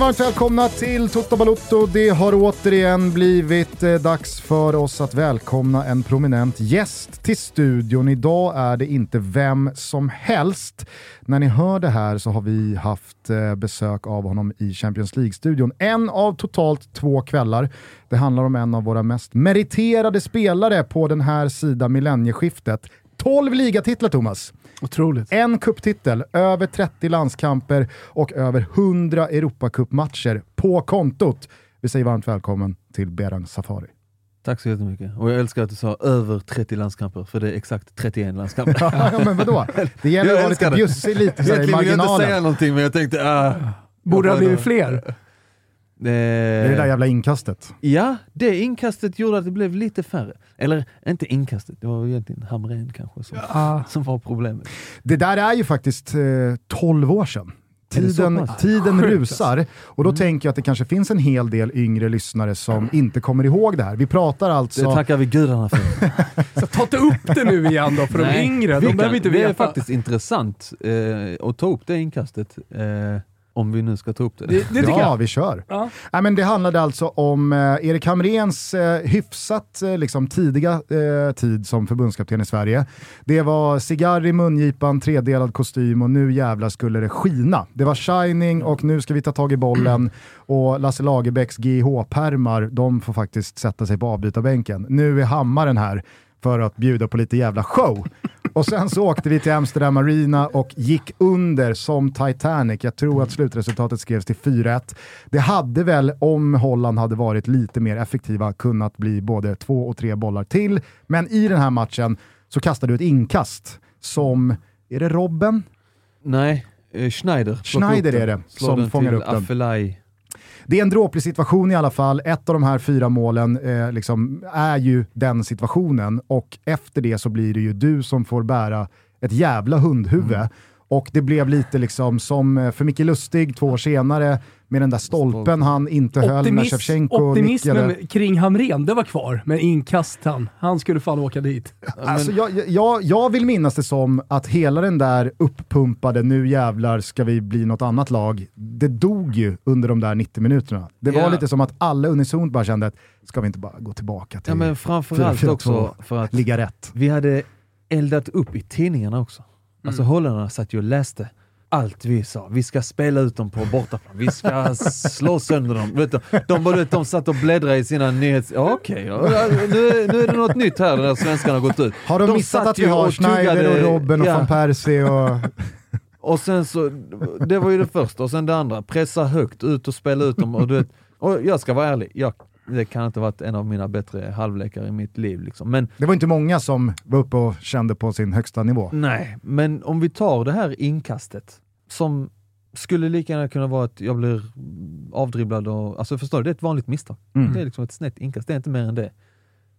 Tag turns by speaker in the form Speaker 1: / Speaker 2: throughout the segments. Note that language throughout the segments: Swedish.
Speaker 1: varmt välkomna till Toto Balotto. Det har återigen blivit eh, dags för oss att välkomna en prominent gäst till studion. Idag är det inte vem som helst. När ni hör det här så har vi haft eh, besök av honom i Champions League-studion. En av totalt två kvällar. Det handlar om en av våra mest meriterade spelare på den här sidan millennieskiftet. 12 ligatitlar Thomas.
Speaker 2: Otroligt.
Speaker 1: En kupptitel, över 30 landskamper och över 100 Europacupmatcher på kontot. Vi säger varmt välkommen till Berang Safari.
Speaker 3: Tack så jättemycket. Och jag älskar att du sa över 30 landskamper, för det är exakt 31 landskamper.
Speaker 1: ja, men vadå? Det gäller att vara lite bjussig lite i
Speaker 3: Egentligen vill jag inte säga
Speaker 1: marginalen.
Speaker 3: någonting, men jag tänkte... Ah,
Speaker 2: Borde det ha blivit fler?
Speaker 1: Det är det där jävla inkastet.
Speaker 3: Ja, det inkastet gjorde att det blev lite färre. Eller inte inkastet, det var egentligen Hamrén kanske som,
Speaker 2: Ah.
Speaker 3: som var problemet.
Speaker 1: Det där är ju faktiskt eh, 12 år sedan.
Speaker 3: Det
Speaker 1: Tiden, tiden
Speaker 2: Sjukt,
Speaker 1: rusar och då tänker jag att det kanske finns en hel del yngre lyssnare som inte kommer ihåg det här. Vi pratar
Speaker 3: Det
Speaker 1: alltså...
Speaker 3: tackar vi gudarna för.
Speaker 2: Så ta inte upp det nu igen då för de
Speaker 3: Nej,
Speaker 2: yngre.
Speaker 3: vi
Speaker 2: De
Speaker 3: kan-
Speaker 2: behöver inte
Speaker 3: Det är
Speaker 2: veta.
Speaker 3: faktiskt intressant eh, att ta upp det inkastet. Eh, om vi nu ska ta upp det.
Speaker 2: Det, det
Speaker 1: ja,
Speaker 2: jag.
Speaker 1: vi kör.
Speaker 2: Ja.
Speaker 1: Nej, men det handlade alltså om eh, Erik Hamréns eh, hyfsat eh, liksom, tidiga eh, tid som förbundskapten i Sverige. Det var cigarr i mungipan, tredelad kostym och nu jävlar skulle det skina. Det var shining och nu ska vi ta tag i bollen och Lasse Lagerbäcks GH-pärmar, de får faktiskt sätta sig på avbytarbänken. Nu är hammaren här för att bjuda på lite jävla show. Och sen så åkte vi till Amsterdam Arena och gick under som Titanic. Jag tror att slutresultatet skrevs till 4-1. Det hade väl, om Holland hade varit lite mer effektiva, kunnat bli både två och tre bollar till. Men i den här matchen så kastade du ett inkast som, är det Robben?
Speaker 3: Nej, eh, Schneider.
Speaker 1: Schneider är det som fångar upp den.
Speaker 3: Afelai.
Speaker 1: Det är en dråplig situation i alla fall. Ett av de här fyra målen eh, liksom, är ju den situationen och efter det så blir det ju du som får bära ett jävla hundhuvud.
Speaker 2: Mm.
Speaker 1: Och det blev lite liksom som eh, för Micke Lustig två år senare med den där stolpen han inte höll när Shevchenko
Speaker 2: optimismen
Speaker 1: nickade.
Speaker 2: kring Hamrén, det var kvar. Men inkast han. Han skulle fan åka dit.
Speaker 1: Alltså, jag, jag, jag vill minnas det som att hela den där uppumpade nu jävlar ska vi bli något annat lag, det dog ju under de där 90 minuterna. Det var
Speaker 3: Ja.
Speaker 1: lite som att alla unisont bara kände att ska vi inte bara gå tillbaka till
Speaker 3: Ja men framförallt
Speaker 1: 4-4-2,
Speaker 3: också för att
Speaker 1: ligga rätt.
Speaker 3: vi hade eldat upp i tidningarna också. Alltså
Speaker 1: Mm.
Speaker 3: holländarna satt ju och läste allt vi sa. Vi ska spela ut dem på bortaplan. Vi ska slå sönder dem. Vet du, de, de, de satt och bläddrade i sina nyhets... Okej, ja, nu, nu är det något nytt här där svenskarna har gått ut.
Speaker 1: Har de, missat
Speaker 3: satt
Speaker 1: att vi har Schneider och Robben och
Speaker 3: ja.
Speaker 1: van Persie och...
Speaker 3: Och sen så, det var ju det första, och sen det andra, pressa högt, ut och spela ut dem. Och, du vet, och jag ska vara ärlig, jag, det kan inte ha varit en av mina bättre halvlekar i mitt liv. Liksom. Men
Speaker 1: Det var inte många som var uppe och kände på sin högsta nivå.
Speaker 3: nej, men om vi tar det här inkastet, som skulle lika gärna kunna vara att jag blir avdribblad och, alltså förstår du, det är ett vanligt misstag.
Speaker 1: Mm.
Speaker 3: Det är liksom ett snett inkast, det är inte mer än det.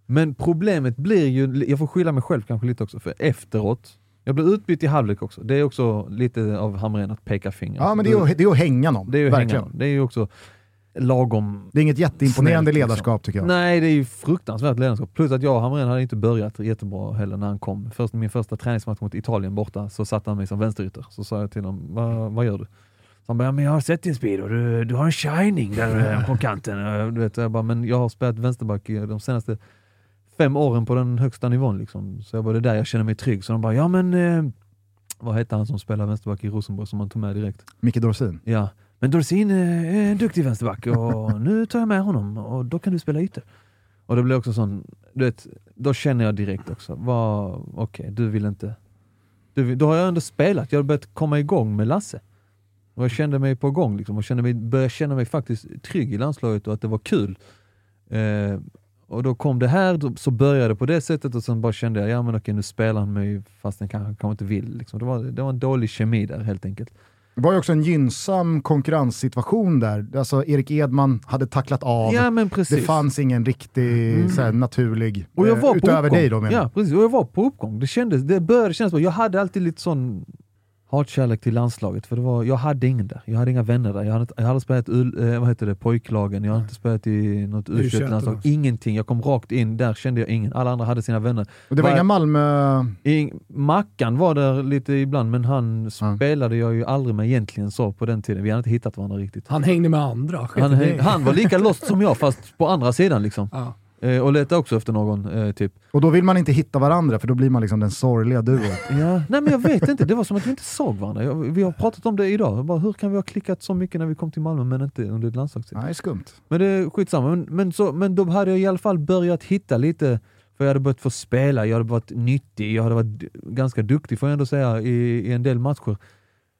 Speaker 3: Men problemet blir ju, jag får skylla mig själv kanske lite också, för efteråt, jag blev utbytt i halvlek också. Det är också lite av Hamrén att peka finger.
Speaker 1: Ja, men det är, att, det är att hänga någon.
Speaker 3: Det är ju
Speaker 1: verkligen.
Speaker 3: hänga. Det är ju också lagom...
Speaker 1: Det är inget jätteimponerande
Speaker 3: Snällt, liksom.
Speaker 1: ledarskap tycker jag.
Speaker 3: Nej, det är ju fruktansvärt ledarskap. Plus att jag och Hamrén hade inte börjat jättebra heller när han kom. Först, min första träningsmatch mot Italien borta så satte han mig som vänsterytter. Så sa jag till honom, vad, vad gör du? Så han bara, men jag har sett din speed och du, du har en shining där eh, på kanten. Du vet, jag bara, men jag har spelat vänsterback i de senaste fem åren på den högsta nivån. Liksom. Så jag bara, det är där jag känner mig trygg. Så de bara, ja men eh, vad hette han som spelar vänsterback i Rosenborg som man tog med direkt?
Speaker 1: Micke Dorsin.
Speaker 3: Ja, men Dorsin är en duktig vänsterback och nu tar jag med honom och då kan du spela ytter. Och det blir också sån, du vet, då känner jag direkt också, okej, du vill inte. Du vill, då har jag ändå spelat, jag har börjat komma igång med Lasse. Och jag kände mig på gång liksom, och kände mig, började känna mig faktiskt trygg i landslaget och att det var kul. Eh, och då kom det här, så började det på det sättet och sen bara kände jag, ja men okej nu spelar han mig fast han kanske, kanske inte vill. Liksom. Det, var, det var en dålig kemi där helt enkelt.
Speaker 1: Det var ju också en gynnsam konkurrenssituation där. Alltså Erik Edman hade tacklat av.
Speaker 3: Ja
Speaker 1: det fanns ingen riktig så här, naturlig,
Speaker 3: Och jag
Speaker 1: eh,
Speaker 3: var på
Speaker 1: utöver
Speaker 3: uppgång.
Speaker 1: dig då menar.
Speaker 3: Ja, precis. Och jag var på uppgång. Det, kändes, det började kännas bra. Jag hade alltid lite sån hatkärlek till landslaget, för det var, jag hade ingen där. Jag hade inga vänner där. Jag hade, jag hade spelat ul, eh, vad heter det, pojklagen, jag hade inte spelat i något u
Speaker 2: U21
Speaker 3: landslag. Ingenting. Jag kom rakt in, där kände jag ingen. Alla andra hade sina vänner.
Speaker 1: Och det var
Speaker 3: Var-
Speaker 1: inga Malmö...
Speaker 3: Ing, Mackan var där lite ibland, men han spelade jag ju aldrig med egentligen så på den tiden. Vi hade inte hittat varandra riktigt.
Speaker 2: Han hängde med andra.
Speaker 3: Han,
Speaker 2: det.
Speaker 3: han var lika lost som jag, fast på andra sidan liksom.
Speaker 2: Ja.
Speaker 3: Eh, och letade också efter någon, eh, typ.
Speaker 1: Och då vill man inte hitta varandra för då blir man liksom den sorgliga duon.
Speaker 3: Ja, nej men jag vet inte, det var som att vi inte såg varandra. Jag, vi har pratat om det idag. Bara, hur kan vi ha klickat så mycket när vi kom till Malmö men inte under ett landslagstid?
Speaker 1: Nej, skumt.
Speaker 3: Men det är skitsamma. Men, men, så, men då hade jag i alla fall börjat hitta lite, för jag hade börjat få spela, jag hade varit nyttig, jag hade varit ganska duktig får jag ändå säga i, i en del matcher.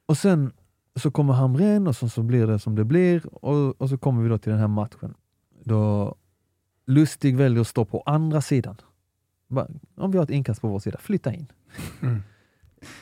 Speaker 3: Och sen så kommer Hamrén och så, så blir det som det blir och, och så kommer vi då till den här matchen. Då Lustig väljer att stå på andra sidan. Bara, Om vi har ett inkast på vår sida, flytta in.
Speaker 2: Mm.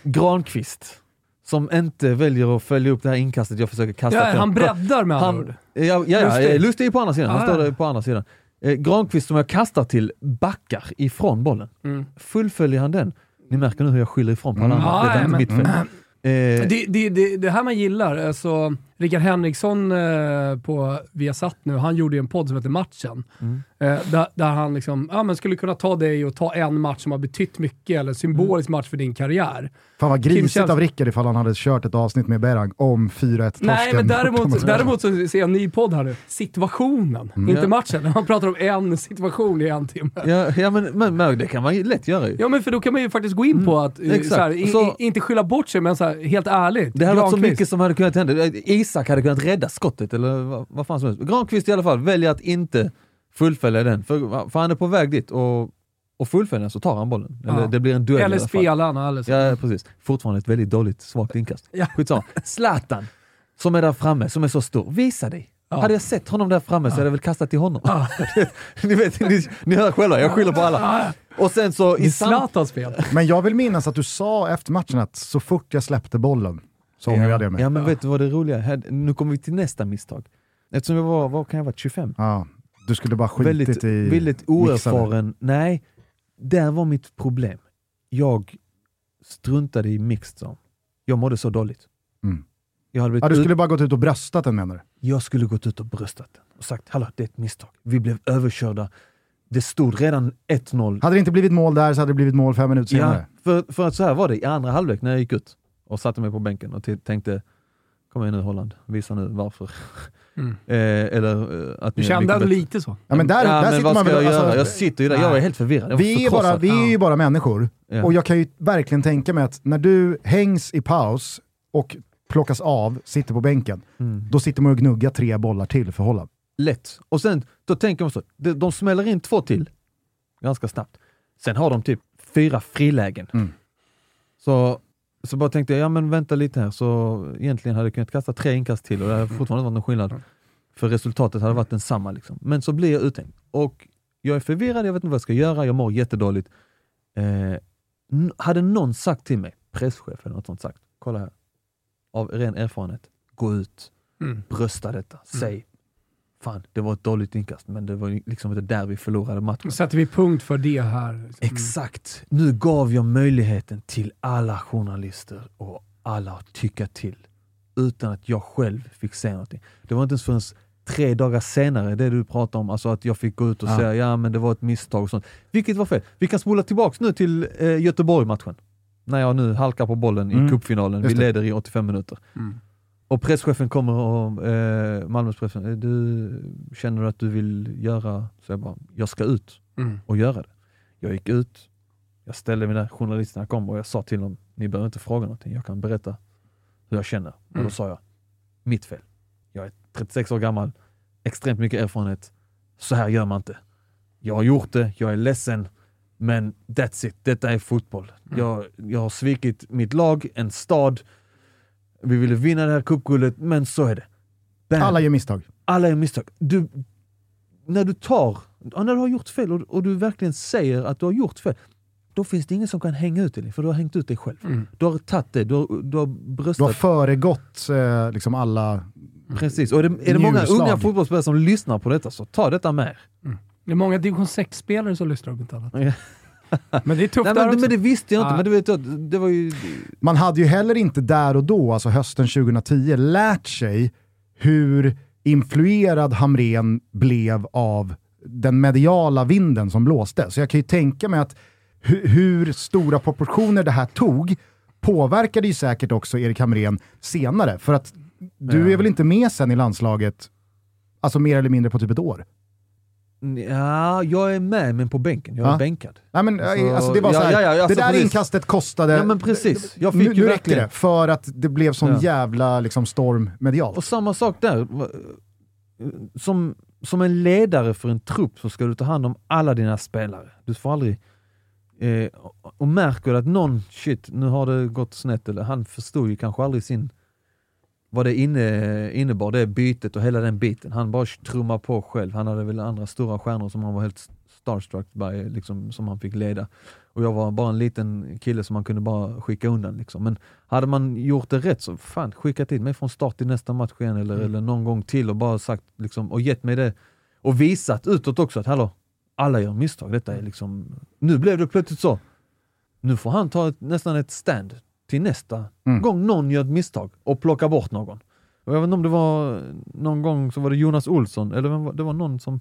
Speaker 3: Granqvist, som inte väljer att följa upp det här inkastet jag försöker kasta
Speaker 2: Ja, han breddar med andra
Speaker 3: Han,
Speaker 2: ord.
Speaker 3: ja, ja, ja,
Speaker 2: Lustig.
Speaker 3: Lustig är på andra sidan, han
Speaker 2: Ah,
Speaker 3: står
Speaker 2: ja.
Speaker 3: där på andra sidan. Eh, Granqvist som jag kastar till backar ifrån bollen.
Speaker 2: Mm.
Speaker 3: Fullföljer han den? Ni märker nu hur jag skyller ifrån på alla
Speaker 1: Mm.
Speaker 3: andra.
Speaker 2: Ja,
Speaker 3: det är inte mitt fel. Eh,
Speaker 2: Det, det, det, det här man gillar, alltså, Rickard Henriksson eh, på Viasat nu, han gjorde ju en podd som heter Matchen.
Speaker 3: Mm.
Speaker 2: Eh, där, där han liksom, ja, men skulle kunna ta dig och ta en match som har betytt mycket, eller symbolisk match för din karriär.
Speaker 1: Fan vad
Speaker 2: Kim
Speaker 1: grisigt
Speaker 2: Källström-
Speaker 1: av Rickard ifall han hade kört ett avsnitt med Berang om 4-1-torsken.
Speaker 2: Nej, men däremot,
Speaker 1: mot-
Speaker 2: däremot så ser jag en ny podd här nu. Situationen, inte
Speaker 3: Ja.
Speaker 2: matchen. Han pratar om en situation i en timme. Ja.
Speaker 3: ja, ja men, men, men det kan man ju lätt göra ju.
Speaker 2: men för då kan man ju faktiskt gå in på att, eh, så här, i,
Speaker 3: Så-
Speaker 2: i, inte skylla bort sig, men så här, helt ärligt.
Speaker 3: Det hade varit så mycket som hade kunnat hända. Isak hade kunnat rädda skottet eller vad, vad fan som helst. Granqvist i alla fall väljer att inte fullfölja den, för, för han är på väg dit och, och fullföljer den så tar han bollen. Eller
Speaker 2: Ja.
Speaker 3: det blir en duell
Speaker 2: Eller
Speaker 3: fall.
Speaker 2: spelarna. Eller så.
Speaker 3: Ja, precis. Fortfarande ett väldigt dåligt, svagt inkast.
Speaker 2: Ja.
Speaker 3: Skitsamma. Zlatan, som är där framme, som är så stor. Visa dig!
Speaker 2: Ja.
Speaker 3: Hade jag sett honom där framme så hade jag väl kastat till honom.
Speaker 2: Ja.
Speaker 3: ni, vet, ni, ni hör själva, jag skyller på alla. Och sen så i
Speaker 2: Zlatans spel.
Speaker 1: Men jag vill minnas att du sa efter matchen att så fort jag släppte bollen så ångrade jag mig.
Speaker 3: Ja men vet du vad det roliga är? Nu kommer vi till nästa misstag. Eftersom jag var, vad kan jag vara, 25?
Speaker 1: Ja, du skulle bara skitit
Speaker 3: Väldigt,
Speaker 1: i
Speaker 3: väldigt oerfaren. Nej, där var mitt problem. Jag struntade i mixed zone. Jag mådde så dåligt.
Speaker 1: Mm.
Speaker 3: Jag, hade
Speaker 1: Ja, du
Speaker 3: ut-
Speaker 1: skulle bara gått ut och bröstat den menar du?
Speaker 3: jag skulle gått ut och bröstat den och sagt hallå, det är ett misstag. Vi blev överkörda. Det stod redan 1-0.
Speaker 1: Hade det inte blivit mål där så hade det blivit mål fem minuter
Speaker 3: Ja,
Speaker 1: senare.
Speaker 3: för, för att så här var det i andra halvlek när jag gick ut och satte mig på bänken och tänkte Kom igen nu Holland, visa nu varför.
Speaker 2: Mm.
Speaker 3: Eh, eller eh, att
Speaker 2: Du kände
Speaker 3: mycket
Speaker 2: lite så.
Speaker 1: Ja, men där,
Speaker 3: ja,
Speaker 1: där
Speaker 3: men
Speaker 1: sitter
Speaker 3: vad
Speaker 1: man
Speaker 3: ska
Speaker 1: väl...
Speaker 3: jag göra?
Speaker 1: Alltså,
Speaker 3: jag sitter ju där, jag är helt förvirrad.
Speaker 1: Vi, är ju bara, vi är ju bara människor
Speaker 3: Ja.
Speaker 1: och jag kan ju verkligen tänka mig att när du hängs i paus och plockas av, sitter på bänken,
Speaker 3: Mm.
Speaker 1: då sitter man och gnuggar tre bollar till för Holland.
Speaker 3: Lätt. Och sen, då tänker man så, de, de smäller in två till, ganska snabbt. Sen har de typ fyra frilägen.
Speaker 1: Mm.
Speaker 3: Så, så bara tänkte jag, ja men vänta lite här, så egentligen hade jag kunnat kasta tre inkast till och det hade fortfarande varit någon skillnad. För resultatet hade varit densamma. Liksom. Men så blir jag uthängd. Och jag är förvirrad, jag vet inte vad jag ska göra, jag mår jättedåligt. Eh, hade någon sagt till mig, presschef eller något sånt sagt, kolla här, av ren erfarenhet, gå ut,
Speaker 2: Mm.
Speaker 3: brösta detta, säg fan det var ett dåligt inkast men det var liksom inte där vi förlorade matchen.
Speaker 2: Då sätter vi punkt för det här. liksom.
Speaker 3: Exakt! Nu gav jag möjligheten till alla journalister och alla att tycka till utan att jag själv fick säga någonting. Det var inte ens förrän tre dagar senare, det du pratar om, alltså att jag fick gå ut och
Speaker 1: Ja.
Speaker 3: säga ja men det var ett misstag och sånt. Vilket var fel. Vi kan spola tillbaks nu till eh, Göteborg-matchen. När jag nu halkar på bollen
Speaker 1: Mm.
Speaker 3: i cupfinalen, vi leder i 85 minuter.
Speaker 2: Mm.
Speaker 3: Och presschefen kommer och eh, Malmös presschef, "Eh, du känner att du vill göra, så jag bara, jag ska ut
Speaker 2: Mm.
Speaker 3: och göra det. Jag gick ut, jag ställde mig där, journalisterna kom och jag sa till dem, ni behöver inte fråga någonting, jag kan berätta hur jag känner. Och
Speaker 2: Mm.
Speaker 3: då sa jag, mitt fel. Jag är 36 år gammal, extremt mycket erfarenhet. Så här gör man inte. Jag har gjort det, jag är ledsen, men that's it, detta är fotboll.
Speaker 2: Mm.
Speaker 3: Jag, jag har svikit mitt lag, en stad. Vi ville vinna det här cupguldet, men så är det. Bam.
Speaker 1: Alla gör misstag.
Speaker 3: Alla är misstag. Du, när du tar, när du har gjort fel och, och du verkligen säger att du har gjort fel, då finns det ingen som kan hänga ut dig, för du har hängt ut dig själv.
Speaker 2: Mm.
Speaker 3: Du har tagit det, du har, du har
Speaker 1: Du har
Speaker 3: bröstat.
Speaker 1: föregått eh, liksom alla...
Speaker 3: Precis. Och är det, är det många unga fotbollsspelare som lyssnar på detta, så ta detta med er.
Speaker 2: Det är många division 6-spelare som lyssnar inte annat. Men det är tufft
Speaker 3: Nej,
Speaker 2: där
Speaker 3: men,
Speaker 2: också.
Speaker 3: men det visste jag inte, men du vet, det var ju...
Speaker 1: Man hade ju heller inte där och då, alltså hösten 2010, lärt sig hur influerad Hamren blev av den mediala vinden som blåste. Så jag kan ju tänka mig att hu- hur stora proportioner det här tog påverkade ju säkert också Erik Hamrén senare. För att du
Speaker 3: Ja.
Speaker 1: är väl inte med sen i landslaget, alltså mer eller mindre på typ ett år?
Speaker 3: Ja, jag är med men på bänken. Jag är
Speaker 1: Ja.
Speaker 3: bänkad.
Speaker 1: Nej, men,
Speaker 3: Alltså,
Speaker 1: alltså, det var
Speaker 3: ja,
Speaker 1: så här,
Speaker 3: ja, alltså,
Speaker 1: det där
Speaker 3: precis.
Speaker 1: inkastet kostade...
Speaker 3: Ja men precis. Jag fick
Speaker 1: nu,
Speaker 3: ju
Speaker 1: nu
Speaker 3: verkligen...
Speaker 1: det, för att det blev sån jävla liksom, storm medialt.
Speaker 3: Och samma sak där. Som, som en ledare för en trupp så ska du ta hand om alla dina spelare. Du får aldrig... Eh, och märker du att någon, shit, nu har det gått snett, eller han förstod ju kanske aldrig sin... Vad det inne, innebar, det bytet och hela den biten. Han bara trummar på själv. Han hade väl andra stora stjärnor som han var helt starstruck by, liksom, som han fick leda. Och jag var bara en liten kille som man kunde bara skicka undan. Liksom. Men hade man gjort det rätt så, fan skicka till mig från start till nästa match igen eller,
Speaker 1: Mm.
Speaker 3: eller någon gång till och bara sagt liksom, och gett mig det. Och visat utåt också att hallå, alla gör misstag. Detta är liksom, nu blev det plötsligt så. Nu får han ta ett, nästan ett stand till nästa
Speaker 1: Mm.
Speaker 3: gång någon gör ett misstag och plocka bort någon. Och jag vet inte om det var någon gång så var det Jonas Olsson, eller var- det var någon som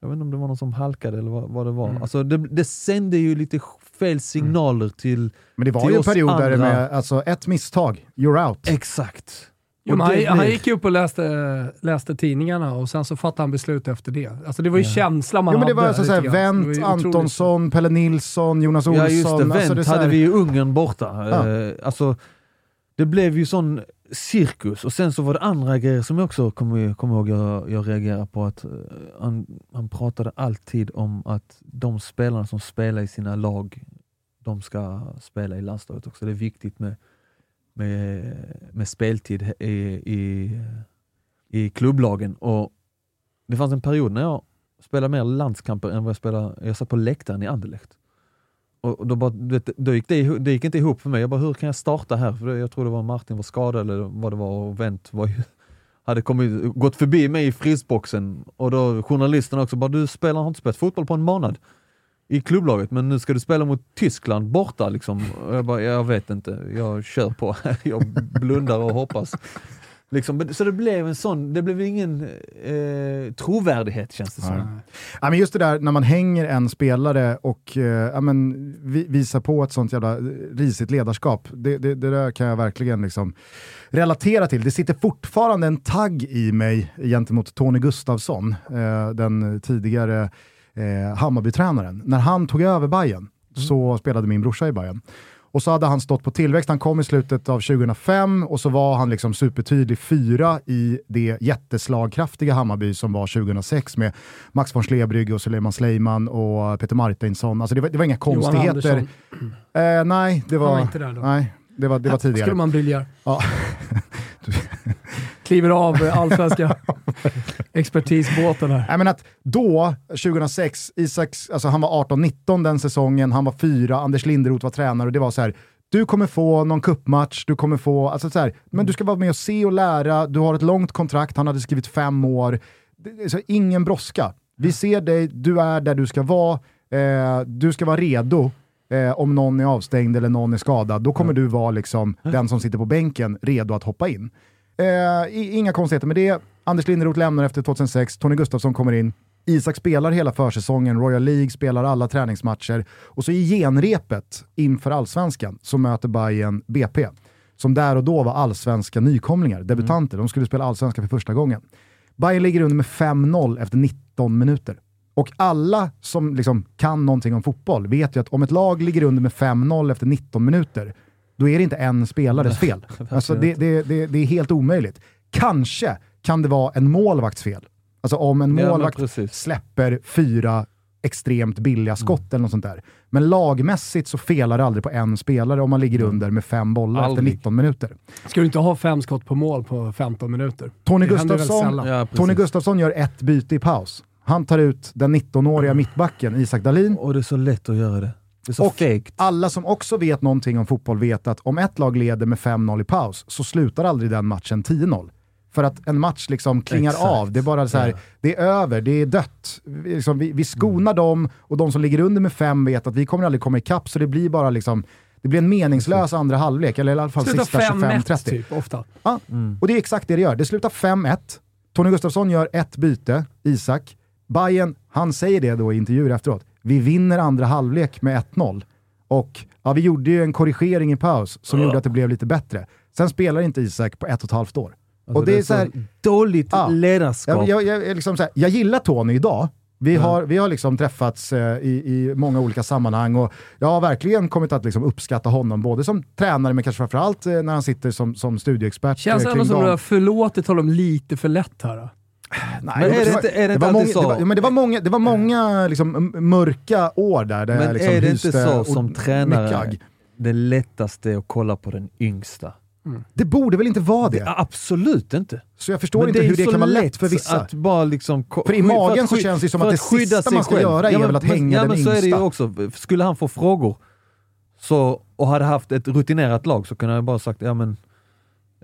Speaker 3: jag vet inte om det var någon som halkade eller vad, vad det var.
Speaker 1: Mm.
Speaker 3: Alltså det, det sände ju lite fel signaler till...
Speaker 1: Men det var ju en period där det
Speaker 3: andra.
Speaker 1: med alltså, ett misstag, you're out.
Speaker 3: Exakt.
Speaker 2: Jo, han,
Speaker 3: det
Speaker 2: han gick ju upp och läste, läste tidningarna och sen så fattade han beslut efter det. Alltså det var ju
Speaker 3: Ja.
Speaker 2: känslan man
Speaker 1: Jo, men det
Speaker 2: hade.
Speaker 1: var så såhär.
Speaker 2: Det ju otroligt.
Speaker 1: Antonsson, Pelle Nilsson, Jonas Olsson.
Speaker 3: Ja just det, Wendt
Speaker 1: alltså, så här-
Speaker 3: hade vi i Ungern borta.
Speaker 1: Ja.
Speaker 3: Eh, alltså, det blev ju sån cirkus och sen så var det andra grejer som jag också kommer kom ihåg jag, jag reagerade på. att eh, han, han pratade alltid om att de spelarna som spelar i sina lag, de ska spela i landslaget också. Det är viktigt med, med, med speltid i, i, i klubblagen. Och det fanns en period när jag spelade mer landskamper än vad jag spelade, jag satt på läktaren i Anderlecht. Och då, bara, då gick det, det gick inte ihop för mig. Jag bara, hur kan jag starta här? För jag tror det var Martin var skadad eller vad det var och Wendt var ju, hade kommit, gått förbi mig i frysboxen och då journalisten också bara, du spelar, har inte spelat fotboll på en månad i klubblaget, men nu ska du spela mot Tyskland borta liksom. Och jag bara, jag vet inte, jag kör på. jag blundar och hoppas. Liksom, så det blev en sån, det blev ingen eh, trovärdighet känns det som.
Speaker 1: Ja, men just det där när man hänger en spelare och eh, ja, men, vi, visar på ett sånt jävla risigt ledarskap, det, det, det där kan jag verkligen liksom relatera till. Det sitter fortfarande en tagg i mig gentemot Tony Gustavsson, eh, den tidigare eh, Hammarbytränaren. När han tog över Bayern så spelade min brorsa i Bayern. Och så hade han stått på tillväxt, han kom i slutet av 2005 och så var han liksom supertydlig fyra i det jätteslagkraftiga Hammarby som var 2006 med Max von Slebrygge och Suleiman Sleiman och Peter Martinsson. Alltså det var, det var inga konstigheter. Eh, nej, det var,
Speaker 2: var
Speaker 1: nej, det var, det var tidigare.
Speaker 2: Skulle man briljera.
Speaker 1: Ja.
Speaker 2: Kliver av allsvenska expertisbåten här.
Speaker 1: Nej, men att då, 2006, Isaks, alltså han var 18-19 den säsongen, han var fyra, Anders Linderoth var tränare och det var så här, du kommer få någon kuppmatch, du kommer få, alltså så här, men du ska vara med och se och lära, du har ett långt kontrakt, han hade skrivit fem år, det så ingen brådska. Vi ser dig, du är där du ska vara, eh, du ska vara redo eh, om någon är avstängd eller någon är skadad, då kommer du vara liksom den som sitter på bänken redo att hoppa in. Eh, inga konstigheter med det. Anders Linderoth lämnar efter 2006, Tony Gustafsson kommer in. Isak spelar hela försäsongen, Royal League spelar alla träningsmatcher och så i genrepet inför allsvenskan så möter Bayern BP som där och då var allsvenska nykomlingar, debutanter. De skulle spela allsvenska för första gången. Bayern ligger under med 5-0 efter 19 minuter. Och alla som liksom kan någonting om fotboll vet ju att om ett lag ligger under med 5-0 efter 19 minuter, då är det inte en spelares fel. Alltså det, det, det, det är helt omöjligt. Kanske kan det vara en målvakts fel. Alltså om en
Speaker 3: Ja,
Speaker 1: målvakt
Speaker 3: precis.
Speaker 1: släpper fyra extremt billiga skott eller något sånt där. Men lagmässigt så felar det aldrig på en spelare om man ligger under med fem bollar
Speaker 3: Aldrig.
Speaker 1: efter 19 minuter.
Speaker 2: Ska du inte ha fem skott på mål på 15 minuter?
Speaker 1: Tony Gustafsson.
Speaker 3: Ja.
Speaker 1: Tony Gustafsson gör ett byte i paus. Han tar ut den 19-åriga mittbacken Isak Dahlin.
Speaker 3: Och det är så lätt att göra det. Det är så
Speaker 1: Och
Speaker 3: fegt.
Speaker 1: alla som också vet någonting om fotboll vet att om ett lag leder med 5-0 i paus så slutar aldrig den matchen 10-0. För att en match liksom klingar
Speaker 3: Exakt.
Speaker 1: av. Det är bara så här,
Speaker 3: Ja.
Speaker 1: det är över, det är dött. Vi, liksom, vi, vi skonar dem och de som ligger under med fem vet att vi kommer aldrig komma ikapp så det blir bara liksom, det blir en meningslös andra halvlek, eller i alla fall sista
Speaker 2: 5-1
Speaker 1: 25-30.
Speaker 2: typ, ofta.
Speaker 1: Ja,
Speaker 3: Mm.
Speaker 1: och det är exakt det det gör. Det slutar 5-1. Tony Gustafsson gör ett byte, Isak. Bayern, han säger det då i intervjuer efteråt. Vi vinner andra halvlek med 1-0. Och ja, vi gjorde ju en korrigering i paus som gjorde att det blev lite bättre. Sen spelar inte Isak på ett och ett halvt år.
Speaker 3: Alltså,
Speaker 1: och det är så här,
Speaker 3: dåligt
Speaker 1: Ja.
Speaker 3: ledarskap.
Speaker 1: jag, jag, jag, liksom här, jag gillar Tony idag. Vi har, vi har liksom träffats eh, i, i många olika sammanhang och jag har verkligen kommit att liksom uppskatta honom, både som tränare men kanske framförallt eh, när han sitter som, som studieexpert.
Speaker 2: Känns
Speaker 1: eh,
Speaker 2: ändå
Speaker 1: kring
Speaker 2: som att du har förlåtit honom lite för lätt här. Då.
Speaker 1: Nej,
Speaker 3: Men är det inte- är det inte
Speaker 1: var
Speaker 3: alltid
Speaker 1: många,
Speaker 3: så?
Speaker 1: Det var, men det var många, det var många liksom, m- mörka år där. där jag
Speaker 3: Men
Speaker 1: liksom
Speaker 3: är det inte så
Speaker 1: och-
Speaker 3: som
Speaker 1: mycket
Speaker 3: tränare, det lättaste är att kolla på den yngsta?
Speaker 1: Det borde väl inte vara det?
Speaker 3: Det, absolut inte.
Speaker 1: Så jag förstår
Speaker 3: Men
Speaker 1: inte
Speaker 3: är
Speaker 1: hur det
Speaker 3: så
Speaker 1: kan vara lätt för vissa.
Speaker 3: Att bara liksom,
Speaker 1: För i magen
Speaker 3: att
Speaker 1: så känns det som
Speaker 3: för
Speaker 1: att det sista
Speaker 3: sig
Speaker 1: man ska
Speaker 3: själv.
Speaker 1: göra är
Speaker 3: men-
Speaker 1: väl att hänga
Speaker 3: ja,
Speaker 1: den
Speaker 3: men så är det ju
Speaker 1: yngsta.
Speaker 3: också. Skulle han få frågor så, och hade haft ett rutinerat lag så kunde jag bara sagt, ja men,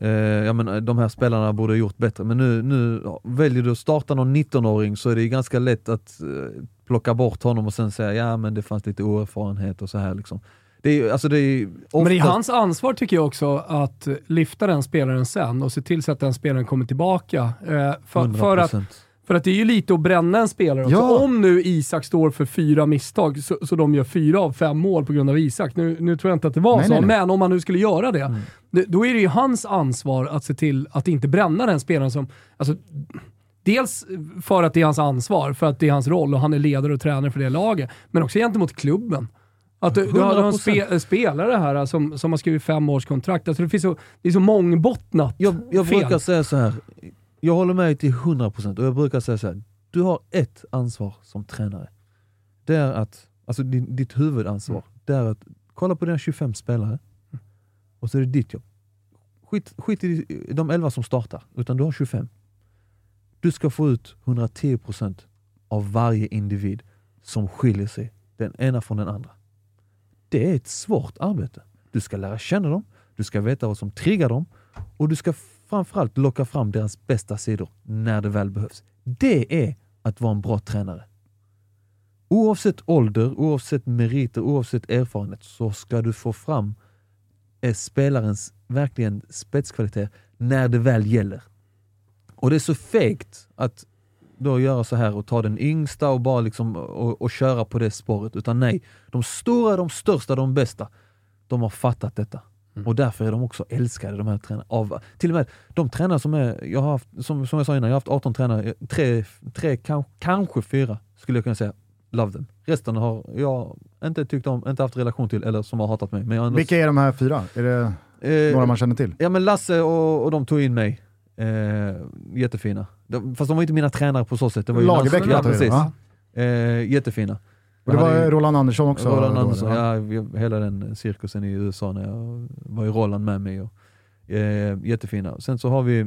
Speaker 3: eh, ja men de här spelarna borde ha gjort bättre. Men nu, nu väljer du att starta någon 19-åring så är det ju ganska lätt att eh, plocka bort honom och sen säga, ja men det fanns lite oerfarenhet och så här liksom. Det är, alltså det är ju
Speaker 2: Men det är
Speaker 3: ofta-
Speaker 2: hans ansvar tycker jag också att lyfta den spelaren sen och se till så att den spelaren kommer tillbaka. Eh, för, för, att,
Speaker 3: 100%.
Speaker 2: För att det är ju lite att bränna en spelare också.
Speaker 1: Ja.
Speaker 2: Om nu Isak står för fyra misstag, så, så de gör fyra av fem mål på grund av Isak. Nu, nu tror jag inte att det var
Speaker 1: Nej,
Speaker 2: så,
Speaker 1: nej, nej.
Speaker 2: men om man nu skulle göra det,
Speaker 3: Mm.
Speaker 2: det, då är det ju hans ansvar att se till att inte bränna den spelaren som... Alltså, Dels för att det är hans ansvar, för att det är hans roll och han är ledare och tränare för det laget, men också gentemot klubben. Att du, du har, en
Speaker 3: 100%.
Speaker 2: spe, spelare här som, som har skrivit fem års kontrakt. Alltså det, finns så, det är så mångbottnat
Speaker 3: Jag, jag
Speaker 2: fel.
Speaker 3: brukar säga så här. Jag håller med dig till 100% och jag brukar säga så här. du har ett ansvar som tränare. Det är att, alltså din, ditt huvudansvar, det är att kolla på dina 25 spelare och så är det ditt jobb. Skit, skit i de 11 som startar, utan du har 25. Du ska få ut 110% av varje individ som skiljer sig den ena från den andra. Det är ett svårt arbete. Du ska lära känna dem, du ska veta vad som triggar dem och du ska framförallt locka fram deras bästa sidor när det väl behövs. Det är att vara en bra tränare. Oavsett ålder, oavsett meriter, oavsett erfarenhet så ska du få fram eh, spelarens verkligen spetskvalitet när det väl gäller. Och det är så fegt att då göra så här och ta den yngsta och bara liksom och, och köra på det spåret. Utan nej, de stora, de största, de bästa, de har fattat detta. Och därför är de också älskade, de här tränarna. Av, till och med de tränare som är, jag har haft, som, som jag sa innan, jag har haft 18 tränare, tre, tre kan, kanske fyra skulle jag kunna säga, love them. Resten har jag inte tyckt om, inte haft relation till eller som har hatat mig. Men jag ändå,
Speaker 1: Vilka är de här fyra? Är det
Speaker 3: eh,
Speaker 1: några man känner till?
Speaker 3: Ja men Lasse och, och de tog in mig. Eh, jättefina. De, fast de var inte mina tränare på så sätt. Det var ju
Speaker 1: Lagerbäck
Speaker 3: ja, precis. Eh, jättefina.
Speaker 1: Och det var
Speaker 3: ju-
Speaker 1: Roland Andersson också?
Speaker 3: Roland Andersson, ja, vi- hela den cirkusen i USA när jag var i Roland med mig. Och, eh, jättefina. Sen så har vi,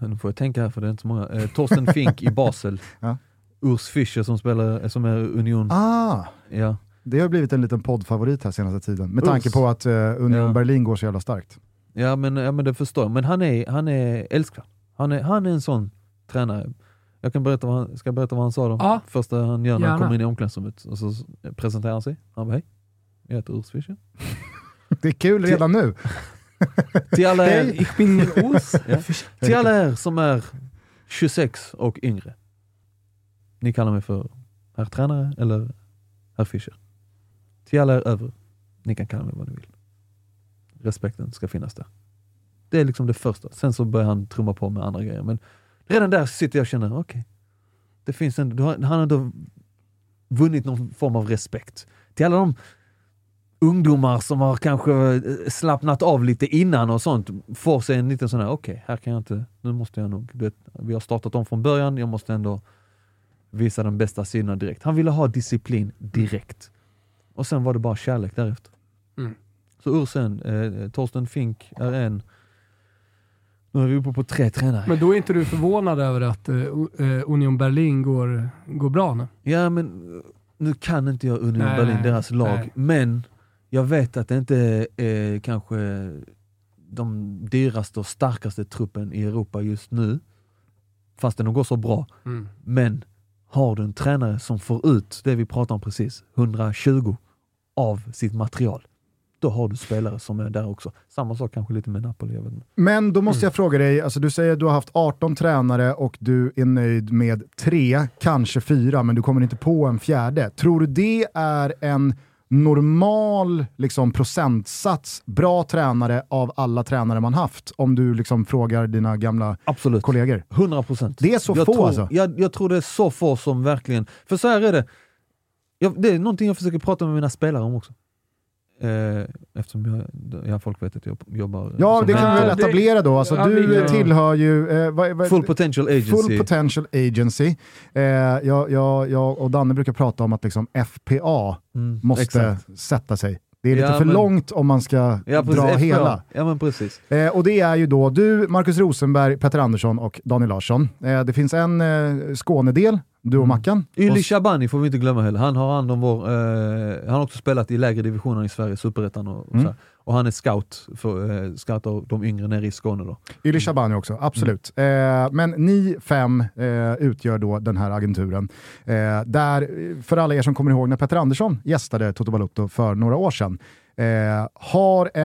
Speaker 3: nu får jag tänka här för det är inte så många, eh, Torsten Fink i Basel.
Speaker 1: Ja.
Speaker 3: Urs Fischer som spelar, som är Union.
Speaker 1: Ah,
Speaker 3: Ja.
Speaker 1: det har blivit en liten poddfavorit här senaste tiden. Med
Speaker 3: Urs.
Speaker 1: tanke på att eh, Union
Speaker 3: Ja.
Speaker 1: Berlin går så jävla starkt.
Speaker 3: Ja men, ja men det förstår jag, men han är, han är älskvärd. Han är, han är en sån tränare. Jag kan berätta vad han, ska jag berätta vad han sa då?
Speaker 2: Ja.
Speaker 3: Första han gör när han
Speaker 2: Gärna.
Speaker 3: kommer in i omklädningsrummet och så presenterar han sig. Han bara hej, jag heter Urs Fischer.
Speaker 1: Det är kul redan nu.
Speaker 3: Till alla er,
Speaker 1: Hej.
Speaker 2: Ich bin Urs.
Speaker 3: Ja. Till alla er som är 26 och yngre. Ni kallar mig för herr tränare eller herr Fischer. Till alla er över, ni kan kalla mig vad ni vill. Respekten ska finnas där. Det är liksom det första. Sen så börjar han trumma på med andra grejer. Men redan där sitter jag och känner, okej. det finns en, du har- han har ändå vunnit någon form av respekt. Till alla de ungdomar som har kanske eh, slappnat av lite innan och sånt, får sig en liten sån här, okej, här kan jag inte, nu måste jag nog, vet, vi har startat om från början, jag måste ändå visa de bästa sidorna direkt. Han ville ha disciplin direkt. Och sen var det bara kärlek därefter.
Speaker 2: Mm.
Speaker 3: Så ur sen, eh, Torsten Fink är en, nu är vi uppe på tre tränare.
Speaker 2: Men då är inte du förvånad över att eh, eh, Union Berlin går, går bra nu?
Speaker 3: Ja men eh, nu kan inte jag Union
Speaker 2: Nej,
Speaker 3: Berlin, deras lag,
Speaker 2: nej.
Speaker 3: men jag vet att det inte är kanske de dyraste och starkaste truppen i Europa just nu, fast den går så bra.
Speaker 2: Mm.
Speaker 3: Men har du en tränare som får ut det vi pratade om precis, 120 av sitt material, då har du spelare som är där också. Samma sak kanske lite med Napoli.
Speaker 1: Men då
Speaker 2: Mm.
Speaker 1: måste jag fråga dig, alltså du säger att du har haft 18 tränare och du är nöjd med tre, kanske fyra, men du kommer inte på en fjärde. Tror du det är en normal liksom, procentsats bra tränare av alla tränare man haft? Om du liksom frågar dina gamla
Speaker 3: Absolut.
Speaker 1: kollegor.
Speaker 3: 100 procent.
Speaker 1: Det är så
Speaker 3: jag
Speaker 1: få
Speaker 3: tror,
Speaker 1: alltså?
Speaker 3: Jag, jag tror det är så få som verkligen... För så här är det. Jag, det är någonting jag försöker prata med mina spelare om också. Eh, eftersom jag, ja, folk vet att jag jobbar
Speaker 1: Ja, det kan vi väl etablera då. Alltså,
Speaker 2: ja,
Speaker 1: du eh, tillhör ju... Eh, vad, vad,
Speaker 3: Full Potential Agency.
Speaker 1: Full Potential Agency. Eh, jag, jag, jag och Danne brukar prata om att liksom FPA
Speaker 3: Mm,
Speaker 1: måste
Speaker 3: exakt.
Speaker 1: sätta sig. Det är lite
Speaker 3: Ja,
Speaker 1: för
Speaker 3: men-
Speaker 1: långt om man ska
Speaker 3: Ja, precis,
Speaker 1: dra
Speaker 3: FPA.
Speaker 1: hela.
Speaker 3: Ja, men precis.
Speaker 1: Eh, och det är ju då du, Marcus Rosenberg, Petter Andersson och Daniel Larsson. Eh, det finns en eh, Skånedel, du och
Speaker 3: Mm.
Speaker 1: Mackan.
Speaker 3: Yli
Speaker 1: Och-
Speaker 3: Shabani får vi inte glömma heller. Han har hand om vår... Eh, han har också spelat i lägre divisioner i Sverige, Superettan och, och,
Speaker 1: Mm.
Speaker 3: så här. och han är scout, för, eh, scoutar de yngre nere i Skåne då.
Speaker 1: Yli Shabani också, absolut. Eh, men ni fem eh, utgör då den här agenturen. Eh, där, för alla er som kommer ihåg när Petter Andersson gästade Toto Balotto för några år sedan, eh, har en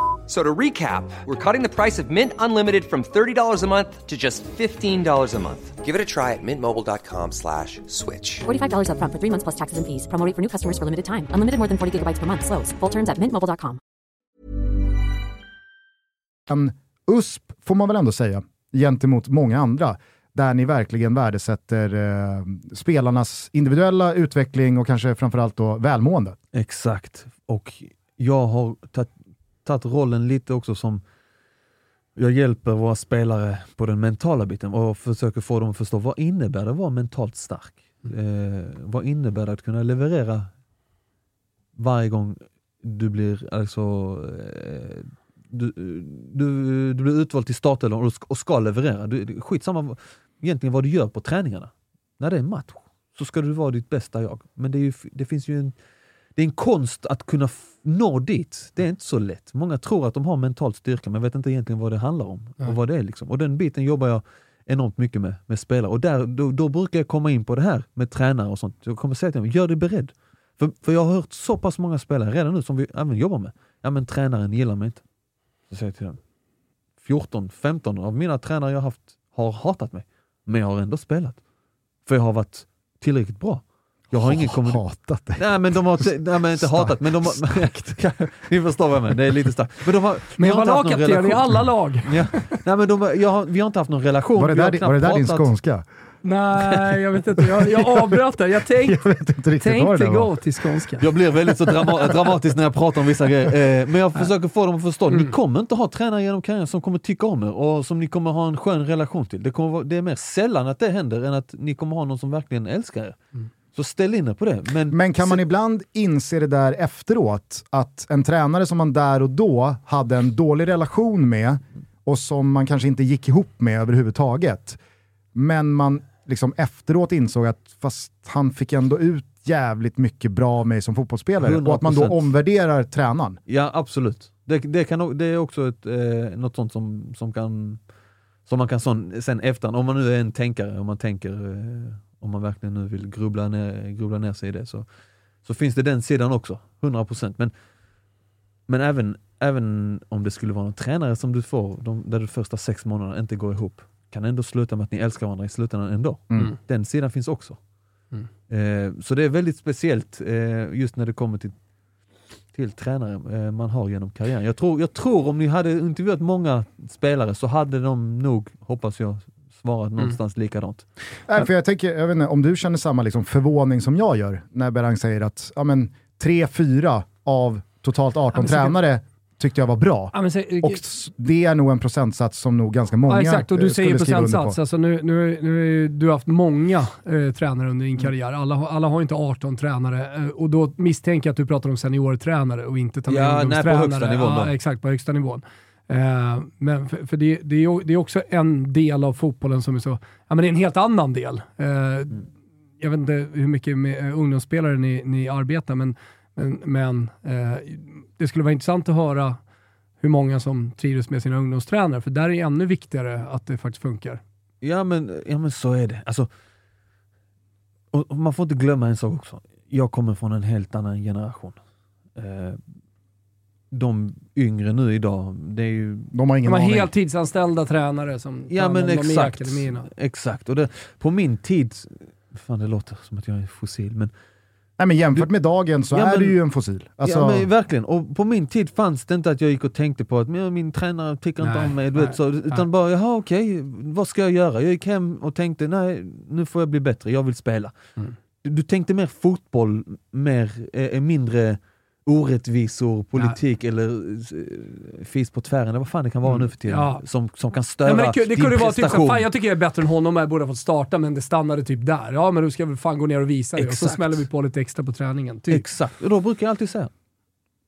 Speaker 4: So to recap, we're cutting the price of Mint Unlimited from $30 a month to just $15 a month. Give it a try at mintmobile.com slash switch.
Speaker 5: $45 upfront for three months plus taxes and fees. Promo rate for new customers for limited time. Unlimited more than 40 gigabytes per month. Slows. Full terms at mintmobile.com.
Speaker 1: en USP, får man väl ändå säga, gentemot många andra, där ni verkligen värdesätter eh, spelarnas individuella utveckling och kanske framförallt då välmående.
Speaker 3: Exakt. Och jag har tagit- tagit rollen lite också som jag hjälper våra spelare på den mentala biten och försöker få dem att förstå vad innebär det att vara mentalt stark? Eh, vad innebär det att kunna leverera varje gång du blir alltså eh, du, du, du blir utvald till startelvan och, och ska leverera. Du, skitsamma egentligen vad du gör på träningarna. När det är match så ska du vara ditt bästa jag. Men det, är ju, det finns ju en det är en konst att kunna nå dit. Det är inte så lätt. Många tror att de har mental styrka men vet inte egentligen vad det handlar om. Och vad det är liksom. Och den biten jobbar jag enormt mycket med, med spelare. Och där, då, då brukar jag komma in på det här med tränare och sånt. Jag kommer säga till dem, gör dig beredd. För, för jag har hört så pass många spelare redan nu som vi även jobbar med. Ja men tränaren gillar mig inte. Så säger jag till dem, 14, 15 av mina tränare jag haft har hatat mig. Men jag har ändå spelat. För jag har varit tillräckligt bra. Jag har ingen kommit...
Speaker 1: Hatat det.
Speaker 3: Nej men de har nej, men inte hatat, men de har... Ni förstår vad jag menar, det är lite starkt. Men de har,
Speaker 2: Men jag
Speaker 3: har
Speaker 2: var lagkapten i alla lag.
Speaker 3: Ja. Nej, men de, har- jag har, vi har inte haft någon relation.
Speaker 1: Var det
Speaker 3: vi har
Speaker 1: där, var det där din skånska?
Speaker 2: Nej, jag vet inte. Jag, jag avbröt det. Jag tänk,
Speaker 1: Jag vet inte riktigt vad
Speaker 2: tänkte
Speaker 1: var.
Speaker 2: gå till skånska.
Speaker 3: Jag blir väldigt så drama dramatisk när jag pratar om vissa grejer. Eh, men jag försöker få dem att förstå,
Speaker 2: Mm.
Speaker 3: ni kommer inte ha tränare genom karriären som kommer tycka om er och som ni kommer ha en skön relation till. Det, kommer vara, det är mer sällan att det händer än att ni kommer ha någon som verkligen älskar er.
Speaker 2: Mm.
Speaker 3: Så ställ in på det. Men,
Speaker 1: Men kan man ibland inse det där efteråt, att en tränare som man där och då hade en dålig relation med och som man kanske inte gick ihop med överhuvudtaget, men man liksom efteråt insåg att fast han fick ändå ut jävligt mycket bra av mig som fotbollsspelare och att man då
Speaker 3: 100%.
Speaker 1: omvärderar tränaren.
Speaker 3: Ja, absolut. Det, det, kan, det är också ett, eh, något sånt som, som, kan, som man kan sån, sen efterhand, om man nu är en tänkare, om man tänker, eh, om man verkligen nu vill grubbla ner, grubbla ner sig i det, så, så finns det den sidan också, 100%. Men, men även, även om det skulle vara någon tränare som du får, de, där de första sex månaderna inte går ihop, kan ändå sluta med att ni älskar varandra i slutändan ändå.
Speaker 1: Mm.
Speaker 3: Den sidan finns också.
Speaker 2: Mm.
Speaker 3: Eh, så det är väldigt speciellt eh, just när det kommer till, till tränare eh, man har genom karriären. Jag tror, jag tror om ni hade intervjuat många spelare så hade de nog, hoppas jag, svarat någonstans likadant.
Speaker 1: Nej, för jag tänker, jag vet inte, om du känner samma liksom förvåning som jag gör när Berang säger att ja, men, tre, fyra av totalt 18
Speaker 2: men så-
Speaker 1: tränare tyckte jag var bra.
Speaker 2: Ja, men, så,
Speaker 1: Och det är nog en procentsats som nog ganska många
Speaker 2: ja, exakt, och
Speaker 1: eh,
Speaker 2: du säger
Speaker 1: skriva under
Speaker 2: procentsats. Alltså, nu, nu, nu du har haft många eh, tränare under
Speaker 1: Mm.
Speaker 2: din karriär. Alla, har- alla har inte 18 tränare eh, och då misstänker jag att du pratar om seniortränare och inte tar med
Speaker 3: Ja, nej, på
Speaker 2: ungdomstränare.
Speaker 3: högsta nivån
Speaker 2: ja. Exakt, på högsta nivån. Eh, men för, för det, det, är, det är också en del av fotbollen som är så, ja men det är en helt annan del. Eh,
Speaker 3: Mm.
Speaker 2: Jag vet inte hur mycket med eh, ungdomsspelare ni, ni arbetar, men, men, men eh, det skulle vara intressant att höra hur många som trivs med sina ungdomstränare, för där är det ännu viktigare att det faktiskt funkar.
Speaker 3: Ja men, ja men så är det. Alltså, och och man får inte glömma en sak också. Jag kommer från en helt annan generation. Eh, de yngre nu idag, det är ju...
Speaker 1: De har ingen
Speaker 2: De har
Speaker 1: aning.
Speaker 2: heltidsanställda tränare som
Speaker 3: Ja men exakt. Exakt. Och det, på min tid, fan det låter som att jag är fossil, men
Speaker 1: Nej, men jämfört med dagen så
Speaker 3: Ja,
Speaker 1: är
Speaker 3: men-
Speaker 1: det ju en fossil. Alltså,
Speaker 3: ja, men verkligen. Och på min tid fanns det inte att jag gick och tänkte på att "Men min tränare tycker inte om mig. Du
Speaker 2: nej,
Speaker 3: vet, så, utan
Speaker 2: nej.
Speaker 3: bara, jaha okej, vad ska jag göra? Jag gick hem och tänkte, nej nu får jag bli bättre, jag vill spela.
Speaker 2: Mm.
Speaker 3: Du, du tänkte mer fotboll, mer, eh, mindre orättvisor, politik eller eh, fis på tvären, eller vad fan det kan vara
Speaker 2: Mm.
Speaker 3: nu för tiden,
Speaker 2: Ja.
Speaker 3: som, som kan störa
Speaker 2: Ja, men det, ku- det
Speaker 3: din
Speaker 2: kunde vara typ såhär,
Speaker 3: prestation.
Speaker 2: fan jag tycker jag är bättre än honom, jag borde ha fått starta, men det stannade typ där. Ja, men du ska väl fan gå ner och visa det. Och så smäller vi på lite extra på träningen. Typ.
Speaker 3: Exakt, och då brukar jag alltid säga,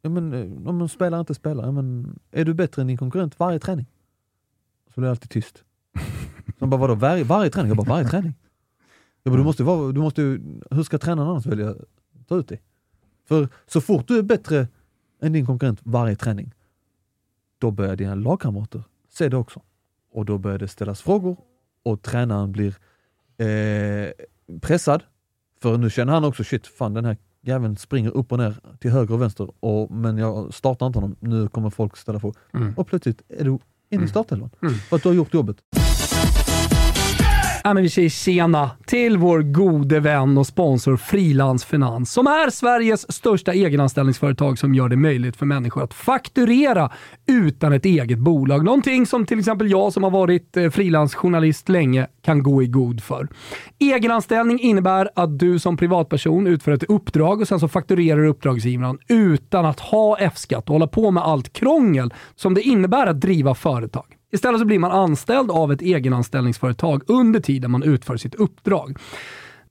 Speaker 3: ja, men, eh, om man spelar inte spelar, ja, men, är du bättre än din konkurrent varje träning? Så blir jag alltid tyst. De bara, vadå varje, varje träning? Jag bara, varje träning? Jag bara, du måste vara, du måste, hur ska tränaren annars välja ta ut dig? För så fort du är bättre än din konkurrent varje träning, då börjar dina lagkamrater se det också. Och då börjar det ställas frågor och tränaren blir eh, pressad. För nu känner han också, shit, fan den här jäveln springer upp och ner till höger och vänster, och, men jag startar inte honom. Nu kommer folk ställa frågor.
Speaker 2: Mm.
Speaker 3: Och plötsligt är du inne i startelvan.
Speaker 2: Mm.
Speaker 3: För att du har gjort jobbet.
Speaker 2: Ja, men vi säger tjena till vår gode vän och sponsor Frilans Finans som är Sveriges största egenanställningsföretag som gör det möjligt för människor att fakturera utan ett eget bolag. Någonting som till exempel jag som har varit eh, frilansjournalist länge kan gå i god för. Egenanställning innebär att du som privatperson utför ett uppdrag och sen så fakturerar uppdragsgivaren utan att ha F-skatt och hålla på med allt krångel som det innebär att driva företag. Istället så blir man anställd av ett egenanställningsföretag under tiden man utför sitt uppdrag.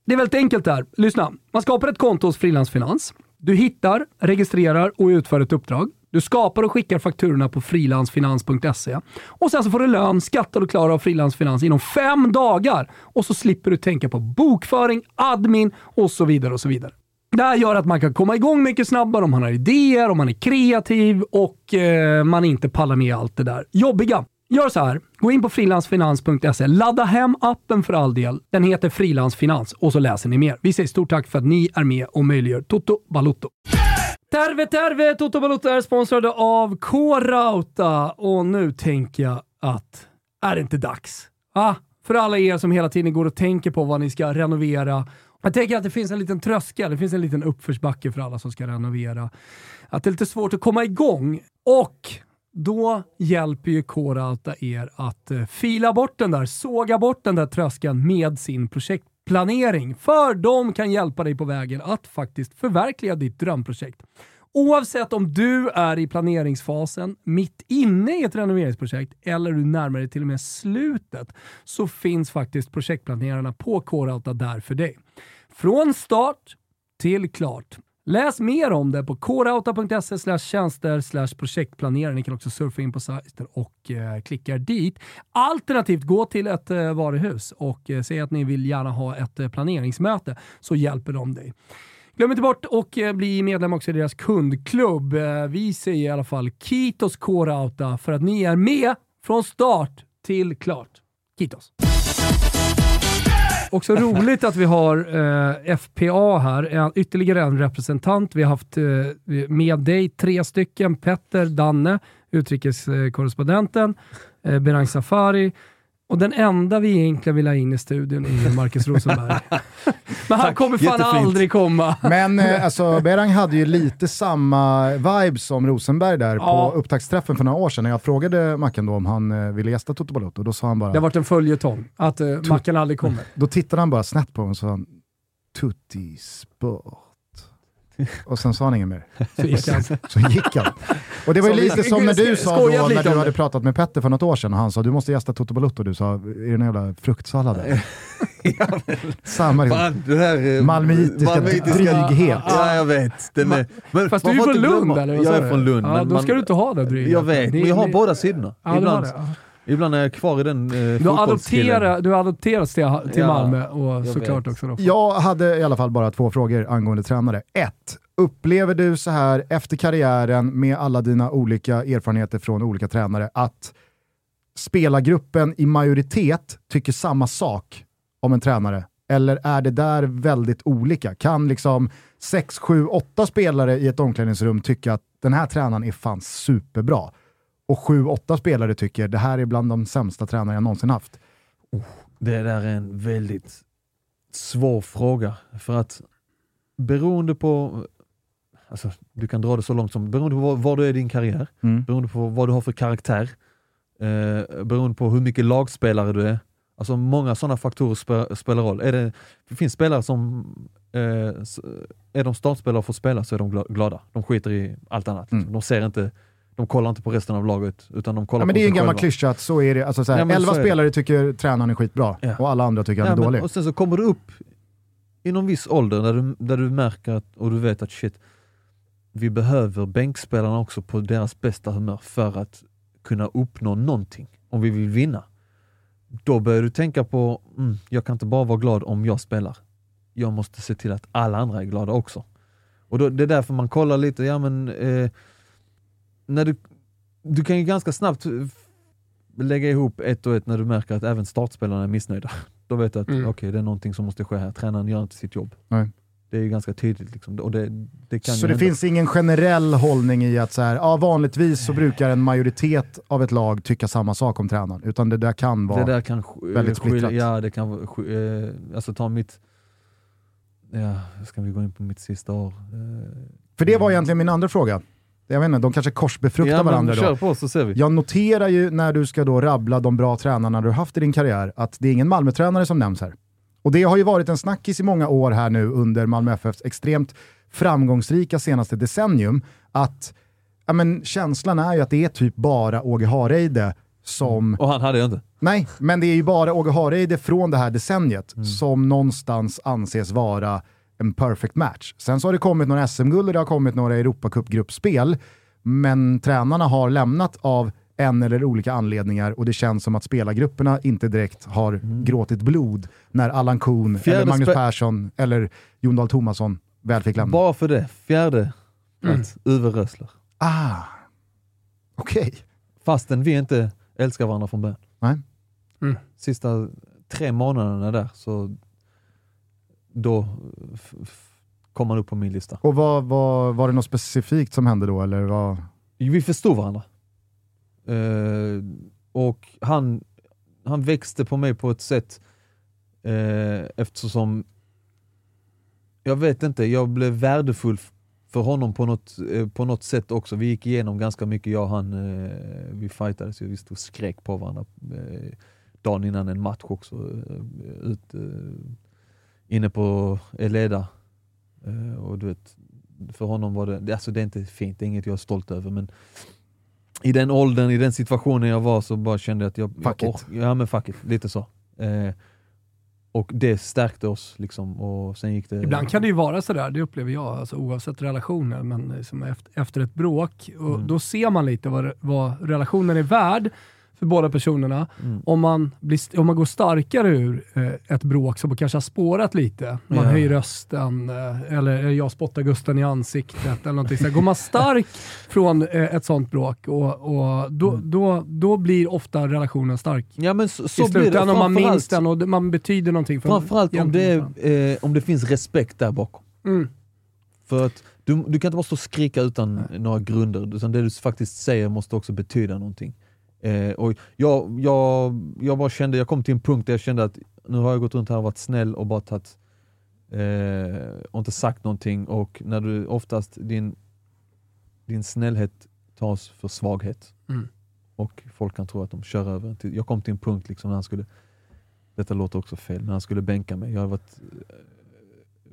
Speaker 2: Det är väldigt enkelt där. Lyssna. Man skapar ett konto hos Frilansfinans. Du hittar, registrerar och utför ett uppdrag. Du skapar och skickar fakturorna på frilansfinans.se. Och sen så får du lön, skattar och klarar av Frilansfinans inom fem dagar. Och så slipper du tänka på bokföring, admin och så vidare och så vidare. Det här gör att man kan komma igång mycket snabbare om man har idéer, om man är kreativ och eh, man inte pallar med allt det där jobbiga. Gör så här. Gå in på frilansfinans.se. Ladda hem appen för all del. Den heter Frilansfinans och så läser ni mer. Vi säger stort tack för att ni är med och möjliggör Toto Balutto. Terve Terve! Toto Balutto är sponsrade av K-Rauta och nu tänker jag att är det inte dags? Ah, för alla er som hela tiden går och tänker på vad ni ska renovera. Jag tänker att det finns en liten tröskel, det finns en liten uppförsbacke för alla som ska renovera. Att det är lite svårt att komma igång. Och då hjälper ju K-Rauta er att eh, fila bort den där, såga bort den där tröskeln med sin projektplanering. För de kan hjälpa dig på vägen att faktiskt förverkliga ditt drömprojekt. Oavsett om du är i planeringsfasen, mitt inne i ett renoveringsprojekt eller du närmar dig till och med slutet så finns faktiskt projektplanerarna på K-Rauta där för dig. Från start till klart. Läs mer om det på korauta.se tjänster projektplanerare. Ni kan också surfa in på sajten och eh, klicka dit. Alternativt gå till ett eh, varuhus och eh, säg att ni vill gärna ha ett eh, planeringsmöte så hjälper de dig. Glöm inte bort och eh, bli medlem också i deras kundklubb. Eh, vi säger i alla fall Kitos Korauta för att ni är med från start till klart. Kitos! Också roligt att vi har eh, FPA här, en, ytterligare en representant. Vi har haft eh, med dig tre stycken, Petter, Danne, utrikeskorrespondenten, eh, Berang Safari och den enda vi egentligen vill ha in i studion är Marcus Rosenberg. Men han
Speaker 3: Tack,
Speaker 2: kommer fan
Speaker 3: jättefint.
Speaker 2: aldrig komma.
Speaker 1: Men eh, alltså, Berang hade ju lite samma vibes som Rosenberg där
Speaker 2: Ja.
Speaker 1: på upptaktsträffen för några år sedan när jag frågade Mackan då om han eh, ville gästa Toto Balotto. Då sa han bara,
Speaker 2: Det har varit en följetong, att uh, Mackan aldrig kommer.
Speaker 1: då tittade han bara snett på mig och sa Tutti Sport. Och sen sa han inget mer.
Speaker 2: Så gick han.
Speaker 1: Så gick han. Och det var ju lite som när du sa då, när du hade pratat med Petter för något år sedan och han sa du måste gästa Toto Balotto. Du sa, är det en jävla fruktsallad där? Samma liksom.
Speaker 3: Fan, det här... eh,
Speaker 1: Malmöitiska dryghet.
Speaker 3: Ja, jag vet. Den är, men
Speaker 2: Fast du är
Speaker 3: får
Speaker 2: från Lund eller?
Speaker 3: Jag
Speaker 2: sa
Speaker 3: är från Lund.
Speaker 2: Ja,
Speaker 3: men
Speaker 2: då
Speaker 3: man-
Speaker 2: ska du inte ha det drygt.
Speaker 3: Jag vet, men jag har båda sidorna.
Speaker 2: Ja,
Speaker 3: ibland,
Speaker 2: det. Ja.
Speaker 3: Ibland är jag kvar i den eh,
Speaker 2: Du adopterat, du har adopterats till, till
Speaker 3: Ja,
Speaker 2: Malmö och
Speaker 3: jag
Speaker 2: såklart
Speaker 3: vet.
Speaker 2: också då.
Speaker 1: Jag hade i alla fall bara två frågor angående tränare. Ett, upplever du så här efter karriären med alla dina olika erfarenheter från olika tränare att spelargruppen i majoritet tycker samma sak om en tränare? Eller är det där väldigt olika? Kan liksom 6, 7, 8 spelare i ett omklädningsrum tycka att den här tränaren är fan superbra och 7, 8 spelare tycker det här är bland de sämsta tränare jag någonsin haft?
Speaker 3: Det där är en väldigt svår fråga. För att beroende på, alltså, du kan dra det så långt som, beroende på var, var du är i din karriär,
Speaker 1: Mm.
Speaker 3: beroende på vad du har för karaktär, eh, beroende på hur mycket lagspelare du är. Alltså många sådana faktorer spe, spelar roll. Är det, det finns spelare som, eh, är de startspelare och får spela så är de gla- glada. De skiter i allt annat.
Speaker 1: Mm.
Speaker 3: De ser inte, de kollar inte på resten av laget, utan de kollar
Speaker 1: Ja, men
Speaker 3: på
Speaker 1: det är en gammal klyscha att så är det. Alltså, så här,
Speaker 3: Ja, men
Speaker 1: 11
Speaker 3: så är det.
Speaker 1: spelare tycker tränaren är skitbra
Speaker 3: Ja.
Speaker 1: och alla andra tycker han är
Speaker 3: Ja, men-
Speaker 1: dålig.
Speaker 3: Och sen så kommer du upp i någon viss ålder där du, där du märker att, och du vet att shit, vi behöver bänkspelarna också på deras bästa humör för att kunna uppnå någonting, om vi vill vinna. Då börjar du tänka på, mm, jag kan inte bara vara glad om jag spelar. Jag måste se till att alla andra är glada också. Och då, det är därför man kollar lite, ja men, eh, när du, du kan ju ganska snabbt lägga ihop ett och ett när du märker att även startspelarna är missnöjda. Då vet du att
Speaker 2: Mm.
Speaker 3: okej, det är någonting som måste ske här. Tränaren gör inte sitt jobb.
Speaker 1: Nej.
Speaker 3: Det är ju ganska tydligt. Liksom. Och det, det kan
Speaker 1: Så
Speaker 3: ju
Speaker 1: det finns ingen generell hållning i att så här, ja, vanligtvis så brukar en majoritet av ett lag tycka samma sak om tränaren, utan det där kan vara...
Speaker 3: Det där kan
Speaker 1: väldigt splittrat.
Speaker 3: Ja, det kan eh, Alltså ta mitt... Ja, ska vi gå in på mitt sista år? Eh,
Speaker 1: För det var egentligen min andra fråga. Jag vet inte, de kanske korsbefruktar
Speaker 3: ja,
Speaker 1: varandra då.
Speaker 3: på så ser vi.
Speaker 1: Jag noterar ju när du ska då rabbla de bra tränarna du har haft i din karriär, att det är ingen Malmö-tränare som nämns här. Och det har ju varit en snackis i många år här nu under Malmö FFs extremt framgångsrika senaste decennium, att ja, men, känslan är ju att det är typ bara Åge Hareide som
Speaker 3: Och han hade jag inte.
Speaker 1: Nej, men det är ju bara Åge Hareide från det här decenniet som någonstans anses vara en perfect match. Sen så har det kommit några SM-guld och det har kommit några Europacup-gruppspel, men tränarna har lämnat av en eller olika anledningar och det känns som att spelargrupperna inte direkt har gråtit blod när Allan Kuhn,
Speaker 3: Fjärde
Speaker 1: eller Magnus Persson eller Jon Dahl Tomasson väl fick lämna.
Speaker 3: Bara för det. Fjärde plats, Uwe Rösler.
Speaker 1: ah, okej.
Speaker 3: Fastän vi inte älskar varandra från början.
Speaker 1: Nej.
Speaker 2: Mm.
Speaker 3: Sista tre månaderna där, så då kom han upp på min lista.
Speaker 1: Och vad, vad, var det något specifikt som hände då? Eller vad?
Speaker 3: Vi förstod varandra. Eh, och han, han växte på mig på ett sätt eh, eftersom jag vet inte, jag blev värdefull för honom på något, eh, på något sätt också. Vi gick igenom ganska mycket, jag och han, eh, vi fightades, ju, vi stod och skrek på varandra eh, dagen innan en match också. Ut, inne på Eleda. Eh, och du vet, för honom var det, alltså det är inte fint, det är inget jag är stolt över men i den åldern, i den situationen jag var så bara kände jag att jag...
Speaker 1: Fuck
Speaker 3: jag
Speaker 1: it.
Speaker 3: ja men fuck it, lite så. Eh, och det stärkte oss liksom och sen gick det...
Speaker 2: Ibland kan det ju vara sådär, det upplever jag, alltså, oavsett relationer, men liksom efter, efter ett bråk, och
Speaker 3: Mm.
Speaker 2: då ser man lite vad, vad relationen är värd för båda personerna.
Speaker 3: Mm.
Speaker 2: Om, man blir, om man går starkare ur eh, ett bråk som kanske har spårat lite, man
Speaker 3: Ja.
Speaker 2: höjer rösten, eh, eller jag spottar Gusten i ansiktet, eller någonting så. Går man stark från eh, ett sånt bråk, och, och då,
Speaker 3: Mm.
Speaker 2: då, då blir ofta relationen stark.
Speaker 3: Ja men så,
Speaker 2: I
Speaker 3: så det.
Speaker 2: slutändan om man minns den och man betyder någonting. för-
Speaker 3: Framförallt om det, eh, om det finns respekt där bakom.
Speaker 2: Mm.
Speaker 3: För att du, du kan inte bara stå och skrika utan några grunder, utan det du faktiskt säger måste också betyda någonting. Eh, och jag, jag, jag bara kände, jag kom till en punkt där jag kände att nu har jag gått runt här och varit snäll och bara tagit eh, och inte sagt någonting och när du oftast din, din snällhet tas för svaghet
Speaker 2: Mm.
Speaker 3: och folk kan tro att de kör över Jag kom till en punkt liksom när han skulle, detta låter också fel, när han skulle bänka mig. Jag har varit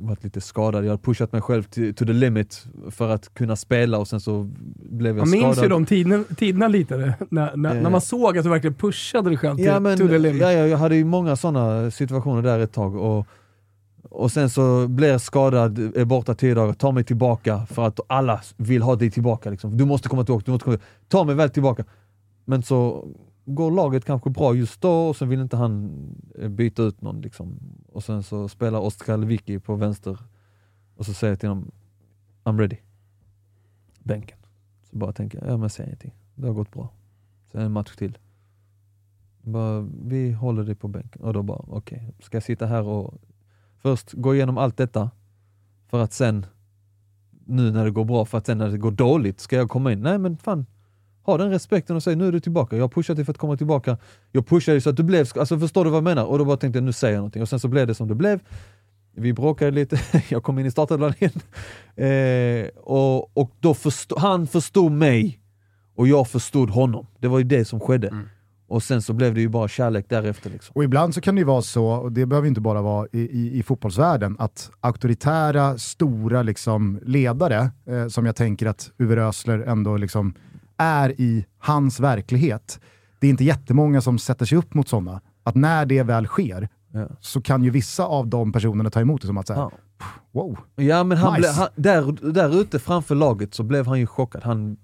Speaker 3: varit lite skadad. Jag hade pushat mig själv till, to the limit för att kunna spela och sen så blev jag
Speaker 2: Man minns
Speaker 3: skadad.
Speaker 2: ju de tiderna, tiderna lite, när, när,
Speaker 3: Eh.
Speaker 2: när man såg att du verkligen pushade dig själv till,
Speaker 3: Ja, men,
Speaker 2: to the limit.
Speaker 3: ja, jag hade ju många sådana situationer där ett tag. Och, och sen så blir jag skadad, är borta tio dagar, tar mig tillbaka för att alla vill ha dig tillbaka. Liksom. Du måste komma tillbaka, du måste komma tillbaka. Ta mig väl tillbaka. Men så går laget kanske bra just då och sen vill inte han eh, byta ut någon. Liksom. Och sen så spelar Oskar Lewicki på vänster och så säger jag till honom I'm ready. Bänken. Så bara tänker jag, ja men säg ingenting. Det har gått bra. Sen en match till. Bara, vi håller dig på bänken. Och då bara, okej, ska jag sitta här och först gå igenom allt detta för att sen, nu när det går bra, för att sen när det går dåligt ska jag komma in. Nej men fan, ha den respekten och säg nu är du tillbaka. Jag har pushat dig för att komma tillbaka. Jag pushade dig så att du blev, alltså förstår du vad jag menar? Och då bara tänkte jag, nu säger jag någonting. Och sen så blev det som det blev. Vi bråkade lite, jag kom in i startelvan igen. Eh, och och då förstod, han förstod mig och jag förstod honom. Det var ju det som skedde. Och sen så blev det ju bara kärlek därefter. Liksom.
Speaker 1: Och ibland så kan det ju vara så, och det behöver inte bara vara i, i, i fotbollsvärlden, att auktoritära, stora liksom, ledare, eh, som jag tänker att Uwe Rösler ändå liksom är i hans verklighet, det är inte jättemånga som sätter sig upp mot sådana. Att när det väl sker,
Speaker 3: Ja.
Speaker 1: så kan ju vissa av de personerna ta emot det som att säga,
Speaker 3: Ja.
Speaker 1: wow,
Speaker 3: Ja men han
Speaker 1: Nice.
Speaker 3: blev, han, där, där ute framför laget så blev han ju chockad. Han,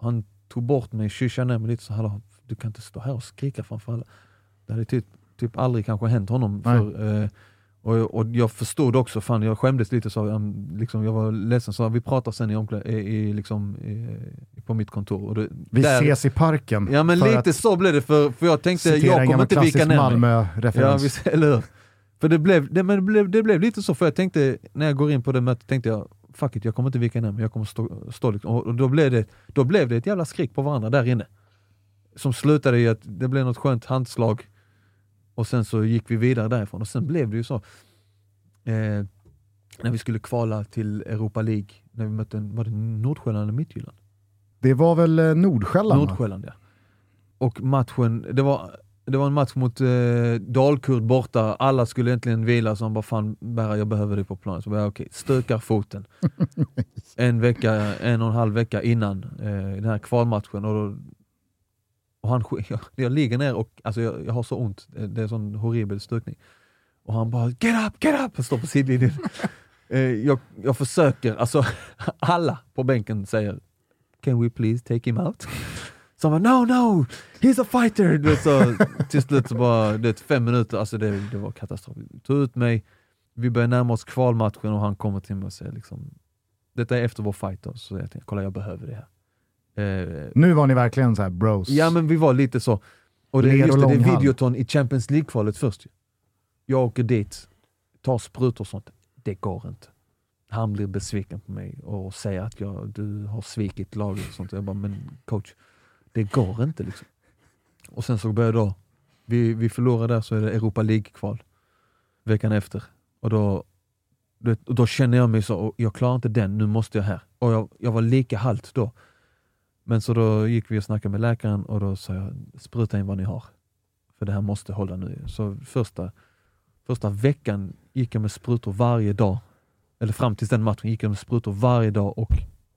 Speaker 3: han tog bort mig, kyssade ner mig lite så hallå, du kan inte stå här och skrika framför alla. Det hade typ, typ aldrig kanske hänt honom. För, eh, och, och jag förstod också, fan jag skämdes lite, så, liksom, jag var ledsen, så vi pratar sen i, omklä- i, i, liksom, i, på mitt kontor. Och det,
Speaker 1: vi
Speaker 3: där-
Speaker 1: ses i parken.
Speaker 3: Ja men lite så blev det, för, för jag tänkte jag kommer inte vika ner. Ja,
Speaker 1: Malmö-referens.
Speaker 3: visst, eller hur? För det blev, det, men det, blev, det blev lite så, för jag tänkte, när jag går in på det mötet, tänkte jag fuck it, jag kommer inte vika ner mig, jag kommer stå, stå liksom. och, och då, blev det, då blev det ett jävla skrik på varandra där inne. Som slutade i att det blev något skönt handslag, och sen så gick vi vidare därifrån, och sen blev det ju så, eh, när vi skulle kvala till Europa League, när vi mötte, var det Nordsjälland eller Midtjylland?
Speaker 1: Det var väl eh, Nordsjälland?
Speaker 3: Nordsjälland ja. Och matchen, det var, det var en match mot eh, Dalkurd borta, alla skulle egentligen vila, så han bara fan Berra jag behöver dig på planen. Så bara, ja, okej, stökar foten. en vecka, en och en halv vecka innan eh, den här kvalmatchen. Och, då, och han, jag, jag ligger ner och alltså jag, jag har så ont, det är en sån horribel stökning. Och han bara get up, get up! Jag står på sidlinjen. eh, jag, jag försöker, alltså alla på bänken säger Can we please take him out? Så han bara no no, he's a fighter! Du så, till slut så bara, det fem minuter, alltså det, det var katastrof. Tog ut mig, vi börjar närma oss kvalmatchen och han kommer till mig och säger liksom, detta är efter vår fight då, så jag tänkte kolla jag behöver det här. Eh,
Speaker 1: Nu var ni verkligen så här bros.
Speaker 3: Ja men vi var lite så. Och det, just det, det är videoton i Champions League-kvalet först. Jag åker dit, tar sprutor och sånt. Det går inte. Han blir besviken på mig och säger att jag, du har svikit laget och sånt. Jag bara, men coach, det går inte liksom. Och sen så börjar då, vi, vi förlorar där så är det Europa League-kval veckan efter. Och då, och då känner jag mig så, jag klarar inte den, nu måste jag här. Och jag, jag var lika halt då. Men så då gick vi och snackade med läkaren och då sa jag, spruta in vad ni har. För det här måste hålla nu. Så första, första veckan gick jag med sprutor varje dag. Eller fram till den matchen gick jag med sprutor varje dag och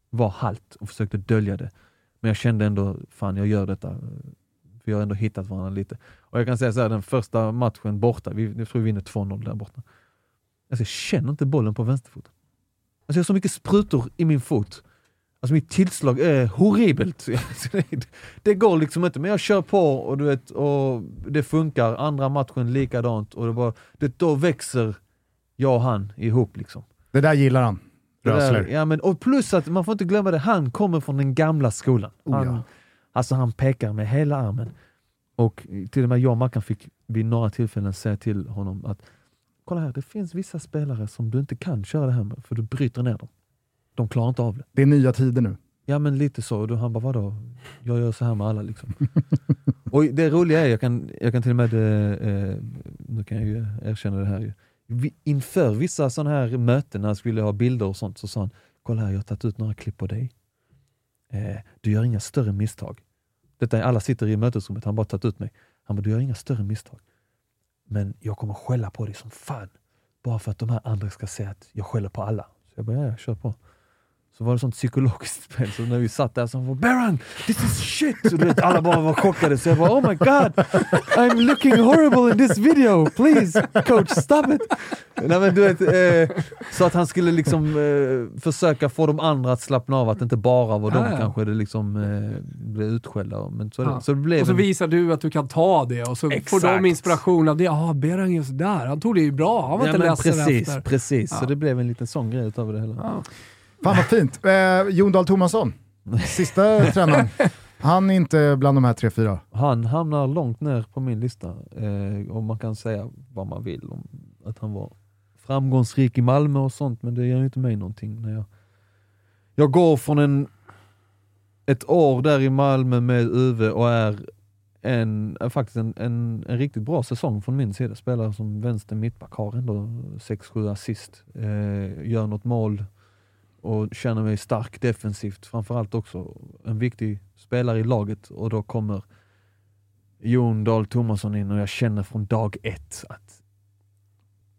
Speaker 3: var halt och försökte dölja det. Men jag kände ändå, fan jag gör detta. För jag har ändå hittat varandra lite. Och jag kan säga så här, den första matchen borta, vi, jag tror vi vinner 2-0 där borta. Alltså jag känner inte bollen på vänsterfoten. Alltså jag har så mycket sprutor i min fot. Alltså mitt tillslag är horribelt. det, går liksom inte, men jag kör på och du vet, och det funkar. Andra matchen likadant och det bara, det, då växer jag och han ihop liksom.
Speaker 1: Det där gillar han. Rösler.
Speaker 3: Ja, men, och plus att man får inte glömma det, han kommer från den gamla skolan.
Speaker 1: Oh,
Speaker 3: Han,
Speaker 1: ja.
Speaker 3: Alltså han pekar med hela armen. Och till och med jag och Mackan fick vid några tillfällen säga till honom att kolla här, det finns vissa spelare som du inte kan köra det här med, för du bryter ner dem. De klarar inte av det.
Speaker 1: Det är nya tider nu.
Speaker 3: Ja men lite så, och han bara vadå? Jag gör så här med alla liksom. och det roliga är, jag kan, jag kan till och med, eh, eh, nu kan jag ju erkänna det här ju. Inför vissa sådana här möten när jag skulle ha bilder och sånt så sa han, kolla här jag har tagit ut några klipp på dig. Eh, du gör inga större misstag. Detta alla sitter i mötesrummet, han har bara tagit ut mig. Han bara, du gör inga större misstag. Men jag kommer skälla på dig som fan. Bara för att de här andra ska se att jag skäller på alla. Så jag bara, ja, ja, kör på. Så var det sånt psykologiskt spel, så när vi satt där så var Baron, this is shit! Så du vet, alla bara var chockade, så jag bara oh my god, I'm looking horrible in this video, please coach stop it! Nej, men du vet, eh, så att han skulle liksom eh, försöka få de andra att slappna av, att det inte bara var de
Speaker 2: Ja, ja.
Speaker 3: kanske det liksom eh, blev utskällda. Men så,
Speaker 2: Ja.
Speaker 3: så det blev
Speaker 2: Och så
Speaker 3: en-
Speaker 2: visar du att du kan ta det och så får
Speaker 3: Exakt.
Speaker 2: de inspiration av det. Ja, ah, Berang är sådär. Han tog det ju bra. Han var
Speaker 3: Ja,
Speaker 2: inte ledsen
Speaker 3: precis,
Speaker 2: efter.
Speaker 3: precis. Så
Speaker 2: Ja.
Speaker 3: det blev en liten sån grej utav det hela.
Speaker 1: Fan vad fint. Eh, Jon Dahl Tomasson, sista tränaren. Han är inte bland de här tre, fyra.
Speaker 3: Han hamnar långt ner på min lista eh, och man kan säga vad man vill om att han var framgångsrik i Malmö och sånt, men det gör inte mig någonting. När jag, jag går från en, ett år där i Malmö med Uwe och är en, är faktiskt en, en, en riktigt bra säsong från min sida. Spelar som vänster mittback, har ändå 6-7 assist, eh, gör något mål och känner mig stark defensivt. Framförallt också en viktig spelare i laget och då kommer Jon Dahl Tomasson in och jag känner från dag ett att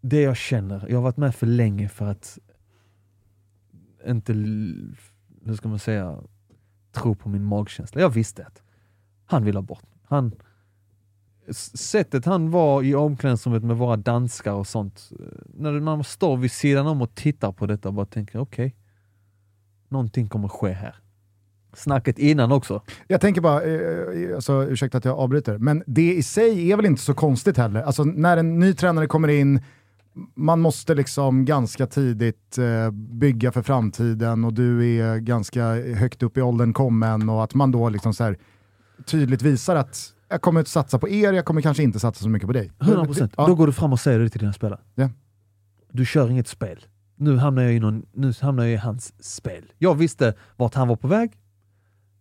Speaker 3: det jag känner, jag har varit med för länge för att inte, hur ska man säga, tro på min magkänsla. Jag visste att han vill ha bort mig. han, Sättet han var i omklädningsrummet med våra danskar och sånt, eh, när man står vid sidan om och tittar på detta och bara tänker okej, någonting kommer ske här. Snacket innan också.
Speaker 1: Jag tänker bara, eh, alltså, ursäkta att jag avbryter, men det i sig är väl inte så konstigt heller. Alltså när en ny tränare kommer in, man måste liksom ganska tidigt eh, bygga för framtiden och du är ganska högt upp i åldern kommen och att man då liksom så tydligt visar att jag kommer att satsa på er, jag kommer kanske inte satsa så mycket på dig.
Speaker 3: 100%.
Speaker 1: Ja.
Speaker 3: Då går du fram och säger det till dina spelare.
Speaker 1: Ja.
Speaker 3: Du kör inget spel. Nu hamnar, jag i någon, nu hamnar jag i hans spel. Jag visste vart han var på väg,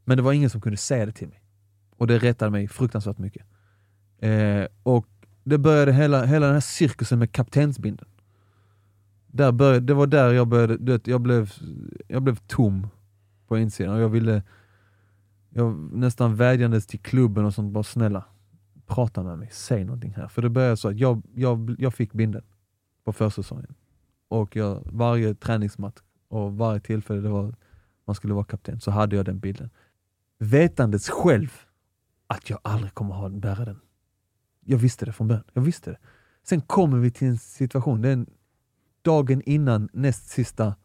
Speaker 3: men det var ingen som kunde säga det till mig. Och det rättade mig fruktansvärt mycket. Eh, och det började hela, hela den här cirkusen med kaptensbindeln. Där började, det var där jag började, jag, blev, jag blev tom på insidan och jag ville, jag nästan vädjandes till klubben och sånt, bara snälla, prata med mig, säg någonting här. För det började så att jag, jag, jag fick binden på försäsongen. Och jag, varje träningsmatch och varje tillfälle det var, man skulle vara kapten så hade jag den bilden. Vetandes själv att jag aldrig kommer ha bära den. Jag visste det från början. Jag visste det. Sen kommer vi till en situation, det är en, dagen innan näst sista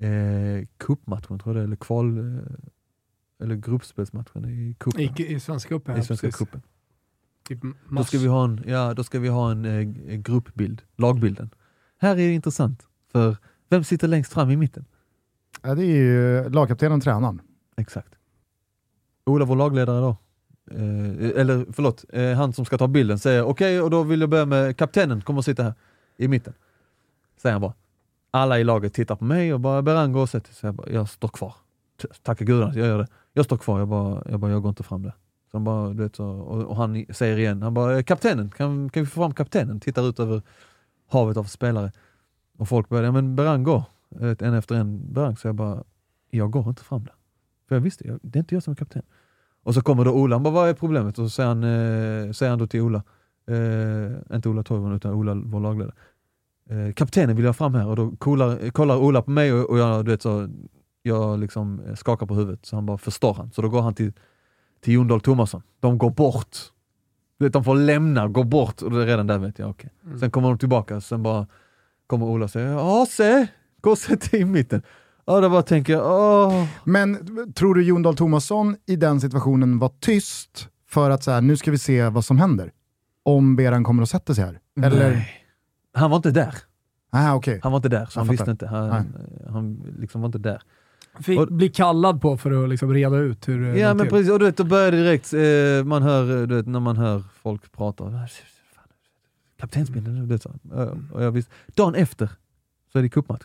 Speaker 3: eh, cupmatchen, tror jag eller kval, eh, eller gruppspelsmatchen i cupen.
Speaker 2: I, I Svenska cupen,
Speaker 3: I Svenska cupen.
Speaker 2: Typ
Speaker 3: Då ska vi ha en, ja, då ska vi ha en eh, gruppbild, lagbilden. Här är det intressant, för vem sitter längst fram i mitten?
Speaker 1: Ja, det är ju lagkaptenen och tränaren.
Speaker 3: Exakt. Ola, vår lagledare då, eh, eller förlåt, eh, han som ska ta bilden säger okej, och då vill jag börja med kaptenen, kommer att sitta här i mitten. Säger han bara. Alla i laget tittar på mig och bara Berango och sätter sig. Jag, bara, jag står kvar. Tacka gudarna att jag gör det. Jag står kvar, jag bara, jag, bara, jag går inte fram där. Så han bara, du vet, så, och, och han säger igen, han bara, "Eh, kaptenen, kan, kan vi få fram kaptenen? Tittar ut över havet av spelare. Och folk började, ja men Berang går, eh, En efter en Berang, så jag bara, jag går inte fram där. För jag visste, det är inte jag som är kapten. Och så kommer då Ola, han bara, vad är problemet? Och så säger han, eh, säger han då till Ola, eh, inte Ola Toivonen utan Ola, vår lagledare. Eh, kaptenen vill jag fram här och då kollar, kollar Ola på mig och, och jag, du vet, så, jag liksom skakar på huvudet. Så han bara, förstår han? Så då går han till, till Jon Dahl Tomasson. De går bort. Du vet, de får lämna, gå bort och det är redan där vet jag, okej.
Speaker 2: Mm.
Speaker 3: Sen kommer de tillbaka, sen bara kommer Ola och säger, AC, gå och sätt dig i mitten. Ja, då bara tänker jag, åh.
Speaker 1: Men tror du Jon Dahl Tomasson i den situationen var tyst för att så här, nu ska vi se vad som händer? Om Beran kommer att sätta sig här? Eller?
Speaker 3: Nej. Han var inte där.
Speaker 1: Ah, okej.
Speaker 3: Han var inte där, så
Speaker 1: Jag
Speaker 3: han
Speaker 1: fattar.
Speaker 3: visste inte. Han, han liksom var inte där.
Speaker 2: Fick bli kallad på för att liksom reda ut hur det
Speaker 3: Ja
Speaker 2: låg
Speaker 3: men
Speaker 2: till.
Speaker 3: precis, och du vet, då började det direkt, eh, man hör, eh, du vet, när man hör folk prata, "Ah, kaptensbindeln, du vet. Ja, Och jag visste, dagen efter så är det cupmatch,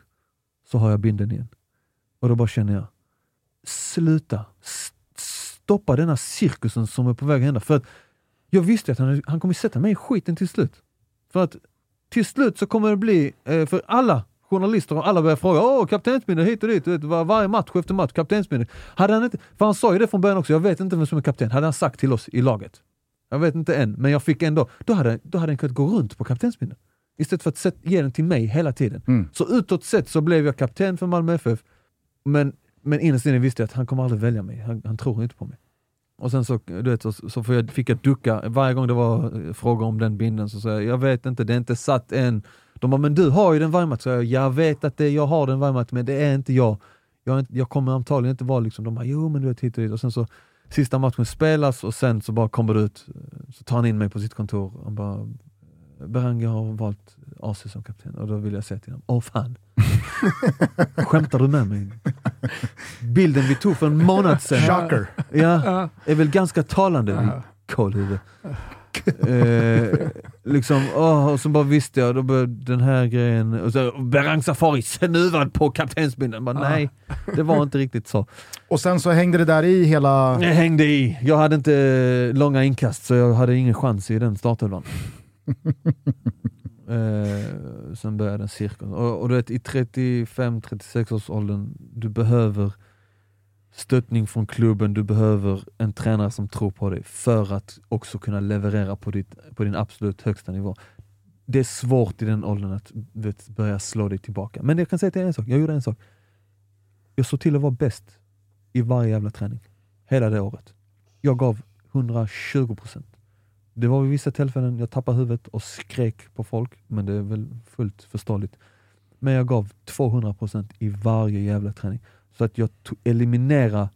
Speaker 3: så har jag binden igen. Och då bara känner jag, sluta, stoppa denna cirkusen som är på väg att hända. För att jag visste att han, han kommer sätta mig i skiten till slut. För att till slut så kommer det bli, eh, för alla journalister och alla börjar fråga åh kaptensbindeln hit och dit, du vet, var, varje match efter match, kaptensbindeln. Hade han inte, för han sa ju det från början också, jag vet inte vem som är kapten. Hade han sagt till oss i laget, jag vet inte än, men jag fick ändå, då hade, då hade han kunnat gå runt på kaptensbindeln. Istället för att sätt, ge den till mig hela tiden.
Speaker 1: Mm.
Speaker 3: Så utåt sett så blev jag kapten för Malmö FF, men, men innerst inne visste jag att han kommer aldrig välja mig. Han, han tror inte på mig. Och sen så, du vet, så, så jag, fick jag ducka, varje gång det var eh, frågor om den binden så sa jag, jag vet inte, det är inte satt än. De bara, men du har ju den varje match. Så jag, jag vet att det, jag har den varje match, men det är inte jag. Jag, inte, jag kommer antagligen inte vara liksom, de bara, jo men du vet hit och dit. Och sen så, sista matchen spelas och sen så bara kommer det ut, så tar han in mig på sitt kontor och bara, Berang, jag har valt AC som kapten. Och då vill jag säga till honom, åh fan. Skämtar du med mig? Bilden vi tog för en månad sedan.
Speaker 1: Shocker.
Speaker 3: Ja, är väl ganska talande. Kålhuvud. Eh, liksom, åh, och så bara visste jag, då började den här grejen, och så Berang Safari snuvad på kaptensbindeln. Bara, Nej, det var inte riktigt så.
Speaker 1: Och sen så hängde det där i hela...
Speaker 3: Jag hängde i. Jag hade inte långa inkast, så jag hade ingen chans i den startelvan. eh, sen började den cirkeln. Och, och du vet, i 35-36 års åldern, du behöver stöttning från klubben, du behöver en tränare som tror på dig för att också kunna leverera på, ditt, på din absolut högsta nivå. Det är svårt i den åldern att vet, börja slå dig tillbaka. Men jag kan säga till en sak, jag gjorde en sak. Jag såg till att vara bäst i varje jävla träning. Hela det året. Jag gav 120 procent. Det var vid vissa tillfällen jag tappade huvudet och skrek på folk, men det är väl fullt förståeligt. Men jag gav 200 procent i varje jävla träning. Så att jag tog, eliminerade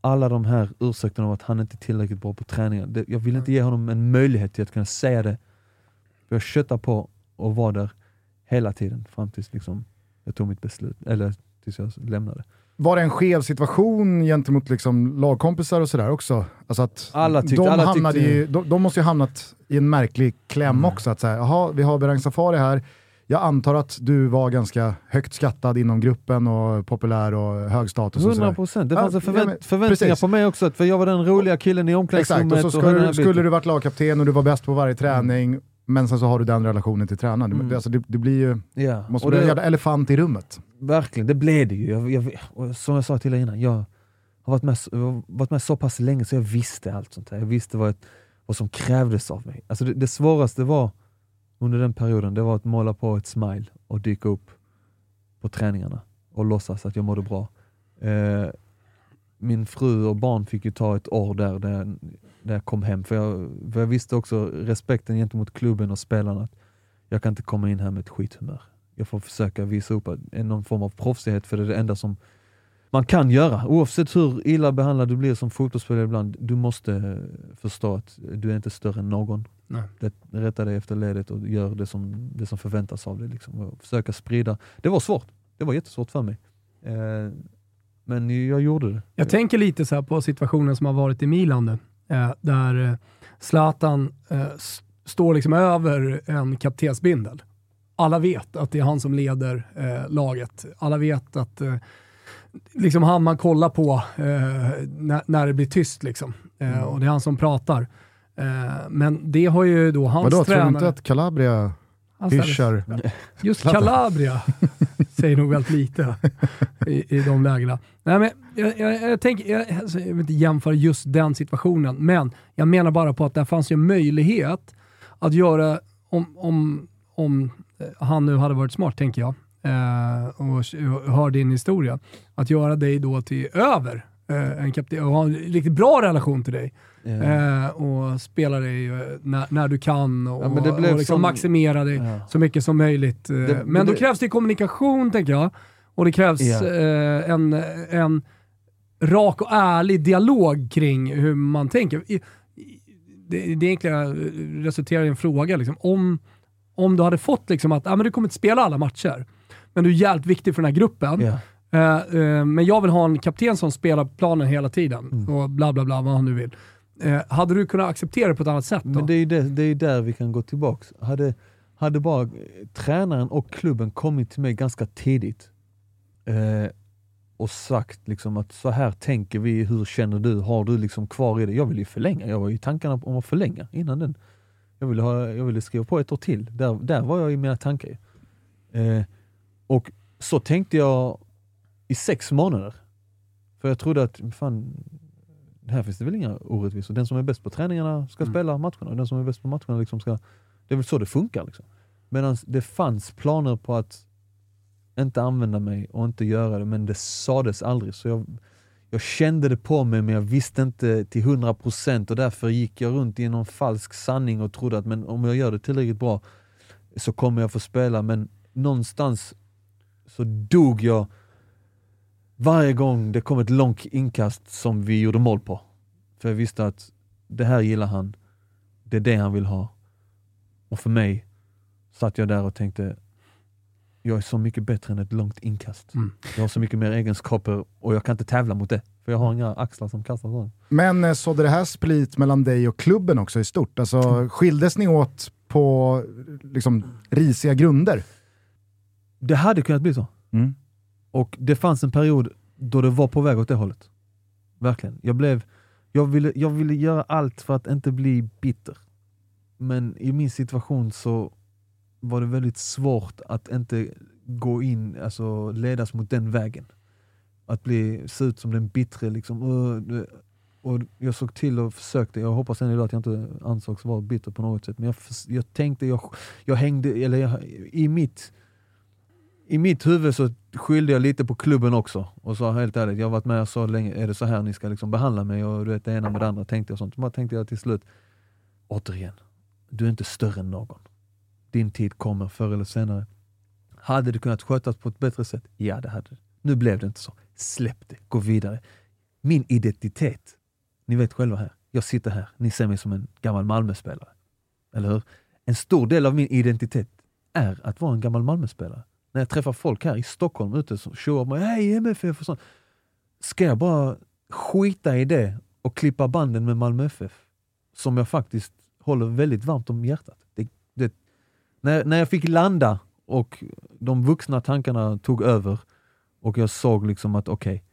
Speaker 3: alla de här ursäkterna om att han inte är tillräckligt bra på träningen. Jag vill inte ge honom en möjlighet till att kunna säga det. För jag köttade på och var där hela tiden fram tills liksom jag tog mitt beslut, eller tills jag lämnade.
Speaker 1: Var det en skev situation gentemot liksom lagkompisar och sådär också? Alltså att
Speaker 3: Alla tyckte-
Speaker 1: de,
Speaker 3: alla tyckte-
Speaker 1: ju, de, de måste ju hamnat i en märklig kläm
Speaker 3: Mm.
Speaker 1: också. Att säga, jaha, vi har Berang Safari här. Jag antar att du var ganska högt skattad inom gruppen och populär och hög status och
Speaker 3: 100
Speaker 1: sådär.
Speaker 3: procent. Det fanns en
Speaker 1: ja,
Speaker 3: förvänt-
Speaker 1: men
Speaker 3: förväntningar
Speaker 1: precis.
Speaker 3: på mig också, för jag var den roliga killen i omklädningsrummet.
Speaker 1: Exakt, och så skulle,
Speaker 3: här
Speaker 1: skulle
Speaker 3: biten.
Speaker 1: du varit lagkapten och du var bäst på varje träning, men sen så har du den relationen till tränaren.
Speaker 3: Mm.
Speaker 1: Alltså det, det blir ju,
Speaker 3: Ja.
Speaker 1: måste
Speaker 3: och
Speaker 1: bli en
Speaker 3: det,
Speaker 1: jävla elefant i rummet.
Speaker 3: Verkligen, det blev det ju. Jag, jag, och som jag sa till er innan, jag har varit med, jag varit med så pass länge så jag visste allt sånt här. Jag visste vad, ett, vad som krävdes av mig. Alltså det, det svåraste var under den perioden, det var att måla på ett smile och dyka upp på träningarna och låtsas att jag mådde bra. Eh, min fru och barn fick ju ta ett år där, där, jag, där jag kom hem, för jag, för jag visste också respekten gentemot klubben och spelarna. Att jag kan inte komma in här med ett skithumör. Jag får försöka visa upp någon form av proffsighet, för det är det enda som man kan göra. Oavsett hur illa behandlad du blir som fotbollsspelare ibland, du måste förstå att du är inte större än någon.
Speaker 2: Nej.
Speaker 3: Rätta dig efter ledet och gör det som, det som förväntas av dig. Liksom. Försöka sprida. Det var svårt. Det var jättesvårt för mig. Eh, men jag gjorde det.
Speaker 2: Jag tänker lite så på situationen som har varit i Milan nu, eh, där eh, Zlatan eh, s- står liksom över en kaptensbindel. Alla vet att det är han som leder eh, laget. Alla vet att liksom han man kollar på när, när det blir tyst. Liksom. Eh, och det är han som pratar. Eh, men det har ju då hans
Speaker 1: Vadå, tror du
Speaker 2: tränare...
Speaker 1: inte att Calabria hyschar?
Speaker 2: Just Calabria säger nog väldigt lite i, i de lägena. Nej, men jag, jag, jag, tänker, jag, alltså, jag vill inte jämföra just den situationen, men jag menar bara på att det fanns ju en möjlighet att göra, om, om, om eh, han nu hade varit smart tänker jag, eh, och, hör din historia, att göra dig då till över en kapten och ha en riktigt bra relation till dig. Eh, och spela dig eh, när, när du kan och,
Speaker 3: Ja,
Speaker 2: och liksom
Speaker 3: som-
Speaker 2: maximera dig
Speaker 3: Ja.
Speaker 2: så mycket som möjligt. Eh,
Speaker 3: Det-
Speaker 2: men då
Speaker 3: det-
Speaker 2: krävs det kommunikation, tänker jag. Och det krävs eh, en, en rak och ärlig dialog kring hur man tänker. I- Det, det egentligen resulterar i en fråga. Liksom. Om, om du hade fått liksom att ah, men du kommer inte spela alla matcher, men du är jävligt viktig för den här gruppen. Eh, eh, men jag vill ha en kapten som spelar planen hela tiden.
Speaker 3: Mm.
Speaker 2: Och bla bla bla, vad han nu vill. Eh, hade du kunnat acceptera det på ett annat sätt då?
Speaker 3: Men det är ju det, det är där vi kan gå tillbaks. Hade, hade bara eh, tränaren och klubben kommit till mig ganska tidigt eh, och sagt liksom att så här tänker vi, hur känner du, har du liksom kvar i det? Jag ville ju förlänga, jag var ju i tankarna om att förlänga innan den. Jag ville, ha, jag ville skriva på ett år till, där, där var jag i mina tankar. Eh, och så tänkte jag i sex månader. För jag trodde att, fan, här finns det väl inga orättvisor. Den som är bäst på träningarna ska
Speaker 2: Mm.
Speaker 3: spela matcherna och den som är bäst på matcherna liksom ska... Det är väl så det funkar. Liksom. Medan det fanns planer på att inte använda mig och inte göra det, men det sades aldrig. Så jag, jag kände det på mig men jag visste inte till 100% och därför gick jag runt i någon falsk sanning och trodde att men om jag gör det tillräckligt bra så kommer jag få spela. Men någonstans så dog jag varje gång det kom ett långt inkast som vi gjorde mål på. För jag visste att det här gillar han, det är det han vill ha. Och för mig satt jag där och tänkte, jag är så mycket bättre än ett långt inkast.
Speaker 2: Mm.
Speaker 3: Jag har så mycket mer egenskaper och jag kan inte tävla mot det. För jag har inga axlar som kastar sådana.
Speaker 1: Men eh, sådde det här split mellan dig och klubben också i stort? Alltså, skildes ni åt på liksom, risiga grunder?
Speaker 3: Det hade kunnat bli så.
Speaker 1: Mm.
Speaker 3: Och det fanns en period då det var på väg åt det hållet. Verkligen. Jag, blev, jag, ville, jag ville göra allt för att inte bli bitter. Men i min situation så var det väldigt svårt att inte gå in, alltså ledas mot den vägen. Att bli, se ut som den bittre liksom. Och, jag såg till och försökte, jag hoppas än idag att jag inte ansågs vara bitter på något sätt, men jag, jag tänkte, jag, jag hängde, eller jag, i mitt i mitt huvud så skyllde jag lite på klubben också och sa helt ärligt, jag har varit med så länge, är det så här ni ska liksom behandla mig? Och du vet det ena med det andra tänkte jag sånt. Så tänkte jag till slut, återigen, du är inte större än någon. Din tid kommer förr eller senare. Hade det kunnat skötas på ett bättre sätt? Ja, det hade det. Nu blev det inte så. Släpp det, gå vidare. Min identitet, ni vet själva här, jag sitter här, ni ser mig som en gammal Malmöspelare. Eller hur? En stor del av min identitet är att vara en gammal Malmöspelare. När jag träffar folk här i Stockholm ute som tjoar på mig, hej MFF och sånt. Ska jag bara skita i det och klippa banden med Malmö FF? Som jag faktiskt håller väldigt varmt om hjärtat. Det, det, när, när jag fick landa och de vuxna tankarna tog över och jag såg liksom att okej,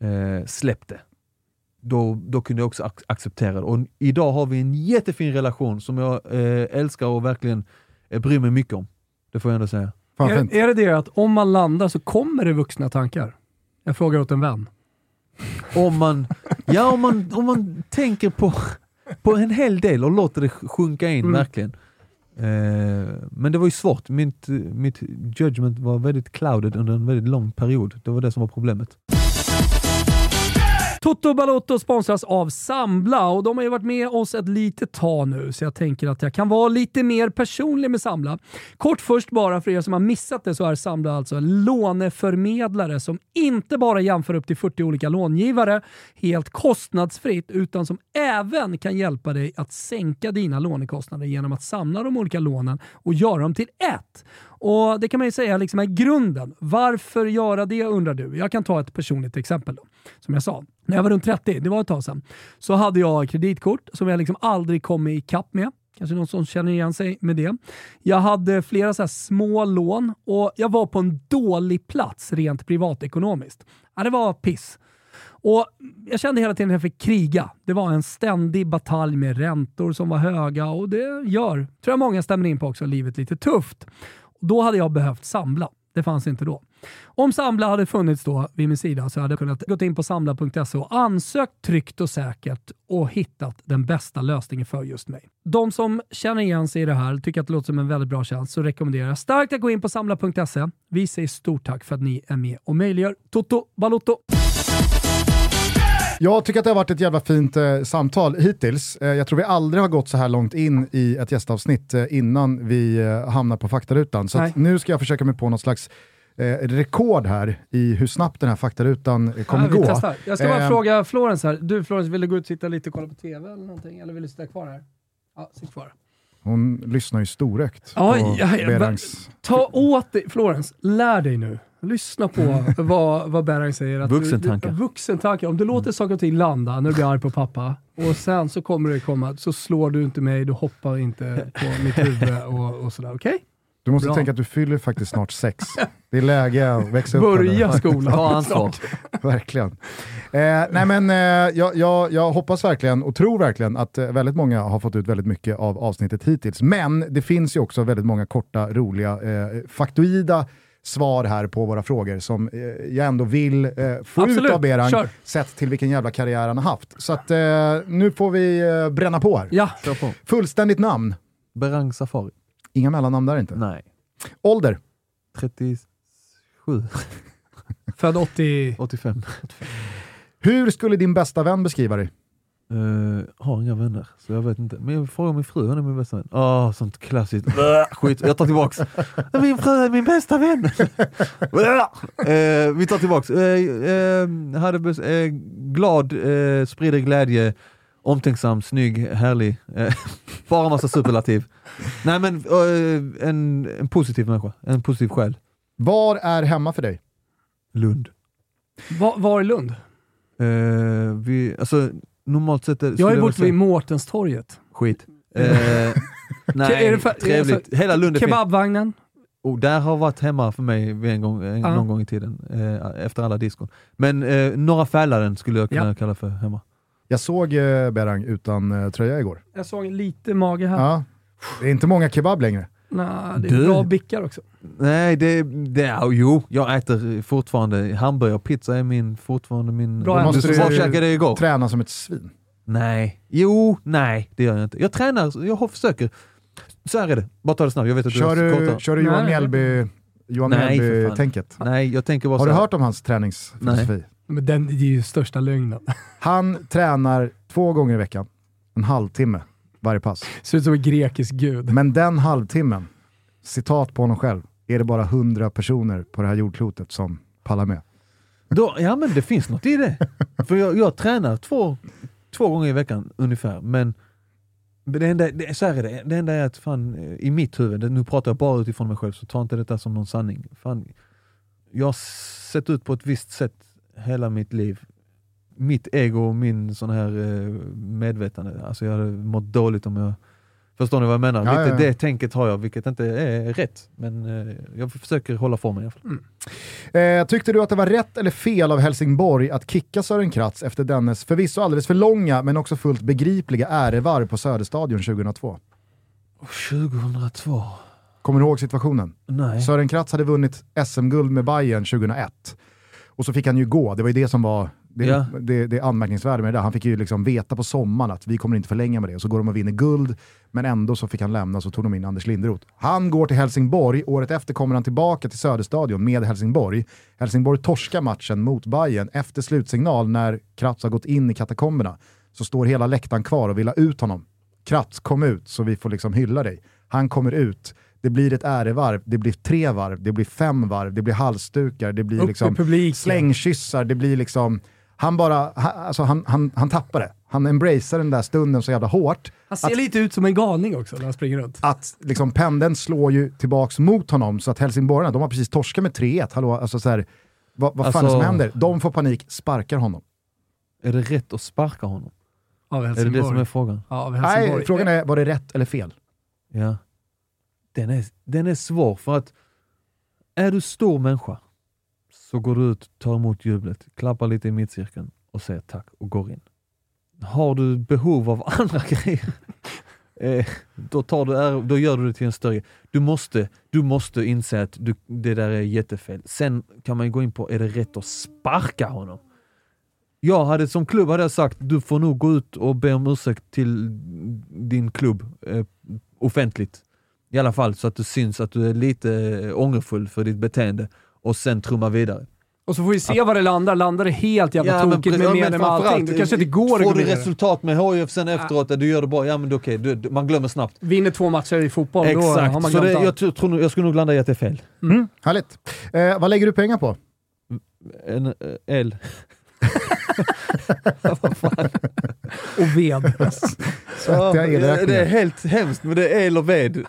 Speaker 3: eh, släpp det. Då, då kunde jag också ac- acceptera det. Och idag har vi en jättefin relation som jag eh, älskar och verkligen eh, bryr mig mycket om. Det får jag ändå säga.
Speaker 1: Fan, fint.
Speaker 2: Är, är det det att om man landar så kommer det vuxna tankar? Jag frågar åt en vän.
Speaker 3: Om man, ja, om man, om man tänker på, på en hel del och låter det sjunka in,
Speaker 2: Mm.
Speaker 3: verkligen. Eh, men det var ju svårt. Mitt, mitt judgment var väldigt clouded under en väldigt lång period. Det var det som var problemet.
Speaker 2: Toto Balotto sponsras av Sambla och de har ju varit med oss ett litet tag nu så jag tänker att jag kan vara lite mer personlig med Sambla. Kort först bara för er som har missat det så är Sambla alltså en låneförmedlare som inte bara jämför upp till 40 olika långivare helt kostnadsfritt utan som även kan hjälpa dig att sänka dina lånekostnader genom att samla de olika lånen och göra dem till ett. Och Det kan man ju säga liksom är grunden. Varför göra det undrar du? Jag kan ta ett personligt exempel. Då. Som jag sa, när jag var runt 30, det var ett tag sedan, så hade jag kreditkort som jag liksom aldrig kom ikapp med. Kanske någon som känner igen sig med det. Jag hade flera så här små lån och jag var på en dålig plats rent privatekonomiskt. Ja, det var piss. Och Jag kände hela tiden att jag fick kriga. Det var en ständig batalj med räntor som var höga och det gör, tror jag många stämmer in på också, livet lite tufft. Då hade jag behövt samla. Det fanns inte då. Om Samla hade funnits då vid min sida så hade jag kunnat gå in på samla.se och ansökt tryggt och säkert och hittat den bästa lösningen för just mig. De som känner igen sig i det här, tycker att det låter som en väldigt bra tjänst, så rekommenderar jag starkt att gå in på samla.se. Vi säger stort tack för att ni är med och möjliggör Toto Balotto.
Speaker 1: Jag tycker att det har varit ett jävla fint eh, samtal hittills. Eh, jag tror vi aldrig har gått så här långt in i ett gästavsnitt eh, innan vi eh, hamnar på faktarutan. Så nu ska jag försöka mig på något slags eh, rekord här i hur snabbt den här faktarutan eh, kommer
Speaker 2: Ja,
Speaker 1: gå.
Speaker 2: testar. Jag ska bara fråga Florens här. Du Florens, vill du gå ut och sitta lite och kolla på TV eller någonting? Eller vill du sitta kvar här? Ja, sitt kvar.
Speaker 1: Hon lyssnar ju storögt
Speaker 2: Ja,
Speaker 1: på
Speaker 2: ja. Ta åt dig, Florens, lär dig nu. Lyssna på vad, vad Berang säger. Att
Speaker 3: Vuxentankar.
Speaker 2: Du, du, vuxentankar. Om du låter saker och ting landa när du blir arg på pappa och sen så kommer det komma, så slår du inte mig, du hoppar inte på mitt huvud och, och sådär. Okej?
Speaker 1: Du måste
Speaker 2: Bra.
Speaker 1: tänka att du fyller faktiskt snart sex. Det är läge att växa upp.
Speaker 2: Börja skolan.
Speaker 3: Ta ansvar.
Speaker 1: Verkligen. Eh, nej men, eh, jag, jag, jag hoppas verkligen och tror verkligen att eh, väldigt många har fått ut väldigt mycket av avsnittet hittills. Men det finns ju också väldigt många korta, roliga, eh, faktoida svar här på våra frågor som eh, jag ändå vill eh, få
Speaker 2: Absolut.
Speaker 1: ut av Berang,
Speaker 2: Kör.
Speaker 1: sett till vilken jävla karriär han har haft. Så att, eh, nu får vi eh, bränna på här.
Speaker 2: Ja,
Speaker 3: på.
Speaker 1: Fullständigt namn.
Speaker 3: Berang Safari.
Speaker 1: Inga mellannamn där inte.
Speaker 3: Nej.
Speaker 1: Ålder?
Speaker 3: 37,
Speaker 2: Född 80...
Speaker 3: 85.
Speaker 1: Hur skulle din bästa vän beskriva dig?
Speaker 3: Uh, har inga vänner, så jag vet inte. Men jag frågar min fru, hon är min bästa vän. Åh, sånt klassiskt. Skit, jag tar tillbaks. Min fru är min bästa vän. uh, vi tar tillbaks. Uh, uh, hade uh, glad, uh, sprider glädje, omtänksam, snygg, härlig. Uh, bara massa superlativ. Nej men en, en positiv människa, en positiv själ.
Speaker 1: Var är hemma för dig?
Speaker 3: Lund.
Speaker 2: Var, var i Lund?
Speaker 3: Vi, alltså, normalt sett är-
Speaker 2: Jag
Speaker 3: väl
Speaker 2: borta
Speaker 3: säga-
Speaker 2: vid Mårtenstorget.
Speaker 3: Skit. Eh, nej,
Speaker 2: Är det för-
Speaker 3: trevligt.
Speaker 2: alltså,
Speaker 3: Hela Lund är.
Speaker 2: Kebabvagnen?
Speaker 3: Och där har varit hemma för mig en gång, en,
Speaker 2: Ja.
Speaker 3: någon gång i tiden, eh, efter alla diskon. Men eh, Norra Fällaren skulle jag kunna
Speaker 2: Ja.
Speaker 3: kalla för hemma.
Speaker 1: Jag såg eh, Berang utan eh, tröja igår.
Speaker 2: Jag såg lite mage här.
Speaker 1: Ja. Det är inte många kebab längre.
Speaker 2: Nej, det är
Speaker 3: Du.
Speaker 2: bra bickar också.
Speaker 3: Nej, det, det är, jo, jag äter fortfarande hamburgare och pizza är min, fortfarande min...
Speaker 2: Bra ämne.
Speaker 3: måste
Speaker 1: Måste
Speaker 3: du
Speaker 1: du-
Speaker 3: det igår?
Speaker 1: Träna som ett svin.
Speaker 3: Nej, jo, nej, det gör jag inte. Jag tränar, jag försöker. Så här är det, bara ta det snabbt. Jag vet att
Speaker 1: Kör
Speaker 3: du är
Speaker 1: du,
Speaker 3: kortare.
Speaker 1: kör du Johan
Speaker 2: Nej.
Speaker 1: Mjällby,
Speaker 3: Nej.
Speaker 1: Mjällby-tänket?
Speaker 3: Nej, jag tänker bara
Speaker 1: Har
Speaker 3: så
Speaker 1: du hört om hans träningsfilosofi?
Speaker 2: Men den är ju största lögnen.
Speaker 1: Han tränar två gånger i veckan, en halvtimme varje pass.
Speaker 2: Ser ut som en grekisk gud.
Speaker 1: Men den halvtimmen, citat på honom själv, är det bara hundra personer på det här jordklotet som pallar med.
Speaker 3: Då, ja men det finns något i det. För jag, jag tränar två, två gånger i veckan ungefär, men det enda, det, så är det, det enda är att fan, i mitt huvud, nu pratar jag bara utifrån mig själv, så ta inte detta som någon sanning. Fan, jag har sett ut på ett visst sätt hela mitt liv. Mitt ego och min sån här eh, medvetande, alltså jag hade mått dåligt om jag Förstår ni vad jag menar?
Speaker 1: Ja,
Speaker 3: Lite
Speaker 1: ja, ja.
Speaker 3: det tänket har jag, vilket inte är rätt. Men eh, jag försöker hålla formen i alla fall.
Speaker 1: Eh, tyckte du att det var rätt eller fel av Helsingborg att kicka Sören Kratz efter dennes förvisso alldeles för långa men också fullt begripliga ärevarv på Söderstadion 2002?
Speaker 3: 2002?
Speaker 1: Kommer du ihåg situationen?
Speaker 3: Nej.
Speaker 1: Sören Kratz hade vunnit SM-guld med Bayern 2001. Och så fick han ju gå, det var ju det som var det,
Speaker 3: Ja.
Speaker 1: det, det anmärkningsvärda med det där. Han fick ju liksom veta på sommaren att vi kommer inte förlänga med det. Och så går de och vinner guld, men ändå så fick han lämna så tog de in Anders Linderoth. Han går till Helsingborg, året efter kommer han tillbaka till Söderstadion med Helsingborg. Helsingborg torskar matchen mot Bayern efter slutsignal när Kratz har gått in i katakomberna. Så står hela läktaren kvar och vill ha ut honom. Kratz, kom ut så vi får liksom hylla dig. Han kommer ut, det blir ett ärevarv, det blir tre varv, det blir fem varv, det blir halsdukar, det blir
Speaker 2: Upp
Speaker 1: liksom slängkyssar, det blir liksom... Han bara, han, alltså han, han, han tappar det. Han embracear den där stunden så jävla hårt
Speaker 2: Han ser
Speaker 1: att-
Speaker 2: lite ut som en galning också när han springer runt.
Speaker 1: att liksom pendeln slår ju tillbaks mot honom så att Helsingborgarna, de har precis torskat med 3-1. Hallå, alltså så här, vad, vad fan är det som
Speaker 3: Alltså-
Speaker 1: händer? De får panik, sparkar honom.
Speaker 3: Är det rätt att sparka honom?
Speaker 2: Av
Speaker 3: Är det det som är frågan?
Speaker 2: Ja.
Speaker 1: Nej, frågan är, var det rätt eller fel?
Speaker 3: Ja. Den är, den är svår för att är du stor människa så går du ut, tar emot jublet, klappar lite i mittcirkeln och säger tack och går in. Har du behov av andra grejer, eh, då, tar du, då gör du det till en större du måste, du måste inse att du, det där är jättefel. Sen kan man ju gå in på, är det rätt att sparka honom? Jag hade som klubb hade jag sagt, du får nog gå ut och be om ursäkt till din klubb eh, offentligt. I alla fall så att det syns att du är lite eh, ångerfull för ditt beteende och sen trumma vidare.
Speaker 2: Och så får vi se var det landar. Landar det helt jävla
Speaker 3: men
Speaker 2: tokigt
Speaker 3: pre-
Speaker 2: med
Speaker 3: ja,
Speaker 2: medlem
Speaker 3: men
Speaker 2: och allting, då kanske inte går att
Speaker 3: Får
Speaker 2: gå
Speaker 3: du
Speaker 2: vidare.
Speaker 3: resultat med HIF sen efteråt, där du gör det bra, ja men det okej, du- man glömmer snabbt.
Speaker 2: Vinner två matcher i fotboll, då har
Speaker 3: Exakt,
Speaker 2: man
Speaker 3: så
Speaker 2: glömt
Speaker 3: det,
Speaker 2: allt.
Speaker 3: jag, tror- nog- jag skulle nog landa i att det är fel.
Speaker 1: Mm, härligt. Eh, vad lägger du pengar på?
Speaker 3: En, eh, el.
Speaker 2: Och ved.
Speaker 1: Svettiga
Speaker 3: Ja, det, det är
Speaker 1: elräkningar.
Speaker 3: helt hemskt, men det är el och ved.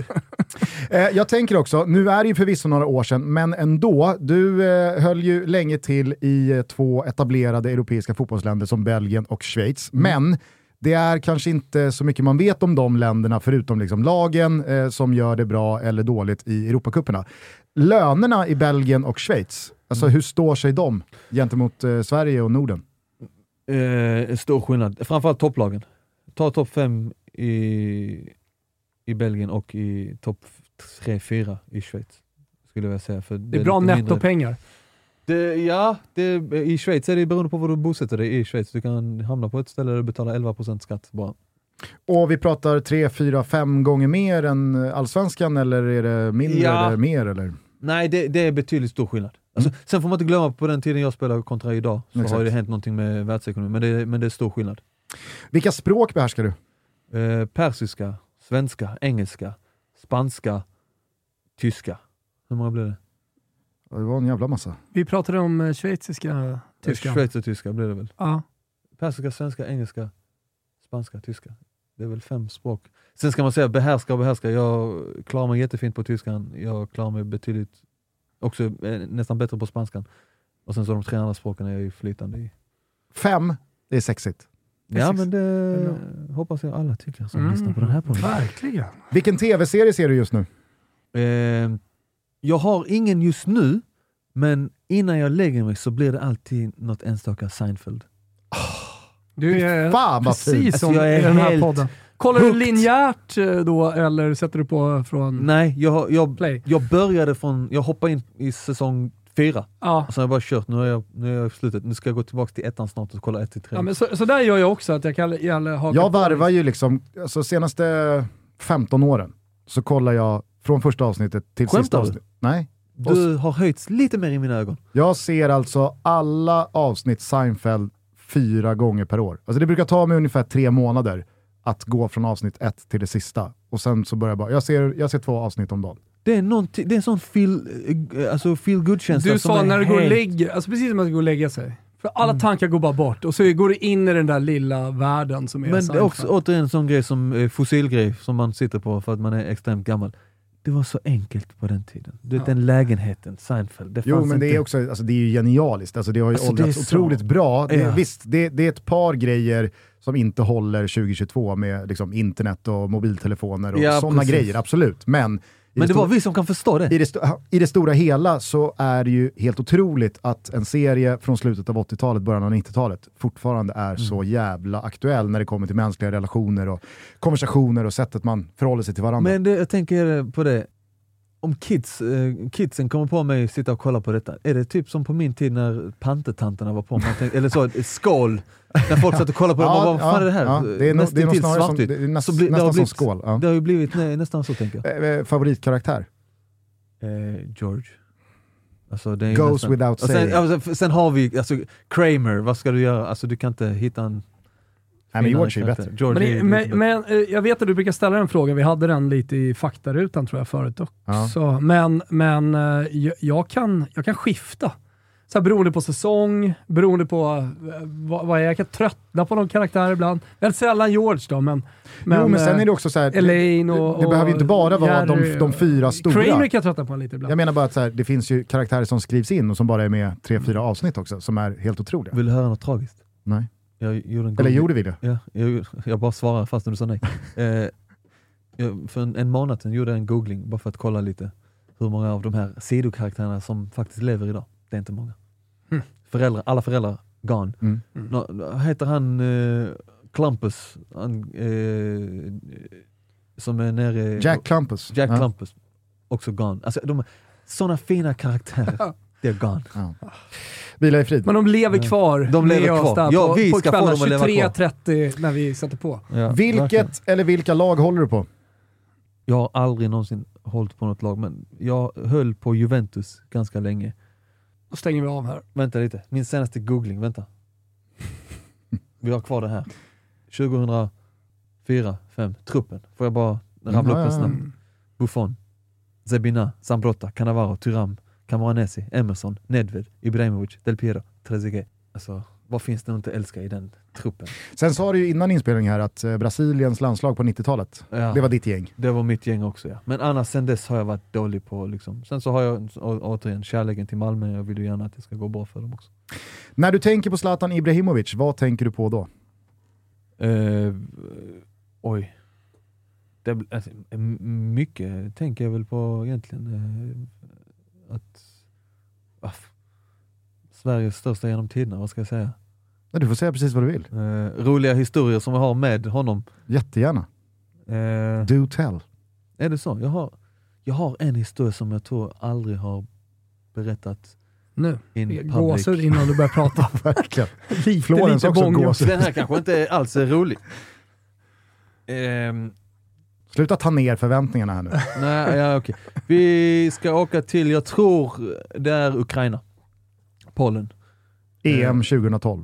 Speaker 1: Eh, jag tänker också, nu är det ju förvisso några år sedan, men ändå. Du eh, höll ju länge till i eh, två etablerade europeiska fotbollsländer som Belgien och Schweiz. Men det är kanske inte så mycket man vet om de länderna, förutom liksom lagen eh, som gör det bra eller dåligt i Europacuperna. Lönerna i Belgien och Schweiz, alltså hur står sig de gentemot eh, Sverige och Norden?
Speaker 3: Eh, stor skillnad, framförallt topplagen. Ta topp fem i, i Belgien och i topp tre, fyra i Schweiz. Skulle jag säga. För
Speaker 2: Det är bra nettopengar.
Speaker 3: Det, ja, det, i Schweiz är det beroende på var du bosätter dig i Schweiz. Du kan hamna på ett ställe där du betalar 11% skatt bara.
Speaker 1: Och vi pratar tre, fyra, fem gånger mer än allsvenskan eller är det mindre
Speaker 3: Ja.
Speaker 1: eller mer? Eller?
Speaker 3: Nej, det, det är betydligt stor skillnad. Alltså, Sen får man inte glömma på den tiden jag spelade kontra idag, så
Speaker 1: Exakt.
Speaker 3: har det hänt någonting med världsekonomin, men det, men det är stor skillnad.
Speaker 1: Vilka språk behärskar du?
Speaker 3: Eh, persiska, svenska, engelska, spanska, tyska. Hur många blir det?
Speaker 1: Ja, Det var en jävla massa.
Speaker 2: Vi pratade om eh, schweiziska tyskan.
Speaker 3: Schweizertyska blir det väl?
Speaker 2: Ja.
Speaker 3: Persiska, svenska, engelska, spanska, tyska. Det är väl fem språk. Sen ska man säga behärska och behärska. Jag klarar mig jättefint på tyskan. Jag klarar mig betydligt, också eh, nästan bättre på spanskan. Och sen så de tre andra språken är jag ju flytande i.
Speaker 1: Fem, det är sexigt.
Speaker 3: Ja men det hoppas jag alla tycker som
Speaker 2: Mm.
Speaker 3: lyssnar på den här podden.
Speaker 2: Verkligen.
Speaker 1: Vilken tv-serie ser du just nu?
Speaker 3: Eh, jag har ingen just nu, men innan jag lägger mig så blir det alltid något enstaka Seinfeld.
Speaker 2: Du är
Speaker 1: fan
Speaker 2: precis
Speaker 3: Alltså,
Speaker 2: som
Speaker 3: jag är
Speaker 2: i den här
Speaker 3: helt
Speaker 2: podden. Kollar du
Speaker 3: hooked.
Speaker 2: linjärt eh, då eller sätter du på från
Speaker 3: Nej, jag, jag,
Speaker 2: play?
Speaker 3: jag började från, jag hoppade in i säsong fyra,
Speaker 2: Ja.
Speaker 3: och sen har jag bara kört, nu är jag, nu är jag i slutet, nu ska jag gå tillbaka till ettan snart och kolla ett till tre.
Speaker 2: ja men så, så där gör jag också, att jag kan gärna haka
Speaker 1: Jag varvar ju liksom, alltså senaste 15 åren så kollar jag från första avsnittet till
Speaker 3: Skämtar
Speaker 1: sista
Speaker 3: du?
Speaker 1: avsnittet. Nej.
Speaker 3: du har höjts lite mer i mina ögon.
Speaker 1: Jag ser alltså alla avsnitt Seinfeld fyra gånger per år. Alltså det brukar ta mig ungefär tre månader att gå från avsnitt ett till det sista. Och sen så börjar jag bara, jag ser, jag ser två avsnitt om dagen.
Speaker 3: Det är, det är en sån feel, eh, alltså feel good-känsla
Speaker 2: Du
Speaker 3: som
Speaker 2: sa
Speaker 3: är
Speaker 2: när du går och lägger alltså precis som att du går och lägga sig. För alla
Speaker 3: Mm.
Speaker 2: tankar går bara bort och så går du in i den där lilla världen som är
Speaker 3: Men det är också återigen en sån grej som eh, fossilgrej som man sitter på för att man är extremt gammal. Det var så enkelt på den tiden. Du vet
Speaker 2: Ja.
Speaker 3: den lägenheten, Seinfeld. Det
Speaker 1: Jo,
Speaker 3: fanns
Speaker 1: men det är,
Speaker 3: inte.
Speaker 1: också, alltså det är ju genialiskt. Alltså det har ju
Speaker 3: Alltså, det
Speaker 1: åldrats
Speaker 3: så-
Speaker 1: otroligt bra. Det,
Speaker 3: Ja.
Speaker 1: Visst, det, det är ett par grejer som inte håller 2022 med liksom, internet och mobiltelefoner och
Speaker 3: Ja,
Speaker 1: sådana grejer, absolut. Men,
Speaker 3: Men
Speaker 1: det
Speaker 3: det var vi som kan förstå det.
Speaker 1: i, det i det stora hela så är det ju helt otroligt att en serie från slutet av 80-talet, början av 90-talet fortfarande är
Speaker 3: Mm.
Speaker 1: så jävla aktuell när det kommer till mänskliga relationer och konversationer och sättet man förhåller sig till varandra.
Speaker 3: Men det, jag tänker på det, om kids, eh, kidsen kommer på mig att sitta och kolla på detta, är det typ som på min tid när pantetanterna var på? Tänkte, eller så, skål, när folk satt och kollade på det, man bara, vad fan är det här?
Speaker 1: Ja, det är,
Speaker 3: Nästan
Speaker 1: det är snarare som, det är näst,
Speaker 3: Så det har
Speaker 1: nästan som
Speaker 3: blivit-
Speaker 1: skål. Ja.
Speaker 3: Det har ju blivit nä, nästan så tänker jag.
Speaker 1: Eh, eh, Favoritkaraktär?
Speaker 3: Eh, George. Alltså, det
Speaker 1: Goes
Speaker 3: nästan-
Speaker 1: without
Speaker 3: och sen,
Speaker 1: saying.
Speaker 3: alltså, sen har vi alltså, Kramer, vad ska du göra? Alltså, du kan inte hitta en
Speaker 1: Nej, men George är bättre.
Speaker 3: George
Speaker 2: Men,
Speaker 3: är
Speaker 2: det- men,
Speaker 3: lite
Speaker 2: men eh, jag vet att du brukar ställa den frågan, vi hade den lite i faktarutan tror jag förut också.
Speaker 1: Ja.
Speaker 2: Men, men eh, jag, jag, kan, jag kan skifta. Så här, beroende på säsong, beroende på eh, vad, vad jag är. Jag kan tröttna på någon karaktär ibland. Väldigt sällan George då, men... men
Speaker 1: jo, men sen
Speaker 2: eh,
Speaker 1: är det också så här,
Speaker 2: Elaine och...
Speaker 1: det, det behöver ju inte bara vara de,
Speaker 2: Jerry
Speaker 1: de fyra
Speaker 2: och-
Speaker 1: stora.
Speaker 2: Kramer kan jag tröttna på lite ibland.
Speaker 1: Jag menar bara att så här, det finns ju karaktärer som skrivs in och som bara är med tre, fyra avsnitt också, som är helt otroliga.
Speaker 3: Vill du höra något tragiskt?
Speaker 1: Nej.
Speaker 3: Jag gjorde en
Speaker 1: Eller gjorde vi det?
Speaker 3: Ja, jag, jag bara svarar fastän du sa nej. eh, jag, för en, en månad sedan gjorde jag en googling bara för att kolla lite hur många av de här sidokaraktärerna som faktiskt lever idag. Det är inte många.
Speaker 2: Mm.
Speaker 3: Föräldrar, alla föräldrar gone.
Speaker 1: Mm.
Speaker 3: Nå, nå, heter han eh, Klumpus? Han, eh, som är nere...
Speaker 1: Jack Clumpus.
Speaker 3: Jack
Speaker 1: ja.
Speaker 3: Klumpus. Också gone. Alltså, de, sådana fina karaktärer. Det är gone.
Speaker 1: Ja. Vila i frid.
Speaker 2: Men de lever kvar
Speaker 3: De lever
Speaker 2: med oss
Speaker 3: kvar.
Speaker 2: där
Speaker 3: Ja,
Speaker 2: på,
Speaker 3: vi
Speaker 2: på
Speaker 3: kvar.
Speaker 2: 23.30 när vi sätter på.
Speaker 3: Ja, verkligen.
Speaker 1: Vilket eller vilka lag håller du på?
Speaker 3: Jag har aldrig någonsin hållit på något lag, men jag höll på Juventus ganska länge.
Speaker 2: Då stänger vi av här.
Speaker 3: Vänta lite, min senaste googling, vänta. Vi har kvar det här. 2004, 5 truppen. Får jag bara rabbla upp en
Speaker 1: ja,
Speaker 3: snabb?
Speaker 2: Mm.
Speaker 3: Buffon, Zebina, Zambrotta, Cannavaro, Thuram, Camoranesi, Emerson, Nedved, Ibrahimovic, Del Piero, Trezeguet. Alltså, vad finns det inte att älska i den truppen?
Speaker 1: Sen sa du ju innan inspelning här att eh, Brasiliens landslag på 90-talet,
Speaker 3: Ja.
Speaker 1: det var ditt gäng.
Speaker 3: Det var mitt gäng också ja. Men annars sen dess har jag varit dålig på liksom. Sen så har jag å- återigen kärleken till Malmö, jag vill ju gärna att det ska gå bra för dem också.
Speaker 1: När du tänker på Zlatan Ibrahimovic, vad tänker du på då?
Speaker 3: Eh, oj. Det, alltså, mycket tänker jag väl på egentligen. Eh, att ah, Sveriges största genom tiderna, vad ska jag säga?
Speaker 1: Nej, Du får säga precis vad du vill.
Speaker 3: Eh, roliga historier som jag har med honom.
Speaker 1: Jättegärna.
Speaker 3: Eh,
Speaker 1: Do tell.
Speaker 3: är det så? Jag har, jag har en historia som jag tror aldrig har berättat
Speaker 2: Nu.
Speaker 3: in
Speaker 2: Gåshud innan du börjar prata.
Speaker 1: Verkligen.
Speaker 2: lite,
Speaker 1: Florens
Speaker 2: lite
Speaker 1: också gåshud.
Speaker 3: Den här kanske inte alls är rolig. Ehm,
Speaker 1: Sluta ta ner förväntningarna här nu.
Speaker 3: nej, ja, okej. Vi ska åka till, jag tror det är Ukraina. Polen.
Speaker 1: EM 2012.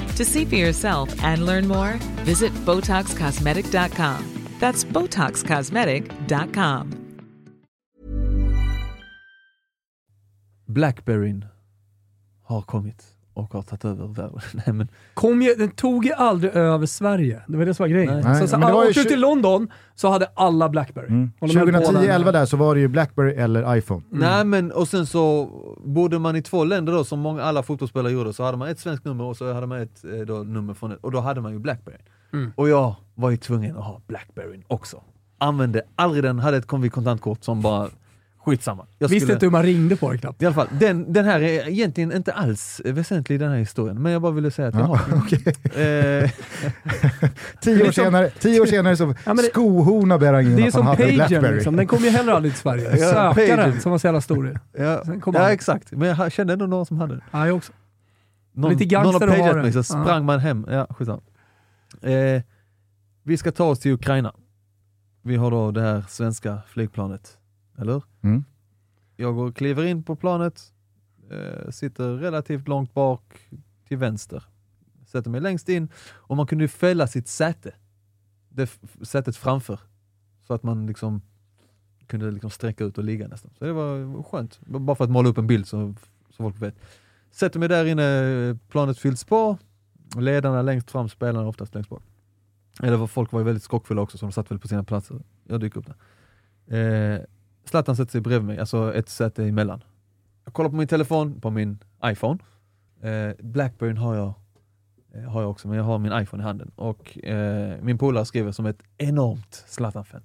Speaker 6: To see for yourself and learn more, visit BotoxCosmetic.com. That's BotoxCosmetic.com.
Speaker 3: Blackberryn har kommit och har tagit över världen. Nej, men,
Speaker 2: Kom ju, den tog ju aldrig över Sverige. Det var det som var grejen.
Speaker 3: Nej.
Speaker 2: Så, så,
Speaker 1: men det var ju
Speaker 2: åkte du till London så hade alla Blackberry.
Speaker 1: Mm.
Speaker 2: Och de höll på
Speaker 1: 2010-11
Speaker 2: där.
Speaker 1: så var det ju Blackberry eller iPhone.
Speaker 3: nej men och sen så bodde man i två länder då som många, alla fotbollsspelare gjorde, så hade man ett svenskt nummer och så hade man ett eh, då, nummer från ett, och då hade man ju Blackberry.
Speaker 2: Mm.
Speaker 3: Och jag var ju tvungen att ha Blackberry också. Använde aldrig den, hade ett kontantkort som bara, skitsamma. Jag
Speaker 2: Visste
Speaker 3: skulle-
Speaker 2: inte hur man ringde på det knappt.
Speaker 3: I alla fall, den, den här är egentligen inte alls väsentlig i den här historien, men jag bara ville säga att jag
Speaker 1: Ja,
Speaker 3: har den.
Speaker 1: okej.
Speaker 3: Eh,
Speaker 1: Tio, år senare, tio år senare så
Speaker 2: men det-
Speaker 1: skohornar Berangin
Speaker 2: Det är som
Speaker 1: Blackberry.
Speaker 2: liksom. Den kom ju heller aldrig till Sverige.
Speaker 3: Ja,
Speaker 2: Sökaren som var så jävla stor.
Speaker 3: ja, ja exakt, men jag kände ändå någon som hade det.
Speaker 2: Ja, jag också.
Speaker 3: Någon,
Speaker 2: Lite
Speaker 3: någon har pagat mig så
Speaker 2: Ja.
Speaker 3: sprang man hem. Ja, skitsamma. Eh, vi ska ta oss till Ukraina. Vi har då det här svenska flygplanet, eller?
Speaker 1: Mm.
Speaker 3: Jag går kliver in på planet, eh, sitter relativt långt bak till vänster. Sätter mig längst in och man kunde ju fälla sitt säte. Det sätet framför. Så att man liksom kunde liksom sträcka ut och ligga nästan. Så det var skönt. Bara för att måla upp en bild så, så folk vet. Sätter mig där inne, planet fylls på. Ledarna längst fram, spelarna oftast längst bak. Eller var- folk var ju väldigt skockfulla också så de satt väl på sina platser. Jag dyker upp där. Eh, Zlatan sätter sig bredvid mig, alltså ett säte emellan. Jag kollar på min telefon, på min iPhone. Eh, Blackberry har jag, eh, har jag också, men jag har min iPhone i handen. Och eh, min polare skriver som ett enormt Zlatan-fan.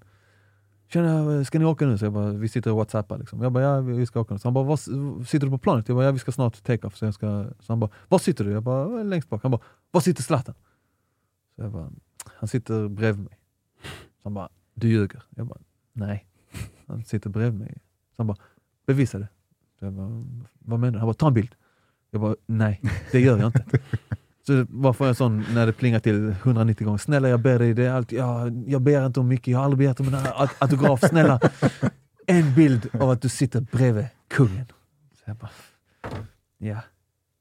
Speaker 3: Tjena, eh, ska ni åka nu? Så jag bara, vi sitter och whatsappar liksom. Jag bara, ja vi ska åka nu. Så han bara, var, sitter du på planet? Jag bara, ja vi ska snart take off. Så, jag ska, så han bara, var sitter du? Jag bara, längst bak. Han bara, var sitter Zlatan? Så jag bara, han sitter bredvid mig. Så han bara, du ljuger. Jag bara, nej. Han sitter bredvid mig. Så han bara, bevisa det. Jag bara, vad menar du? Han bara, ta en bild. Jag bara, nej, det gör jag inte. Så varför är jag sån när det plingar till 190 gånger? Snälla jag ber dig, det är allt, ja, jag ber inte om mycket, jag har aldrig begärt om en aut- autograf. Snälla, en bild av att du sitter bredvid kungen. Så jag bara, ja,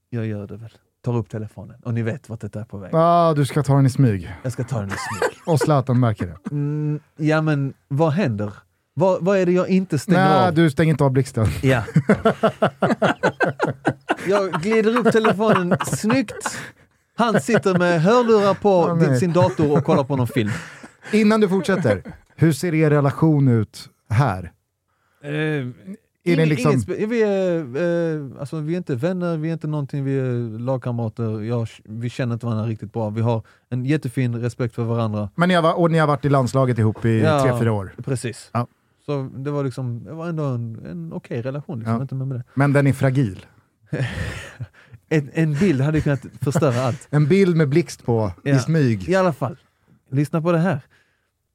Speaker 3: jag gör det väl. Tar upp telefonen och ni vet vart det är på väg.
Speaker 1: Ah, du ska ta den i smyg.
Speaker 3: Jag ska ta den i smyg.
Speaker 1: Och Zlatan märker det.
Speaker 3: Mm, ja men vad händer? Vad, vad är det jag inte stänger
Speaker 1: Nej,
Speaker 3: av?
Speaker 1: du stänger inte av blixten.
Speaker 3: Ja. jag glider upp telefonen snyggt. Han sitter med hörlurar på
Speaker 1: nej.
Speaker 3: sin dator och kollar på någon film.
Speaker 1: Innan du fortsätter, hur ser er relation ut här?
Speaker 3: är
Speaker 1: det
Speaker 3: det
Speaker 1: liksom-
Speaker 3: vi, är, eh, alltså, vi är inte vänner, vi är inte någonting, vi är lagkamrater. Jag, vi känner inte varandra riktigt bra. Vi har en jättefin respekt för varandra.
Speaker 1: Men ni har, och ni har varit i landslaget ihop i
Speaker 3: Ja.
Speaker 1: tre, fyra år.
Speaker 3: Precis.
Speaker 1: Ja.
Speaker 3: Så det var, liksom, det var ändå en, en okej relation. Liksom.
Speaker 1: Ja.
Speaker 3: Inte med det.
Speaker 1: Men den är fragil.
Speaker 3: En, en bild hade kunnat förstöra allt.
Speaker 1: En bild med blixt på
Speaker 3: Ja.
Speaker 1: i smyg.
Speaker 3: I alla fall, lyssna på det här.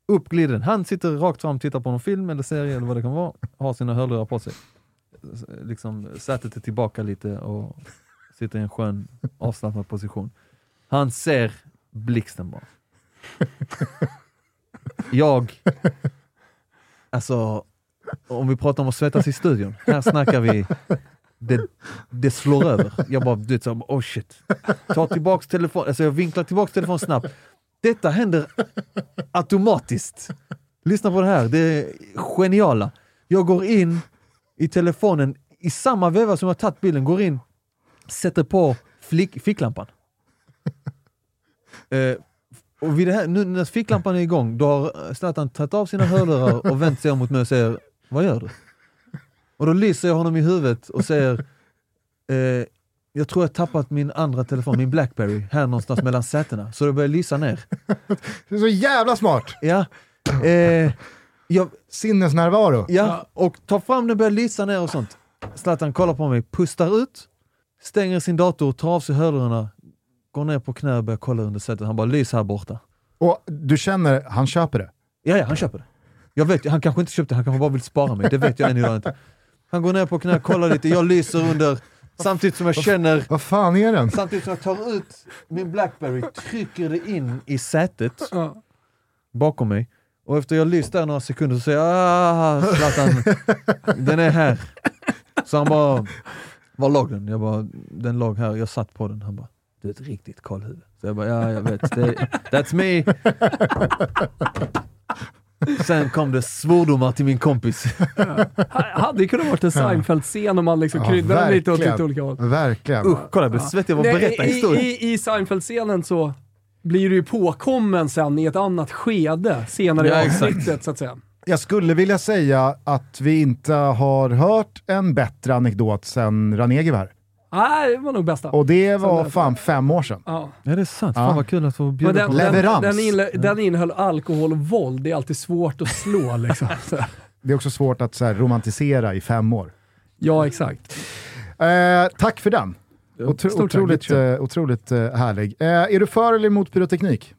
Speaker 3: Upp glider den. Han sitter rakt fram, tittar på någon film eller serie eller vad det kan vara, har sina hörlurar på sig. Liksom sätet är tillbaka lite och sitter i en skön avslappnad position. Han ser blixten bara. Jag, alltså, om vi pratar om att svettas i studion, här snackar vi det, det slår över. Jag bara, du vet, så, oh shit. Ta tillbaks telefonen, alltså jag vinklar tillbaks telefonen snabbt. Detta händer automatiskt. Lyssna på det här, det är geniala. Jag går in i telefonen i samma veva som jag tagit bilden, går in, sätter på flick, ficklampan. Eh, och vid det här, nu när ficklampan är igång, då har Zlatan tagit av sina hörlurar och vänt sig om mot mig och säger Vad gör du? Och då lyser jag honom i huvudet och säger eh, Jag tror jag tappat min andra telefon, min Blackberry, här någonstans mellan sätena. Så det börjar lysa ner.
Speaker 1: Det är så jävla smart!
Speaker 3: Ja. Eh, Jag,
Speaker 1: Sinnesnärvaro.
Speaker 3: ja, och tar fram den, börjar lysa ner och sånt. Zlatan kollar på mig, pustar ut, stänger sin dator, tar av sig hörlurarna, går ner på knä och börjar kolla under sätet. Han bara, lys här borta.
Speaker 1: Och du känner, han köper det.
Speaker 3: Ja, ja, han köper det. Jag vet, han kanske inte köpte det, han kanske bara vill spara mig. Det vet jag än idag inte. Han går ner på knä, kollar lite, jag lyser under, samtidigt som jag känner
Speaker 1: Vad fan är den?
Speaker 3: Samtidigt som jag tar ut min Blackberry, trycker det in i sätet bakom mig. Och efter jag lyst där några sekunder så säger jag ah, Zlatan, den är här. Så han bara, var låg den? Jag bara, den låg här, jag satt på den. Han bara, du är ett riktigt kallhuvud. Så jag bara, ja jag vet, det, that's me. Sen kom det svordomar till min kompis.
Speaker 2: Hade ju kunnat varit en Seinfeld-scen om man liksom
Speaker 1: Ja,
Speaker 2: kryddade den lite åt
Speaker 1: verkligen.
Speaker 2: lite olika håll.
Speaker 1: Verkligen.
Speaker 3: Usch, kolla jag blir svettig av att berätta
Speaker 2: i,
Speaker 3: historien.
Speaker 2: I, I Seinfeld-scenen så blir du ju påkommen sen i ett annat skede senare
Speaker 3: Ja,
Speaker 2: i avsnittet så att säga.
Speaker 1: Jag skulle vilja säga att vi inte har hört en bättre anekdot sen Ranegi var här.
Speaker 2: Nej, det var nog bästa.
Speaker 1: Och det var
Speaker 2: där-
Speaker 1: fan fem år sedan.
Speaker 2: Ja.
Speaker 3: Ja det är sant,
Speaker 1: Ja.
Speaker 3: fan vad kul att få bjuda
Speaker 2: den,
Speaker 3: på
Speaker 2: den,
Speaker 1: Leverans.
Speaker 2: den, inle, den innehöll alkohol och våld, det är alltid svårt att slå liksom. Så.
Speaker 1: Det är också svårt att så här, romantisera i fem år.
Speaker 2: Ja, exakt.
Speaker 1: Eh, tack för den. Otro,
Speaker 2: Stort tack,
Speaker 1: otroligt
Speaker 2: Richard.
Speaker 1: eh, otroligt eh, härlig. Eh, är du för eller emot pyroteknik?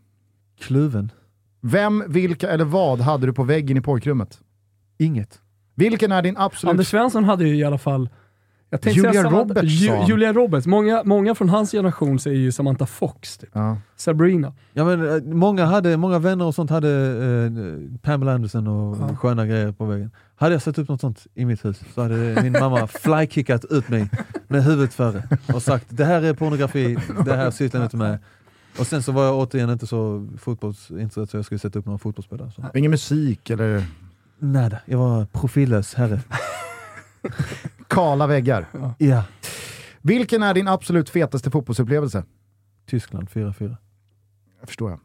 Speaker 3: Kluven.
Speaker 1: Vem, vilka eller vad hade du på väggen i pojkrummet?
Speaker 3: Inget.
Speaker 1: Vilken är din absolut...
Speaker 2: Anders Svensson hade ju i alla fall jag tänkte
Speaker 1: Julia
Speaker 2: Samantha-
Speaker 1: Roberts
Speaker 2: Ju,
Speaker 1: sa han.
Speaker 2: Julia Roberts. Många, många från hans generation säger ju Samantha Fox, typ.
Speaker 1: Ja.
Speaker 2: Sabrina.
Speaker 3: Ja, men, eh, många, hade, många vänner och sånt hade eh, Pamela Anderson och
Speaker 2: Ja.
Speaker 3: sköna grejer på väggen. Hade jag satt upp något sånt i mitt hus så hade min mamma flykickat ut mig med huvudet före och sagt det här är pornografi, det här sysslar jag inte med. Och sen så var jag återigen inte så fotbollsintresserad så jag skulle sätta upp några fotbollsspelare. Så.
Speaker 1: Ingen musik eller
Speaker 3: Nada, jag var profillös herre.
Speaker 1: Kala väggar.
Speaker 3: Ja.
Speaker 1: Vilken är din absolut fetaste fotbollsupplevelse?
Speaker 3: Tyskland 4-4.
Speaker 1: Jag förstår jag.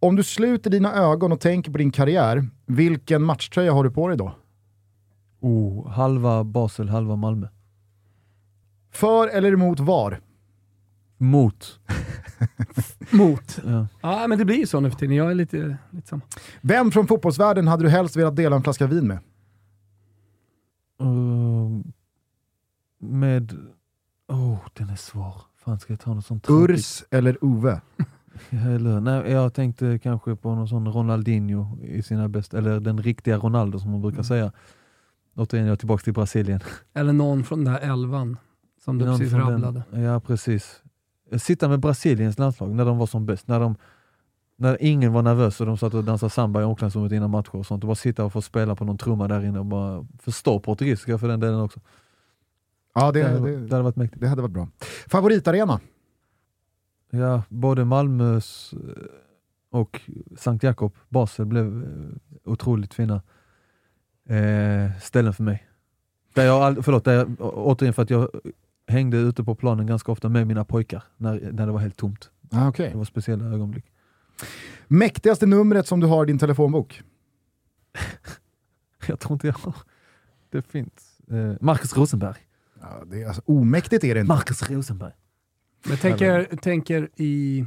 Speaker 1: Om du sluter dina ögon och tänker på din karriär, vilken matchtröja har du på dig då?
Speaker 3: Oh, halva Basel, halva Malmö.
Speaker 1: För eller emot VAR?
Speaker 3: Mot.
Speaker 2: Mot.
Speaker 3: Ja.
Speaker 2: Ja, men det blir ju så nu för tiden. Jag är lite, lite samma.
Speaker 1: Vem från fotbollsvärlden hade du helst velat dela en flaska vin med?
Speaker 3: Uh, med... Oh, den är svår. Fan, ska jag ta något sånt?
Speaker 1: Urs eller Ove?
Speaker 3: Eller, nej, jag tänkte kanske på någon sån Ronaldinho i sina bästa, eller den riktiga Ronaldo som man brukar
Speaker 2: Mm.
Speaker 3: säga. Återigen, jag är tillbaka till Brasilien.
Speaker 2: Eller någon från den där elvan som du
Speaker 3: Någon
Speaker 2: precis rabblade.
Speaker 3: Den, ja, precis. Sitta med Brasiliens landslag när de var som bäst, när, de, när ingen var nervös och de satt och dansade samba i omklädningsrummet innan matcher och sånt. Och bara sitta och få spela på någon trumma där inne och bara förstå portugisiska för den delen också.
Speaker 1: Ja, det,
Speaker 3: Det, hade,
Speaker 1: det,
Speaker 3: det hade varit mäktigt.
Speaker 1: det hade varit bra. Favoritarena?
Speaker 3: Ja, både Malmös eh, och Sankt Jakob, Basel blev eh, otroligt fina eh, ställen för mig. Där jag, förlåt, där jag, återigen för att jag hängde ute på planen ganska ofta med mina pojkar när, när det var helt tomt.
Speaker 1: Ah, okay.
Speaker 3: Det var speciella ögonblick.
Speaker 1: Mäktigaste numret som du har i din telefonbok?
Speaker 3: Jag tror inte jag har. Det finns. Eh, Marcus Rosenberg.
Speaker 1: Ja, det är, alltså, omäktigt är det inte.
Speaker 3: Marcus Rosenberg.
Speaker 2: Men jag tänker, tänker i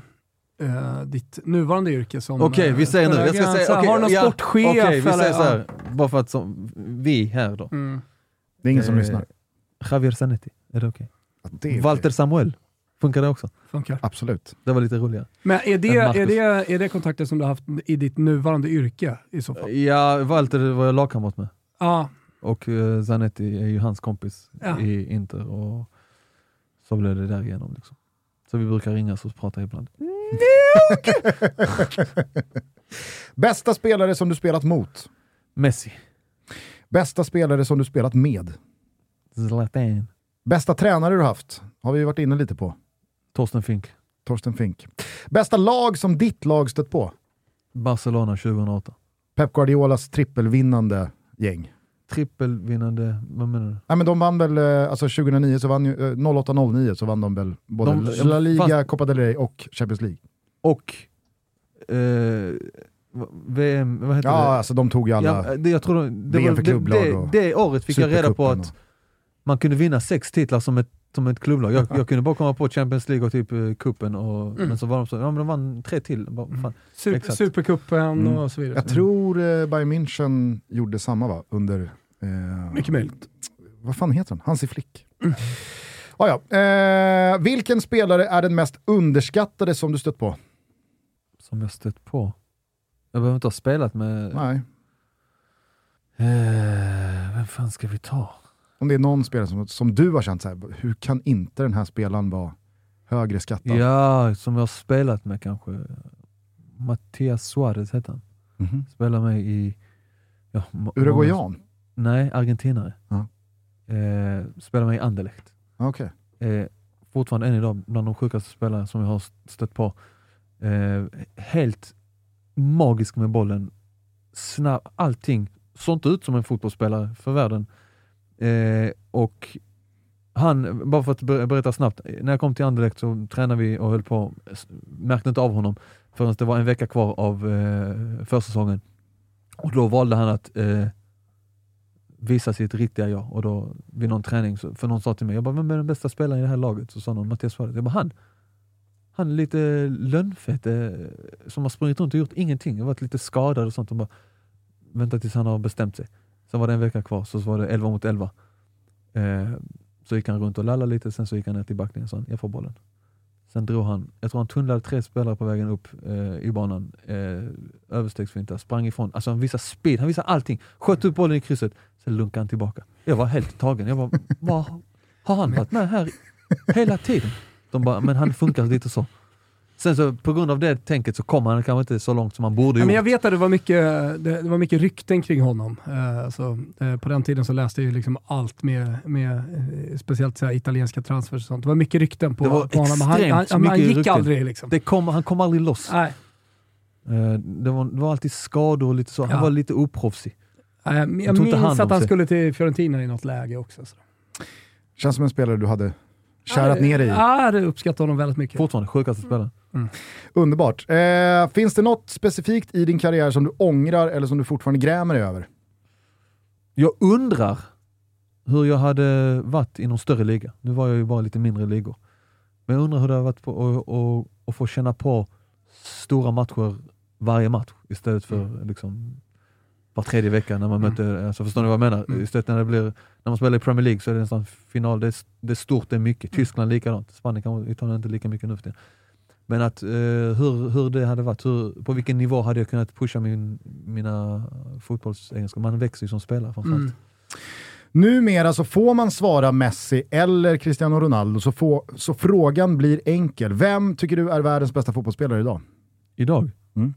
Speaker 2: eh, ditt nuvarande yrke som...
Speaker 3: Okej, vi
Speaker 2: eh,
Speaker 3: säger nu. Jag ska säga, okej,
Speaker 2: har du någon
Speaker 3: ja,
Speaker 2: sportchef?
Speaker 3: Okej, vi
Speaker 2: eller-
Speaker 3: säger så
Speaker 2: ja.
Speaker 3: här, bara för att som, vi här då.
Speaker 2: Mm.
Speaker 1: Det är ingen som
Speaker 3: Eh,
Speaker 1: lyssnar.
Speaker 3: Javier Zanetti, är det okej?
Speaker 1: Ja, är
Speaker 3: Walter. Samuel, funkar det också?
Speaker 2: Funkar.
Speaker 1: Absolut.
Speaker 3: Det var lite roligare.
Speaker 2: Men är det, är, det, är det kontakter som du har haft i ditt nuvarande yrke i så fall?
Speaker 3: Ja, Walter var jag lagkamrat med.
Speaker 2: Ja,
Speaker 3: Och uh, Zanetti är ju hans kompis
Speaker 2: Ja.
Speaker 3: i Inter. Och så blev det där igenom. Liksom. Så vi brukar ringas och prata ibland.
Speaker 1: Bästa spelare som du spelat mot?
Speaker 3: Messi,
Speaker 1: Bästa spelare som du spelat med?
Speaker 3: Zlatan,
Speaker 1: Bästa tränare du haft? Har vi varit inne lite på.
Speaker 3: Torsten Fink,
Speaker 1: Torsten Fink. Bästa lag som ditt lag stött på?
Speaker 3: Barcelona 2008.
Speaker 1: Pep Guardiolas trippelvinnande gäng.
Speaker 3: Trippelvinnande, vad menar du?
Speaker 1: Nej, men de vann väl, eh, alltså 2009 så vann ju, eh, 08-09 så vann de väl både
Speaker 3: De-
Speaker 1: La Liga,
Speaker 3: fast-
Speaker 1: Copa del Rey och Champions League.
Speaker 3: Och eh, VM, vad heter
Speaker 1: Ja,
Speaker 3: det?
Speaker 1: alltså de tog ju alla...
Speaker 3: Ja, det, jag tror det, det,
Speaker 1: VM för
Speaker 3: det,
Speaker 1: klubblag
Speaker 3: det,
Speaker 1: och
Speaker 3: det året fick jag reda på att man kunde vinna sex titlar som ett som ett klubblag. Jag, jag kunde bara komma på Champions League och typ eh, cupen, och, men så var de så, ja men de vann tre till. Bara, fan.
Speaker 2: Super. Supercupen
Speaker 1: Mm.
Speaker 2: och så vidare.
Speaker 1: Jag tror eh, Bayern München gjorde samma va? Under... Eh,
Speaker 2: Mycket möjligt.
Speaker 1: vad fan heter han? Hansi Flick. Ah, ja. eh, vilken spelare är den mest underskattade som du stött på?
Speaker 3: Som jag stött på. Jag behöver inte ha spelat med...
Speaker 1: Nej.
Speaker 3: Eh, vem fan ska vi ta?
Speaker 1: Om det är någon spelare som, som du har känt så här, hur kan inte den här spelaren vara högre skattad?
Speaker 3: Ja, som jag har spelat med kanske. Mattias Suarez heter han.
Speaker 1: Mhm.
Speaker 3: Spelar med i... Ja,
Speaker 1: Uruguayan?
Speaker 3: Nej, argentinare.
Speaker 1: Ja.
Speaker 3: Eh, spelar med i Anderlecht.
Speaker 1: Okej.
Speaker 3: Eh, fortfarande än idag bland de sjukaste spelare som jag har stött på. Eh, helt magisk med bollen. Snabb, allting. Såg inte ut som en fotbollsspelare för världen. Eh, och han, bara för att berätta snabbt, när jag kom till Anderlecht så tränade vi och höll på, märkte inte av honom förrän det var en vecka kvar av eh, försäsongen. Och då valde han att eh, visa sitt riktiga jag och då vid någon träning, så, för någon sa till mig, jag bara, vem är den bästa spelaren i det här laget? Så sa någon Mattias Suarez. Jag bara, han! Han är lite lönnfete eh, som har sprungit runt och gjort ingenting, jag har varit lite skadad och sånt. Och bara, vänta tills han har bestämt sig. Sen var det en vecka kvar, så var det 11 mot 11. Eh, så gick han runt och lallade lite, sen så gick han ner till backlinjen och sa, jag får bollen. Sen drog han, jag tror han tunnlade tre spelare på vägen upp eh, i banan, eh, överstegsfinta, sprang ifrån, alltså han visade speed, han visade allting. Sköt upp bollen i krysset, sen lunkade han tillbaka. Jag var helt tagen, jag bara, vad har han varit med här hela tiden? De bara, men han funkar lite så. Sen så på grund av det tänket så kom han kanske inte så långt som han borde
Speaker 2: Ja,
Speaker 3: gjort.
Speaker 2: men jag vet att det var mycket, det, det var mycket rykten kring honom. Eh, alltså, eh, på den tiden så läste jag ju liksom allt med, med eh, speciellt så här, italienska transfers och sånt. Det var mycket rykten på,
Speaker 3: Det var
Speaker 2: på honom. men Han,
Speaker 3: extremt
Speaker 2: han, han, han gick
Speaker 3: rykten.
Speaker 2: aldrig liksom.
Speaker 3: Det kom, han kom aldrig loss.
Speaker 2: Nej.
Speaker 3: Eh, Det var, det var alltid skador och lite så, han
Speaker 2: Ja.
Speaker 3: var lite oproffsig.
Speaker 2: Men
Speaker 3: Jag
Speaker 2: jag minns att han
Speaker 3: sig.
Speaker 2: skulle till Fiorentina i något läge också. Så.
Speaker 1: Känns som en spelare du hade kärat ner dig i.
Speaker 2: Ja, det uppskattar honom väldigt mycket.
Speaker 3: Fortfarande sjukaste spelaren.
Speaker 1: Underbart. Eh, finns det något specifikt i din karriär som du ångrar eller som du fortfarande grämer dig över?
Speaker 3: Jag undrar hur jag hade varit i någon större liga. Nu var jag ju bara lite mindre ligor. Men jag undrar hur det hade varit på att få känna på stora matcher varje match istället för liksom var tredje vecka när man mötte, alltså förstår ni vad jag menar? Istället när det blir, när man spelar i Premier League så är det nästan final, det är, det är stort, det är mycket. Tyskland likadant, Spanien kan Italien inte lika mycket nu för tiden. Men att eh, hur, hur det hade varit, hur, på vilken nivå hade jag kunnat pusha min, mina fotbollsegenskaper? Man växer ju som spelare framförallt.
Speaker 2: Mm.
Speaker 1: Numera så får man svara Messi eller Cristiano Ronaldo, så, få, så frågan blir enkel. Vem tycker du är världens bästa fotbollsspelare idag?
Speaker 3: Idag?
Speaker 1: Mm.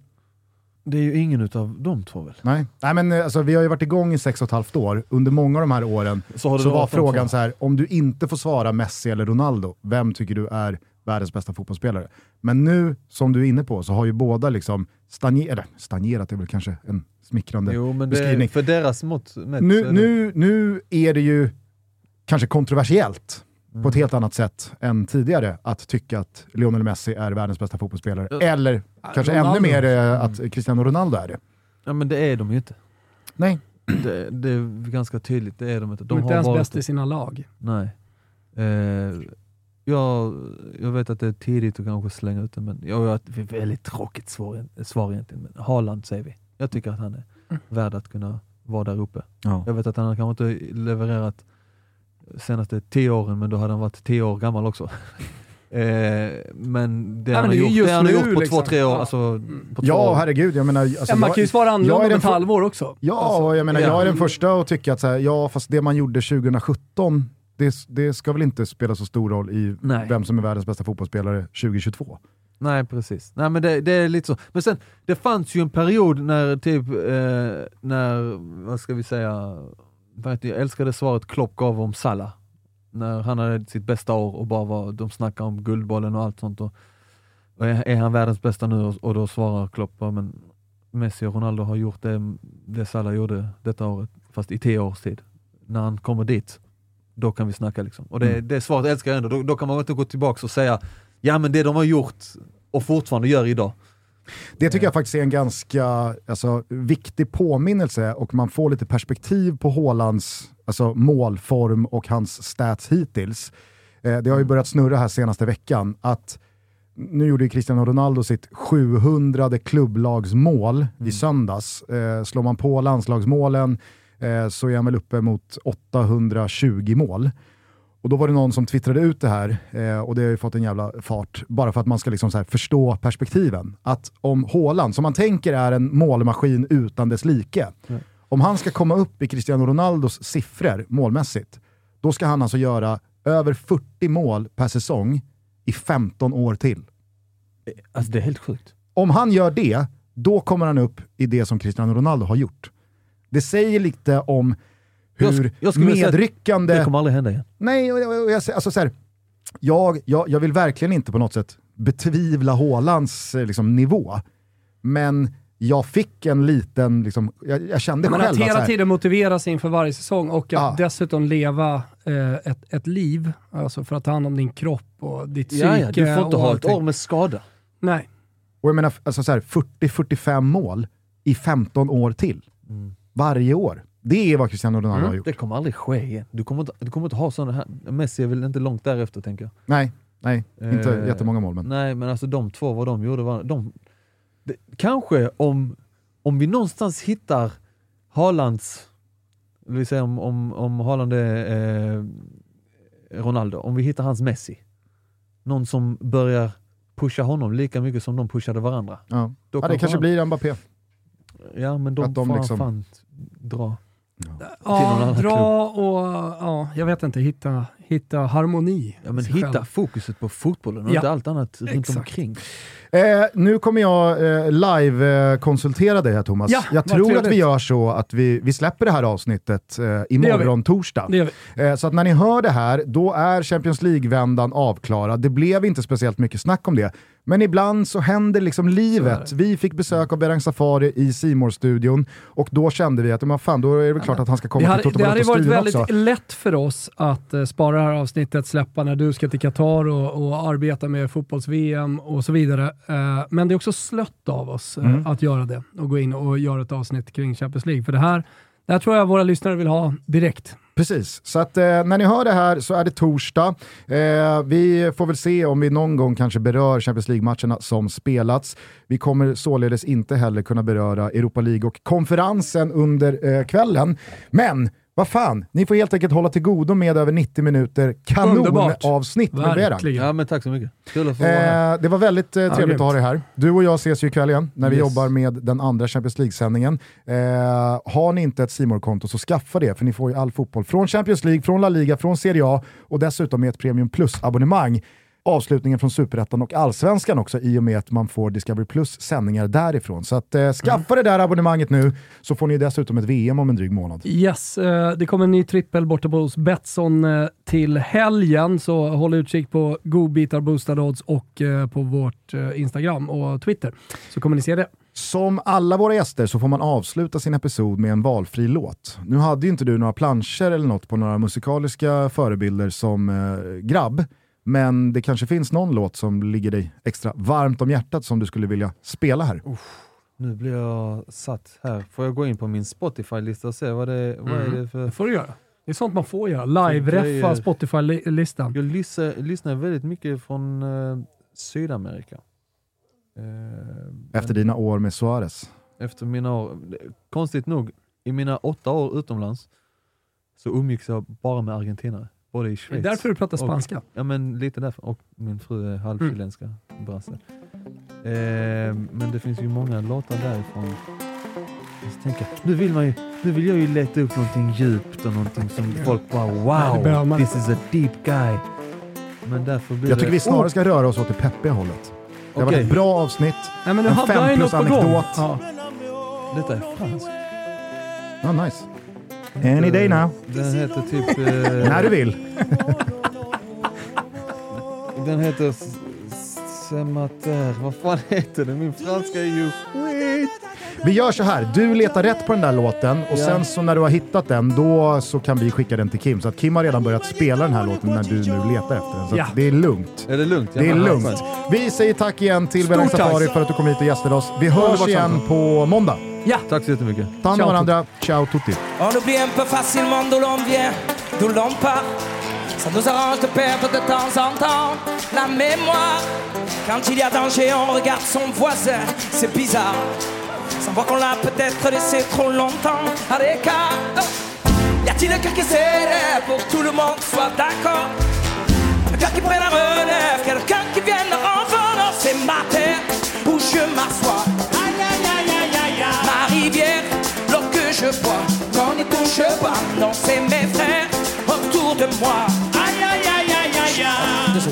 Speaker 3: Det är ju ingen utav de två väl?
Speaker 1: Nej, Nej men eh, alltså, vi har ju varit igång i sex och ett halvt år. Under många av de här åren
Speaker 3: Så
Speaker 1: så, var frågan så här, om du inte får svara Messi eller Ronaldo, vem tycker du är världens bästa fotbollsspelare? Men nu, som du är inne på, så har ju båda liksom stagnerat, stagnerat är väl kanske en smickrande
Speaker 3: Jo, men det,
Speaker 1: beskrivning.
Speaker 3: för deras mått mätt
Speaker 1: Nu,
Speaker 3: är det-
Speaker 1: nu, nu är det ju kanske kontroversiellt på
Speaker 3: Mm.
Speaker 1: ett helt annat sätt än tidigare att tycka att Lionel Messi är världens bästa fotbollsspelare.
Speaker 3: Ja.
Speaker 1: Eller kanske
Speaker 2: Ronaldo.
Speaker 1: ännu mer eh, att Cristiano Ronaldo är det.
Speaker 3: Ja men det är de ju inte.
Speaker 1: Nej,
Speaker 3: Det, det är ganska tydligt, det är de inte.
Speaker 2: De är inte ens bäst i sina lag.
Speaker 3: Nej. Eh, jag, jag vet att det är tidigt att kanske slänga ut det, men jag har ett väldigt tråkigt svar, svar egentligen. Men Haaland säger vi. Jag tycker att han är
Speaker 2: Mm.
Speaker 3: värd att kunna vara där uppe.
Speaker 1: Ja.
Speaker 3: Jag vet att han har kanske inte levererat senaste tio åren, men då hade han varit tio år gammal också. eh, men det
Speaker 2: Ja,
Speaker 3: han har gjort,
Speaker 2: just
Speaker 3: det han har
Speaker 2: nu,
Speaker 3: gjort på
Speaker 2: liksom.
Speaker 3: två, tre år,
Speaker 2: Ja.
Speaker 3: alltså, på två
Speaker 1: ja
Speaker 3: år.
Speaker 1: herregud. Jag menar, alltså,
Speaker 2: ja, man
Speaker 1: jag-
Speaker 2: kan ju svara annorlunda om ett halvår också.
Speaker 1: Ja, och jag menar,
Speaker 3: ja.
Speaker 1: jag är den första att tycka att så här, ja, fast det man gjorde 2017, det, det ska väl inte spela så stor roll i
Speaker 3: Nej.
Speaker 1: vem som är världens bästa fotbollsspelare 2022.
Speaker 3: Nej precis. Nej men det, det är lite så. Men sen, det fanns ju en period när typ, eh, när, vad ska vi säga, vad heter det? jag älskade svaret Klopp gav om Salah. När han hade sitt bästa år och bara var, de snackade om Guldbollen och allt sånt. Och, och är, är han världens bästa nu? Och, och då svarar Klopp, ja, men Messi och Ronaldo har gjort det, det Salah gjorde detta året, fast i tio års tid. När han kommer dit, då kan vi snacka liksom. Och det,
Speaker 1: Mm.
Speaker 3: det svaret älskar jag ändå. Då, då kan man inte gå tillbaka och säga, ja men det de har gjort och fortfarande gör idag.
Speaker 1: Det tycker jag faktiskt är en ganska alltså, viktig påminnelse och man får lite perspektiv på Haalands alltså, målform och hans stats hittills. Eh, det har ju börjat snurra här senaste veckan att nu gjorde Cristiano Ronaldo sitt 700 klubblagsmål i söndags. Eh, slår man på landslagsmålen eh, så är han väl uppe mot 820 mål. Och då var det någon som twittrade ut det här, eh, och det har ju fått en jävla fart, bara för att man ska liksom förstå perspektiven. Att om Haaland, som man tänker är en målmaskin utan dess like, om han ska komma upp i Cristiano Ronaldos siffror målmässigt, då ska han alltså göra över 40 mål per säsong i 15 år till.
Speaker 3: Alltså det är helt sjukt.
Speaker 1: Om han gör det, då kommer han upp i det som Cristiano Ronaldo har gjort. Det säger lite om hur
Speaker 3: sk- jag säga att
Speaker 1: medryckande...
Speaker 3: Det kommer aldrig hända igen.
Speaker 1: Nej, och, och, och jag, alltså, så här, jag, jag, jag vill verkligen inte på något sätt betvivla Haalands eh, liksom, nivå. Men jag fick en liten, liksom, jag, jag kände
Speaker 2: Men
Speaker 1: själv
Speaker 2: att hela tiden motivera sig inför varje säsong och att
Speaker 1: Ja.
Speaker 2: dessutom leva eh, ett, ett liv, alltså för att ta hand om din kropp och ditt psyke.
Speaker 3: Ja, ja, du får inte ha ett år med skada.
Speaker 2: Nej.
Speaker 1: och jag menar alltså, så här, 40-45 mål i 15 år till. Varje år. Det är vad Cristiano Ronaldo har gjort.
Speaker 3: Det kommer aldrig ske igen. Du kommer inte, du kommer inte ha sådana här... Messi är väl inte långt därefter tänker jag.
Speaker 1: Nej, nej, inte
Speaker 3: Eh,
Speaker 1: jättemånga mål men.
Speaker 3: Nej, men alltså de två, vad de gjorde var... De, det, kanske om, om vi någonstans hittar Haalands... Vill säga om, om, om Haaland är eh, Ronaldo, om vi hittar hans Messi. Någon som börjar pusha honom lika mycket som de pushade varandra.
Speaker 1: Ja. Ja, det
Speaker 3: kanske han-
Speaker 1: blir Mbappé.
Speaker 3: Ja, men de,
Speaker 1: Att de
Speaker 3: får
Speaker 1: liksom-
Speaker 3: fan dra.
Speaker 2: Ja, dra och, ja, jag vet inte, hitta, hitta harmoni.
Speaker 3: Ja, men hitta
Speaker 2: själv.
Speaker 3: fokuset på fotbollen och
Speaker 2: Ja,
Speaker 3: inte allt annat runt
Speaker 2: exakt.
Speaker 3: omkring.
Speaker 1: Eh, nu kommer jag eh, live-konsultera dig här Thomas.
Speaker 2: Ja,
Speaker 1: jag tror att vi gör så att vi, vi släpper det här avsnittet eh, imorgon torsdag. Eh, så att när ni hör det här, då är Champions League-vändan avklarad. Det blev inte speciellt mycket snack om det. Men ibland så händer liksom livet. Vi fick besök av Berang Safari i simor studion och då kände vi att men fan, då är det väl klart att han ska komma
Speaker 2: Det hade,
Speaker 1: till Toto
Speaker 2: det hade varit väldigt
Speaker 1: också.
Speaker 2: lätt för oss att eh, spara det här avsnittet, släppa när du ska till Qatar och, och arbeta med fotbolls-VM och så vidare. Eh, men det är också slött av oss eh,
Speaker 1: Mm.
Speaker 2: att göra det och gå in och göra ett avsnitt kring Champions League. För det här, det här tror jag våra lyssnare vill ha direkt.
Speaker 1: Precis, så att eh, när ni hör det här så är det torsdag. Eh, vi får väl se om vi någon gång kanske berör Champions League-matcherna som spelats. Vi kommer således inte heller kunna beröra Europa League och konferensen under eh, kvällen. Men vad fan, ni får helt enkelt hålla till godo med över 90 minuter kanonavsnitt med.
Speaker 2: Verkligen.
Speaker 3: Ja men tack så mycket. Kul att få vara här.
Speaker 1: Eh, det var väldigt eh, trevligt
Speaker 2: grymt.
Speaker 1: att ha dig här. Du och jag ses ju ikväll igen när vi
Speaker 3: Yes.
Speaker 1: jobbar med den andra Champions League-sändningen. Eh, har ni inte ett simor konto så skaffa det, för ni får ju all fotboll från Champions League, från La Liga, från Serie A och dessutom med ett Premium Plus-abonnemang. Avslutningen från Superettan och Allsvenskan också i och med att man får Discovery Plus sändningar därifrån. Så att, eh, skaffa det där abonnemanget nu så får ni dessutom ett VM om en dryg månad.
Speaker 2: Yes, eh, det kommer en ny trippel borta på hos Betsson eh, till helgen, så håll utkik på godbitar, boostade odds och eh, på vårt eh, Instagram och Twitter, så kommer ni se det.
Speaker 1: Som alla våra gäster så får man avsluta sin episod med en valfri låt. Nu hade ju inte du några planscher eller något på några musikaliska förebilder som eh, grabb, men det kanske finns någon låt som ligger dig extra varmt om hjärtat som du skulle vilja spela här.
Speaker 3: Nu blir jag satt här. Får jag gå in på min Spotify-lista och se vad det, vad är det för...
Speaker 2: Det får du göra. Det är sånt man får göra. Live-reffa. Spotify-listan.
Speaker 3: Jag lyssnar, lyssnar väldigt mycket från eh, Sydamerika. Eh,
Speaker 1: Efter dina år med Suarez.
Speaker 3: efter mina år, konstigt nog, i mina åtta år utomlands så umgicks jag bara med argentinare. Både i
Speaker 2: Det är
Speaker 3: Schweiz
Speaker 2: därför du pratar
Speaker 3: och-
Speaker 2: spanska.
Speaker 3: Ja men lite därför, och min fru är halvchilenska brasse. Eh, men det finns ju många låtar därifrån. Jag tänker, nu vill man ju, nu vill jag ju leta upp någonting djupt och någonting som folk bara wow,
Speaker 2: man.
Speaker 3: this is a deep guy. Men därför blir
Speaker 1: Jag tycker
Speaker 3: det,
Speaker 1: vi snarare ska röra oss åt det peppiga hållet. Det har varit ett bra avsnitt.
Speaker 2: Nej,
Speaker 1: En fem plus anekdot.
Speaker 2: Ja.
Speaker 3: Detta är franskt.
Speaker 1: Ja, nice. Any day now.
Speaker 3: Den heter typ... Eh,
Speaker 1: När du vill.
Speaker 3: Den heter Semater. Vad fan heter den? Min franska är ju skit.
Speaker 1: Vi gör så här, du letar rätt på den där låten och
Speaker 3: Ja.
Speaker 1: sen så när du har hittat den, då så kan vi skicka den till Kim. Så att Kim har redan börjat spela den här låten när du nu letar efter den. Så
Speaker 2: Ja.
Speaker 1: att det är lugnt.
Speaker 3: Är det lugnt?
Speaker 1: Det är
Speaker 3: men,
Speaker 1: lugnt.
Speaker 3: skönt.
Speaker 1: Vi säger tack igen till
Speaker 2: Stort tack.
Speaker 1: Safari för att du kom hit och gästade oss. Vi hörs
Speaker 3: Underbart
Speaker 1: igen
Speaker 3: samtal.
Speaker 1: på måndag.
Speaker 2: Ja.
Speaker 3: Tack så jättemycket.
Speaker 1: Ta hand om
Speaker 2: Ciao,
Speaker 1: varandra. Ciao tutti.
Speaker 7: On oublie un peu facilement d'où l'on vient, d'où l'on part. Ça nous arrange de perdre de temps en temps la mémoire. Quand il y a danger, on regarde son voisin, c'est bizarre. Sans voir qu'on l'a peut-être laissé trop longtemps à l'écart. Y a-t-il quelques élèves pour que tout le monde soit d'accord? Quelqu'un qui prenne la relève, quelqu'un qui vienne en renfort. C'est ma terre où je m'assois. Bois, n'en y touche pas. Non, c'est mes frères autour de moi. Aïe, aïe, aïe, aïe, aïe, aïe.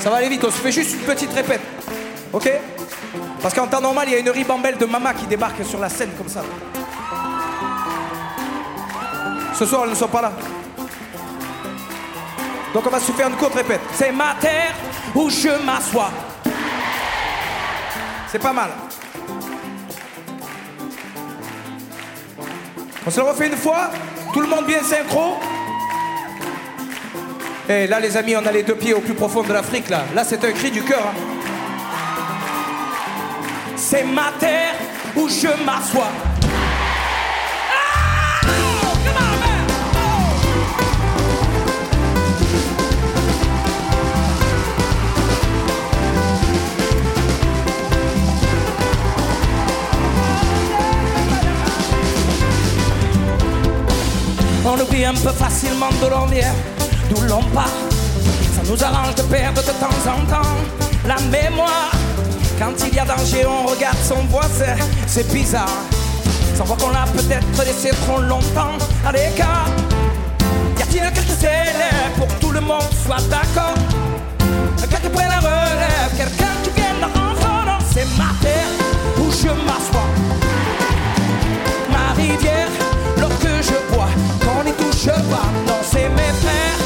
Speaker 7: Ça va aller vite, on se fait juste une petite répète. Ok? Parce qu'en temps normal, il y a une ribambelle de mamas qui débarque sur la scène comme ça. Ce soir, elles ne sont pas là. Donc on va se faire une courte répète. C'est ma terre où je m'assois. C'est pas mal. On se le refait une fois Tout le monde bien synchro Et là les amis, on a les deux pieds au plus profond de l'Afrique là. Là c'est un cri du cœur. hein. C'est ma terre où je m'assois. On oublie un peu facilement d'où l'on vient, d'où l'on part. Ça nous arrange de perdre de temps en temps la mémoire. Quand il y a danger, on regarde son voisin, c'est bizarre. Sans voir qu'on l'a peut-être laissé trop longtemps à l'écart. Y a-t-il quelques élèves pour que tout le monde soit d'accord? Quelqu'un qui prenne la relève, quelqu'un qui vienne de rentrer C'est ma terre où je m'assois. Ma rivière. Je vois danser mes frères